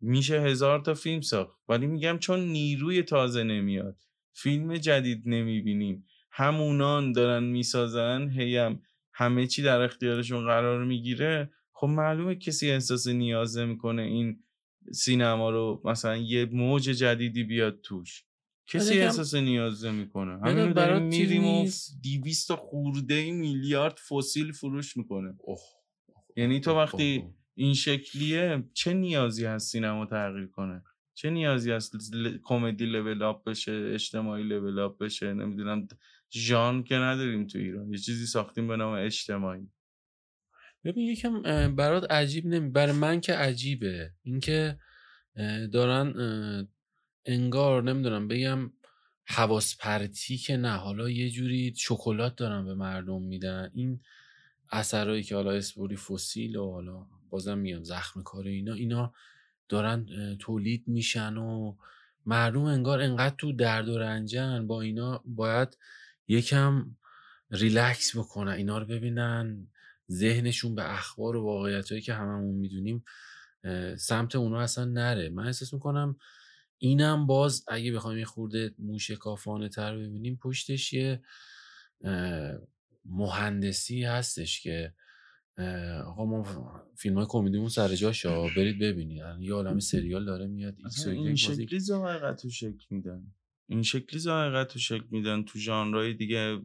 میشه هزار تا فیلم ساخت. ولی میگم چون نیروی تازه نمیاد. فیلم جدید نمی‌بینیم. همونان دارن می‌سازن هیم همه چی در اختیارشون قرار می‌گیره. خب معلومه کسی احساس نیاز نمی‌کنه این سینما رو مثلا یه موج جدیدی بیاد توش. کسی احساس نیاز برات داریم چیز میریم و نیست؟ 200 تا خورده میلیارد فسیل فروش می‌کنه. اوه. یعنی تو وقتی. این شکلیه چه نیازی هست سینما تغییر کنه؟ چه نیازی هست ل- کمدی لول اپ بشه اجتماعی لول اپ بشه؟ نمی‌دونم ژان که نداریم تو ایران. یه چیزی ساختیم به نام اجتماعی. ببین یکم برات عجیب نمی برای من که عجیبه. اینکه دارن انگار نمی‌دونم بگم حواس پرتی که نه. حالا یه جوری شکلات دارن به مردم میدن. این اثرهایی که حالا اسپوری فسیل و حالا بازم میگم زخم کار اینا اینا دارن تولید میشن و مردم انگار انقدر تو درد و رنجن. با اینا باید یکم ریلکس بکنن اینا رو ببینن. ذهنشون به اخبار و واقعیت که هممون می‌دونیم سمت اونا اصلا نره. من احساس می‌کنم اینم باز اگه بخوایم یه خورده موشکافانه تر ببینیم پشتش یه مهندسی هستش که آقا ما فیلم های کمدیمون سر جاشه برید ببینید. یه عالم *laughs* سریال داره میاد این شکلی ذائقه تو شکل میدن. این شکلی ذائقه تو شکل میدن تو ژانرهای دیگه.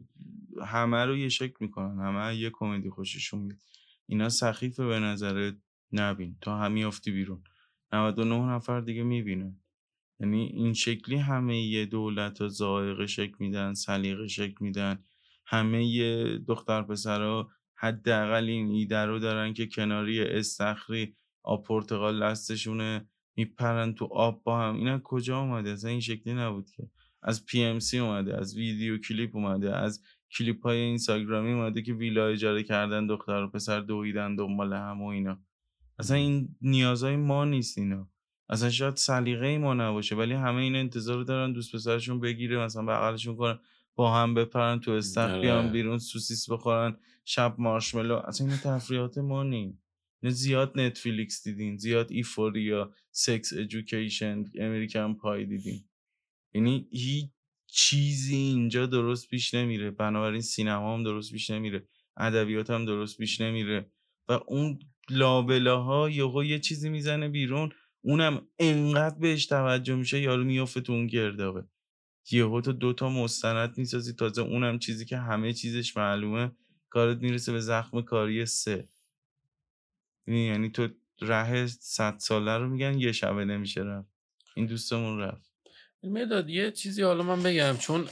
همه رو یه شکل می‌کنن. همه یه کمدی خوششون میاد. اینا سخیفه به نظر نبین. تا همین افتی بیرون. 99 نفر دیگه می‌بینن. یعنی این شکلی همه یه دولت و زائقه شکل میدن سلیقه شکل میدن. همه یه دختر پسرها حداقل این ایده رو دارن که کناری استخری آب پرتقال دستشونه میپرن تو آب با هم. اینا کجا اومده؟ اصلا این شکلی نبود که. از پی ام سی اومده از ویدیو کلیپ اومده از کلیپ های اینستاگرامی اومده که ویلا اجاره کردن دختر و پسر دویدن دنبال هم و اینا. اصلا این نیازهای ما نیست اینا. اصلا شاید سلیقه ما نباشه ولی همه این انتظار دارن دوست پسرشون بگیره مثلا بغلشون کنن با هم بپرن تو استخ بیان آره. بیرون سوسیس بخورن شب مارشملو. اصلا این تفریحات ما نیم. زیاد نتفلیکس دیدین زیاد ایفوریا سکس ادویکیشن امریکن پای دیدین. یعنی هیچ چیزی اینجا درست پیش نمیره. بنابراین سینما هم درست پیش نمیره. ادبیات هم درست پیش نمیره. و اون لابلاها یهو یه چیزی می‌زنه بیرون. اونم انقدر بهش توجه میشه یارو میافته تو اون گردابه. یهو تو دوتا مستند می‌سازی تازه اونم چیزی که همه چیزش معلومه کارت می‌رسه به زخم کاری سه. یعنی تو ره صد ساله رو میگن یه شبه نمیشه رفت. این دوستمون رفت. مداد یه چیزی حالا من بگم چون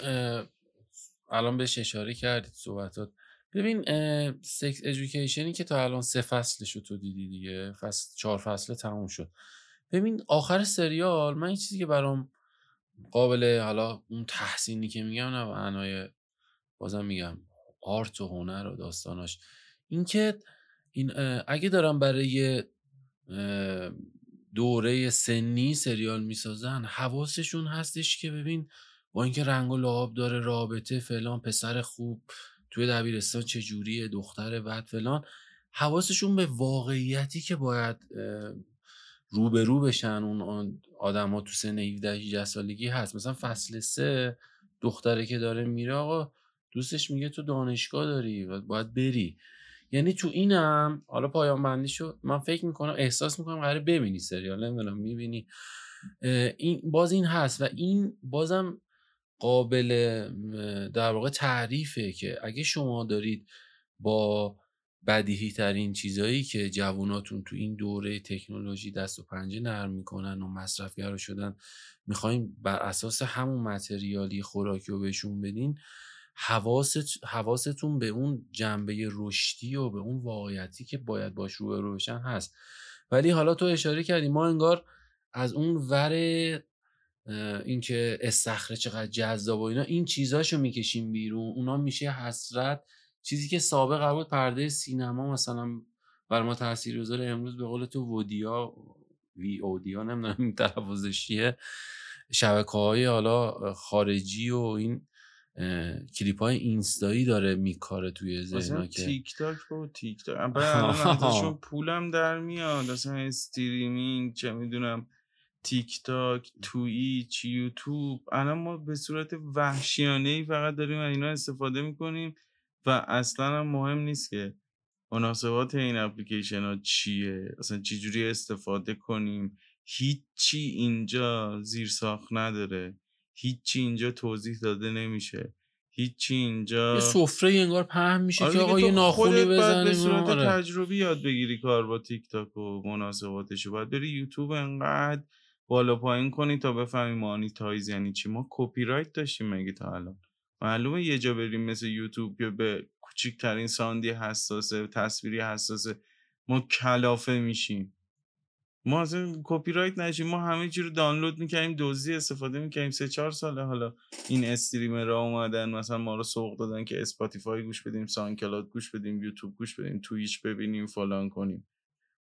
الان بهش اشاره کردید صحبتات. ببین سکس ادویکیشنی که تا الان سه فصلش رو تو دیدی دیگه فصل چهار فصل تموم شد. ببین آخر سریال من چیزی که برام قابل حالا اون تحسینی که میگم نه معنای بازم میگم آرت و هنر و داستاناش. اینکه این اگه دارم برای دوره سنی سریال می‌سازن حواسشون هستش که ببین با اینکه رنگ و لعاب داره رابطه فلان پسر خوب توی دبیرستان چجوریه دختر بعد فلان حواسشون به واقعیتی که باید روبرو بشن اون آدما تو سن 17 18 سالگی هست. مثلا فصل سه دختره که داره میره آقا دوستش میگه تو دانشگاه داری و باید بری. یعنی تو اینم حالا پایان بندی شد من فکر می‌کنم احساس می‌کنم قراره ببینی سریال نمی‌دونم می‌بینی. این باز این هست و این بازم قابل در واقع تعریفه که اگه شما دارید با بدیهی ترین چیزایی که جواناتون تو این دوره تکنولوژی دست و پنجه نرم می‌کنن و مصرفگرا شدن می‌خوایم بر اساس همون متریالی خوراکی رو بهشون بدین حواست، حواستون به اون جنبه رشدی و به اون واقعیتی که باید باش روبرو بشن هست. ولی حالا تو اشاره کردی ما انگار از اون ور اینکه استخره چقدر جذاب و اینا این چیزاشو می‌کشیم بیرون. اونا میشه حسرت چیزی که سابق بود پرده سینما مثلا بر ما تاثیر گذاره امروز به قول تو ودیا وی اودیا نمی‌دونم این تلفظش چیه شبکه های حالا خارجی و این کلیپ های اینستایی داره میکاره توی ذهن که تیک تاک با تیک تاک *laughs* ازشون پولم در میاد. اصلا streaming چه می‌دونم تیک تاک تویچ یوتیوب. الان ما به صورت وحشیانه ای فقط داریم از اینا استفاده می‌کنیم. و اصلا هم مهم نیست که مناسبات این اپلیکیشن ها چیه. اصلا چجوری استفاده کنیم. هیچی اینجا زیر ساخت نداره. هیچی اینجا توضیح داده نمیشه. هیچی اینجا یه سفره انگار پهن میشه آره که آقا یه ناخونی بزنیم. به صورت آره. تجربی یاد بگیری کار با تیک تاک و مناسباتش باید بری یوتیوب انقدر بالا پایین کنی تا بفهمی monetize یعنی چی. ما کپی رایت داشتیم مگه تا الان. معلومه یه جا بریم مثل یوتیوب که به کوچکترین sound ی حساسه تصویری حساسه. ما کلافه میشیم. ما اصلا کپی رایت نشیم. ما همه چی رو دانلود می‌کنیم دزدی استفاده می‌کنیم سه چهار ساله حالا این streamer ها اومدن مثلا ما رو سوق دادن که Spotify گوش بدیم SoundCloud گوش بدیم یوتیوب گوش بدیم Twitch ببینیم فلان کنیم.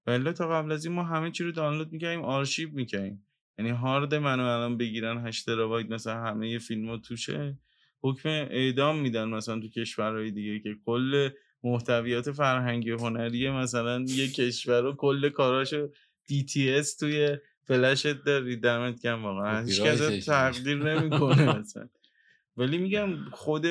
ولی تا قبل از این ما همه چی رو دانلود می‌کنیم آرشیو می‌کنیم یعنی هارد منو الان بگیرن 8 ترابایت مثلا همه فیلم ها توشه. حکم اعدام میدن مثلا تو کشورهای دیگه که کل محتویات فرهنگی هنری مثلا یه کشور و کل کاراشو DTS توی فلشت داری. دمت گرم واقعا. هیچ کس تقدیر نمی‌کنه مثلا. ولی میگم خود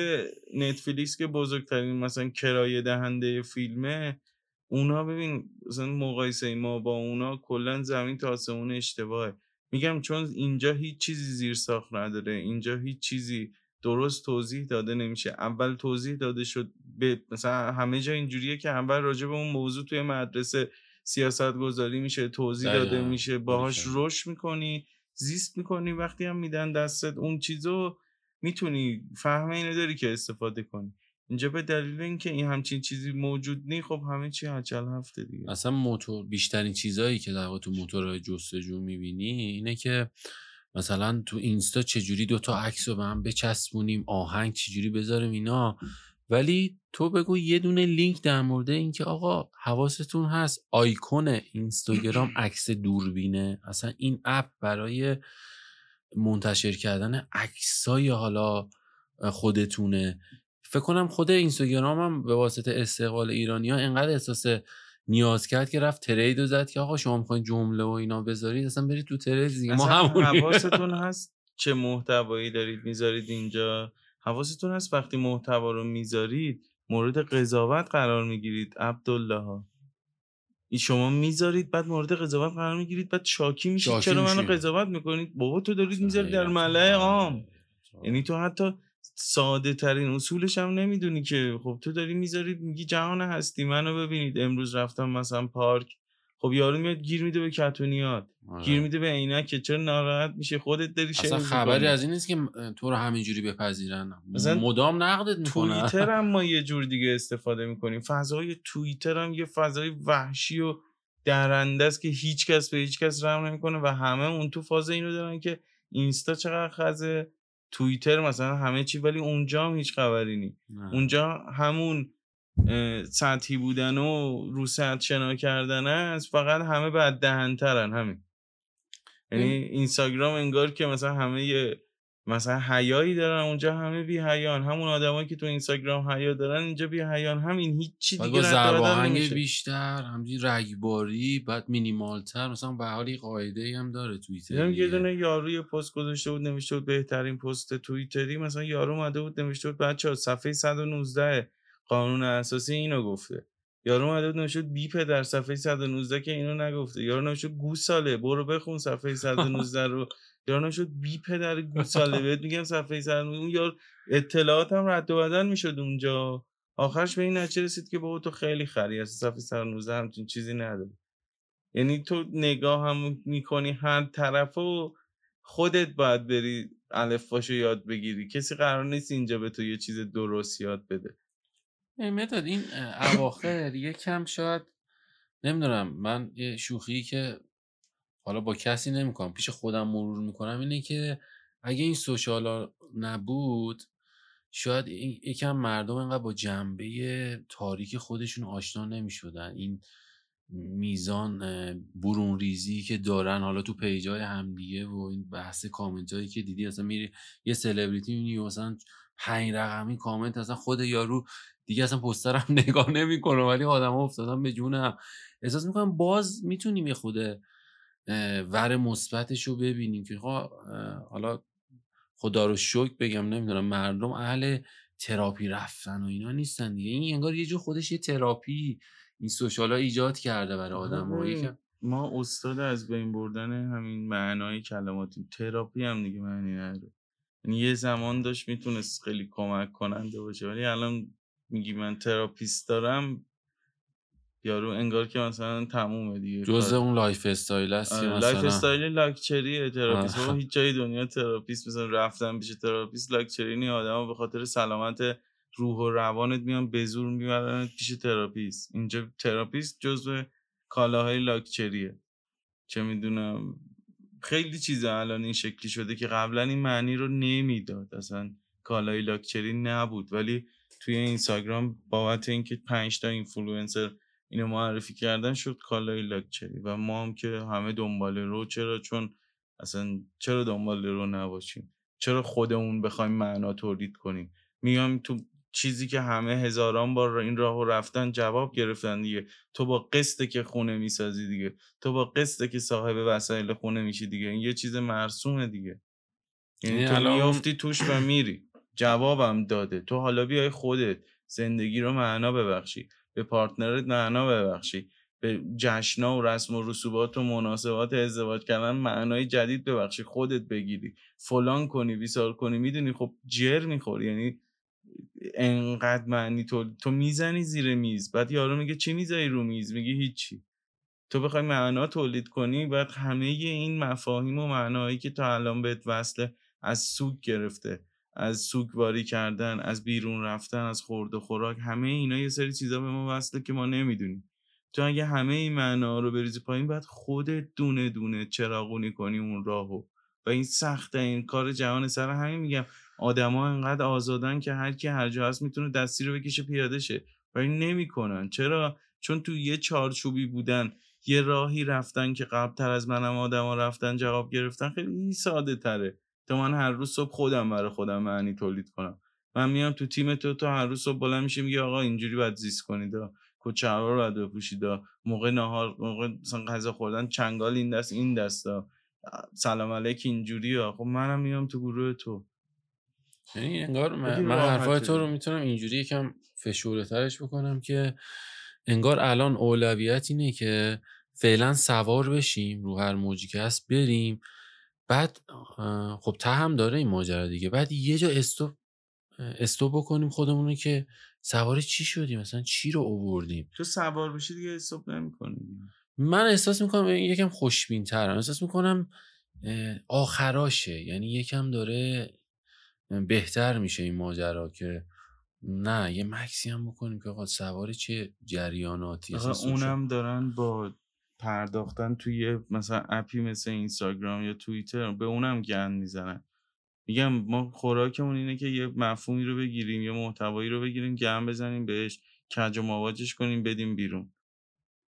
نتفلیکس که بزرگترین مثلا کرایه دهنده فیلمه اونا ببین مثلا مقایسه ما با اونا کلا زمین تا آسمون اشتباهه. میگم چون اینجا هیچ چیزی زیر ساخت نداره اینجا هیچ چیزی درست توضیح داده نمیشه اول توضیح داده شد به مثلا همه جا اینجوریه که اول راجع به اون موضوع توی مدرسه سیاست گذاری میشه توضیح داده. میشه باهاش. رشد می‌کنی زیست می‌کنی وقتی هم میدن دستت اون چیزو می‌تونی فهم اینو داری که استفاده کنی اینجا به دلیل اینکه این همچین چیزی موجود نی خب همه چی هچل هفته دیگه اصلا موتور بیشترین چیزهایی که در واقع تو موتورهای جستجو می‌بینی اینه که مثلا تو اینستا چجوری دوتا عکس رو به هم بچسبونیم آهنگ چجوری بذاریم اینا. ولی تو بگو یه دونه لینک در مورد اینکه آقا حواستون هست آیکون اینستاگرام عکس دوربینه. اصلا این اپ برای منتشر کردن عکسای حالا خودتونه. فکر کنم خود اینستاگرام هم به واسطه استقبال ایرانی ها انقدر احساس نیاز کرد که رفت ترید و زد که آقا شما می‌خواین جمله و اینا بذارید اصلا برید تو ترید دیگه ما همون حواستون *laughs* هست چه محتوایی دارید می‌ذارید اینجا؟ حواستون هست وقتی محتوا رو می‌ذارید مورد قضاوت قرار می‌گیرید عبدالله. ها شما می‌ذارید بعد مورد قضاوت قرار می‌گیرید بعد شاکی میشید چرا منو. قضاوت می‌کنید؟ بابا تو دارید می‌ذارید در ملأ عام. یعنی تو حتی ساده ترین اصولش هم نمی‌دونی که. خب تو داری می‌ذاری میگی جهان هستی منو ببینید. امروز رفتم مثلا پارک. خب یارو میاد گیر میده به کتونیات آره. گیر میده به عینک. که چرا ناراحت میشه؟ خودت داری اصلا شیر خبری می‌کنی. از این نیست که تو رو همینجوری بپذیرن. مدام نقدت می‌کنن. توییتر هم ما *laughs* یه جور دیگه استفاده می‌کنیم. فضای توییتر هم یه فضای وحشی و درنده است که هیچ کس به هیچ کس رحم نمی‌کنه و همه اون تو فاز اینو دارن که اینستا چقدر خزه. توییتر مثلا همه چی ولی اونجا هم هیچ خبری نی. اونجا همون سطحی بودن و رو سطح شنا کردن است فقط همه بعد دهنترن همین. یعنی اینستاگرام انگار که مثلا همه یه مثلا حیایی دارن اونجا همه بی حیان همون آدمایی که تو اینستاگرام حیا دارن اینجا بی حیان همین هیچی دیگه نمیشه. بیشتر همجوری رگباری بعد مینیمالتر. مثلا به حالی قاعده ای هم داره توییتر یه. دونه یارو یه پست گذاشته بود نوشته بود بهترین پست توییتری. مثلا یارو اومده بود نوشته بود بچه صفحه 119 قانون اساسی اینو گفته. یارو اومده بود نوشته بود بیپه در صفحه 119 که اینو نگفته. یارو نوشته گوساله برو بخون صفحه *laughs* 119 رو. یارو نوشته بود بیپه در گوساله. *laughs* بهت میگم صفحه 119 اون یار اطلاعات هم رد و بدل می‌شد اونجا. آخرش به این نتیجه رسید که بابا تو خیلی خری از صفحه 119 همچین چیزی نداری. یعنی تو نگاه هم می‌کنی هر طرف و خودت باید بری الفباشو یاد بگیری. کسی قرار نیست اینجا به تو یه چیز درست یاد بده. مداد این اواخر یکم شاید نمی‌دونم من یه شوخی که حالا با کسی نمی‌کنم. پیش خودم مرور می‌کنم اینه که اگه این سوشال ها نبود شاید یکم مردم انقدر با جنبه تاریک خودشون آشنا نمی‌شدن. این میزان برون ریزی که دارن حالا تو page ای همدیگه و این بحث کامنت هایی که دیدی اصلا میری یه سلبریتی می‌بینی مثلا پنج رقمی کامنت اصلا خود یارو دیگه اصلا پست رو هم *laughs* نگاه نمی‌کنه. ولی آدم ها افتادن به جون هم. احساس می‌کنم باز می‌تونیم یه خورده ور مثبتش رو ببینیم که حالا خدا رو شکر بگم نمی‌دونم مردم اهل تراپی رفتن و اینا نیستن دیگه. این انگار یه جو خودش یه تراپی این social ها ایجاد کرده برای آدم ها ببین، ما استاد از بین بردن همین معنای کلماتیم تراپی هم دیگه معنی نداره. یعنی یه زمان داشت می‌تونست خیلی کمک کننده باشه ولی الان میگی من therapist دارم یارو انگار که مثلا تمومه دیگه جزء. اون lifestyle است آره، life مثلا؟ style luxury ه therapist. بابا *laughs* هیچ جای دنیا therapist مثلا رفتن پیش therapist luxury نی. آدما به خاطر سلامت روح و روانت میان به زور میبرنت پیش therapist. اینجا therapist جزو کالاهای لاکچریه. چه می‌دونم. خیلی چیزا الان این شکلی شده که قبلا این معنی رو نمی‌داد. اصلا کالای لاکچری نبود. ولی توی اینستاگرام بابت اینکه پنج تا اینفلوئنسر اینو معرفی کردن شد کالای لاکچری و ما هم که همه دنبال رو چرا؟ چون اصلا چرا دنبال رو نباشیم؟ چرا خودمون بخوایم معنا تولید کنیم؟ میام تو چیزی که همه هزاران بار این راهو رفتن جواب گرفتن دیگه. تو با قسطه که خونه می‌سازی دیگه. تو با قسطه که صاحب وسایل خونه میشی دیگه. این یه چیز مرسومه دیگه. یعنی تو الان- میافتی توش و میری. جوابم داده. تو حالا بیای خودت زندگی رو معنا ببخشی. به پارتنرت معنا ببخشی. به جشنا و رسم و رسوبات و مناسبات ازدواج کردن معنای جدید ببخشی خودت بگیری. فلان کنی بیسار کنی می‌دونی خب جر می‌خوری. یعنی انقدر معنی تو تو می‌زنی زیر میز. بعد یارو میگه چی می‌ذاری رو میز؟ میگه هیچی. تو بخوای معنا تولید کنی بعد همه این مفاهیم و معناهایی که تا الان بهت وصله از سوگ گرفته. از سوگواری کردن از بیرون رفتن از خورد و خوراک همه اینا یه سری چیزا به ما وصله که ما نمی‌دونیم. تو اگه همه این معنا رو بریزی پایین بعد خودت دونه دونه چراغونی کنی اون راهو. و این سخته این کار جهان سر همین میگم. آدما انقدر آزادن که هر کی هر جا هست می‌تونه دستی رو بکشه پیاده شه. ولی نمی‌کنن. چرا؟ چون تو یه چارچوبی بودن یه راهی رفتن که قبل تر از منم آدما رفتن جواب گرفتن خیلی ساده تره تا من هر روز صبح خودم برای خودم معنی تولید کنم من میام تو تیم تو تو هر روز صبح بلند میشه میگه آقا اینجوری باید زیست کنید. کچه‌ها رو باید بپوشید. موقع نهار موقع مثلا غذا خوردن چنگال این دست این دستا سلام علیک اینجوری ها خب منم میام تو گروه تو یعنی انگار من, حرفای تو رو. می‌تونم اینجوری یکم فشوره ترش بکنم که انگار الان اولویت اینه که فعلا سوار بشیم رو هر موجی که هست بریم بعد خب ته هم داره این ماجرا دیگه. بعد یه جا استوب استوب بکنیم خودمون رو که سوار چی شدیم؟ مثلا چی رو اووردیم تو سوار بشی دیگه حساب نمی‌کنی من احساس می‌کنم یکم خوشبین ترم احساس می‌کنم آخراشه. یعنی یکم داره بهتر میشه این ماجرا که نه یه مکسی هم بکنیم که آقا سوار چه جریاناتی اونم دارن با پرداختن توی یه مثلا اپی مثل اینستاگرام یا توییتر به اونم گند می‌زنن. میگم ما خوراکمون اینه که یه مفهومی رو بگیریم یا محتوایی رو بگیریم گم بزنیم بهش کج و مواجش کنیم بدیم بیرون.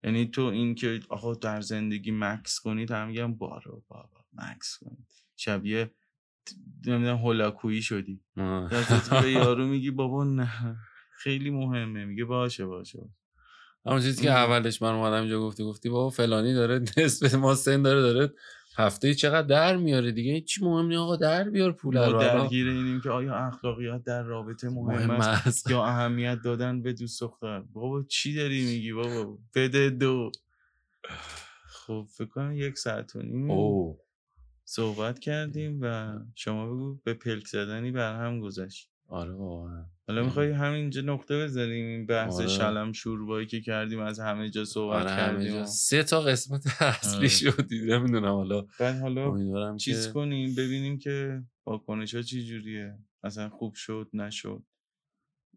یعنی تو این که آقا در زندگی مکس کنید هم میگم بارو بابا مکس کنید. شبیه نمی‌دونم هولاکویی شدی. به یارو *laughs* میگی بابا نه خیلی مهمه. میگه باشه باشه. همون چیزی که اولش من اومدم اینجا گفتی گفتی بابا فلانی داره نصف ما سن داره داره هفته چقدر در میاره دیگه؟ چی مهم نیست آقا؟ در بیار پول رو. درگیر اینیم که آیا اخلاقیات در رابطه مهم است یا اهمیت دادن به دوست دختر؟ بابا چی داری میگی بابا؟ بده دو. خب فکر کنم یک ساعت و نیم اوه. صحبت کردیم و شما بگو به پلک زدنی بر هم گذشت. آره واقعا. حالا می‌خوای همینجا نقطه بذاریم این بحث آره. شلم شوربایی که کردیم از همه جا صحبت آره کردیم جا. سه تا قسمت اصلی آره. شدی نمی‌دونم حالا. بعد حالا امیدوارم چیز که کنیم ببینیم که واکنش ها چی جوریه. مثلا خوب شد نشد.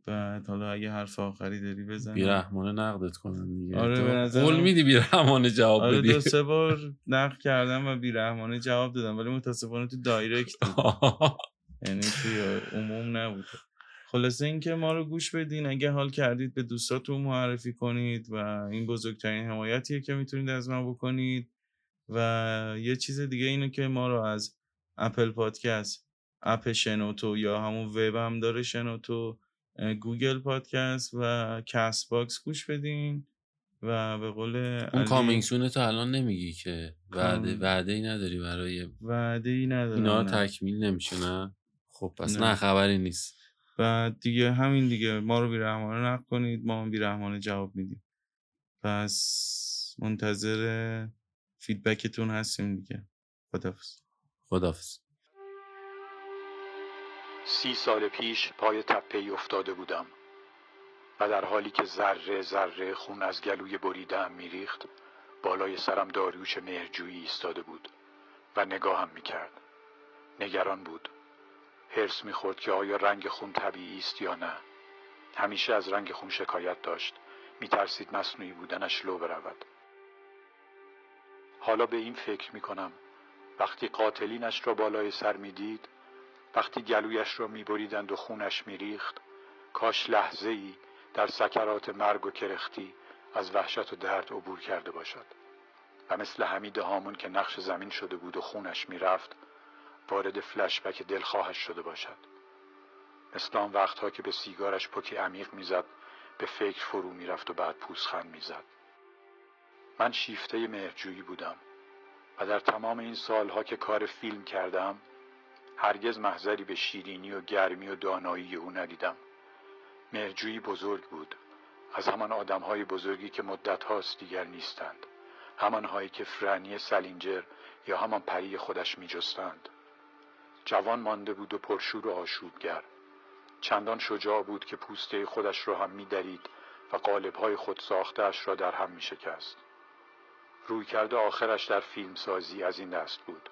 بعد حالا اگه حرف آخری داری بزن. بیرحمانه نقدت کنن دیگه. آره، تو به نظرم- قول میدی بیرحمانه جواب آره بدی. دو سه بار نقد کردم و بیرحمانه جواب دادم ولی متاسفانه تو دایرکت *laughs* یعنی توی عموم نبود. خلاصه اینکه ما رو گوش بدین. اگه حال کردید به دوستاتون معرفی کنید و این بزرگترین حمایتیه که می‌تونید از ما بکنید. و یه چیز دیگه اینه که ما رو از Apple Podcast app شنوتو یا همون وب هم داره شنوتو Google Podcast و Castbox گوش بدین. و به قول اون علی coming soon ه تو الان نمیگی که وعده وعده ای نداری برای وعده ای ندارم اینا. تکمیل نمیشه نه؟ خب پس نه. نه خبری نیست. و دیگه همین دیگه ما رو بیرحمانه نقد کنید ما هم بیرحمانه جواب میدیم. پس منتظر فیدبکتون هستیم دیگه. خدافز خدافز سی سال پیش پای تپه ای افتاده بودم و در حالی که ذره ذره خون از گلوی بریدهام میریخت بالای سرم داریوش مهرجویی ایستاده بود و نگاهم می‌کرد. نگران بود. هرس می‌خورد که آیا رنگ خون طبیعی است یا نه. همیشه از رنگ خون شکایت داشت. میترسید مصنوعی بودنش لو برود. حالا به این فکر می کنم وقتی قاتلینش را بالای سر می دید وقتی گلویش را می بریدند و خونش می ریخت کاش لحظه ای در سکرات مرگ و کرختی از وحشت و درد عبور کرده باشد. و مثل حمید هامون که نقش زمین شده بود و خونش می‌رفت وارد فلشبک دلخواهش شده باشد. مثل آن وقتها که به سیگارش پکی عمیق می‌زد به فکر فرو می‌رفت و بعد پوزخند می‌زد. من شیفته مهرجویی بودم و در تمام این سالها که کار فیلم کردم هرگز محضری به شیرینی و گرمی و دانایی او ندیدم. مهرجویی بزرگ بود. از همان آدمهای بزرگی که مدت هاست دیگر نیستند. همانهایی که فرانی سلینجر یا همان پری خودش می جستند. جوان مانده بود و پرشور و آشوبگر چندان شجاع بود که پوسته خودش را هم می درید و قالبهای خود ساختهش را در هم می شکست. روی کرده آخرش در فیلمسازی از این دست بود.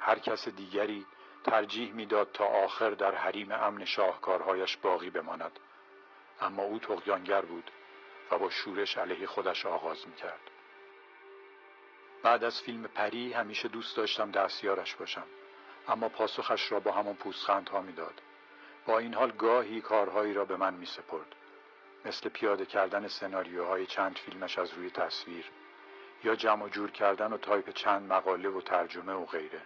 هر کس دیگری ترجیح می‌داد تا آخر در حریم امن شاهکارهایش باقی بماند اما او تقیانگر بود و با شورش علیه خودش آغاز می‌کرد بعد از فیلم پری همیشه دوست داشتم دستیارش باشم اما پاسخش را با همان پوزخندها می‌داد. با این حال گاهی کارهایی را به من می سپرد مثل پیاده کردن سناریوهای چند فیلمش از روی تصویر یا جمع جور کردن و تایپ چند مقاله و ترجمه و غیره.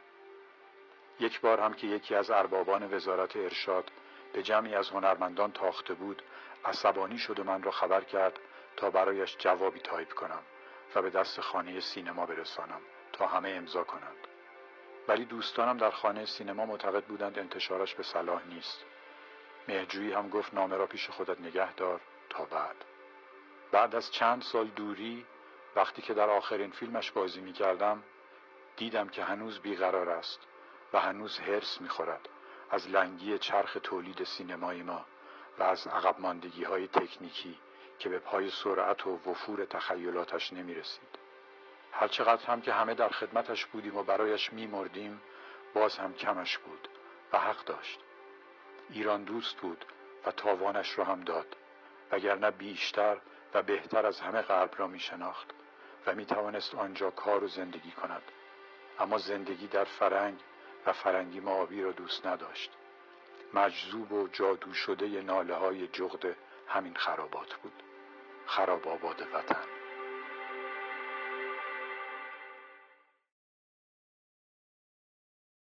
یک بار هم که یکی از اربابان وزارت ارشاد به جمعی از هنرمندان تاخته بود عصبانی شد و من را خبر کرد تا برایش جوابی تایپ کنم و به دست خانه سینما برسانم تا همه امضا کنند. ولی دوستانم در خانه سینما معتقد بودند انتشارش به صلاح نیست مهرجویی هم گفت نامه را پیش خودت نگه دار تا بعد بعد از چند سال دوری وقتی که در آخرین فیلمش بازی می کردم دیدم که هنوز بیقرار است و هنوز حرص می‌خورد از لنگی چرخ تولید سینمای ما و از عقب ماندگی های تکنیکی که به پای سرعت و وفور تخیلاتش نمی رسید. هرچقدر هم که همه در خدمتش بودیم و برایش می مردیم باز هم کمش بود و حق داشت. ایران دوست بود و تاوانش را هم داد وگرنه بیشتر و بهتر از همه غرب را می شناخت و می توانست آنجا کار و زندگی کند. اما زندگی در فرنگ و فرنگی معابی را دوست نداشت. مجذوب و جادو شده ناله های جغد همین خرابات بود. خراب آباد وطن.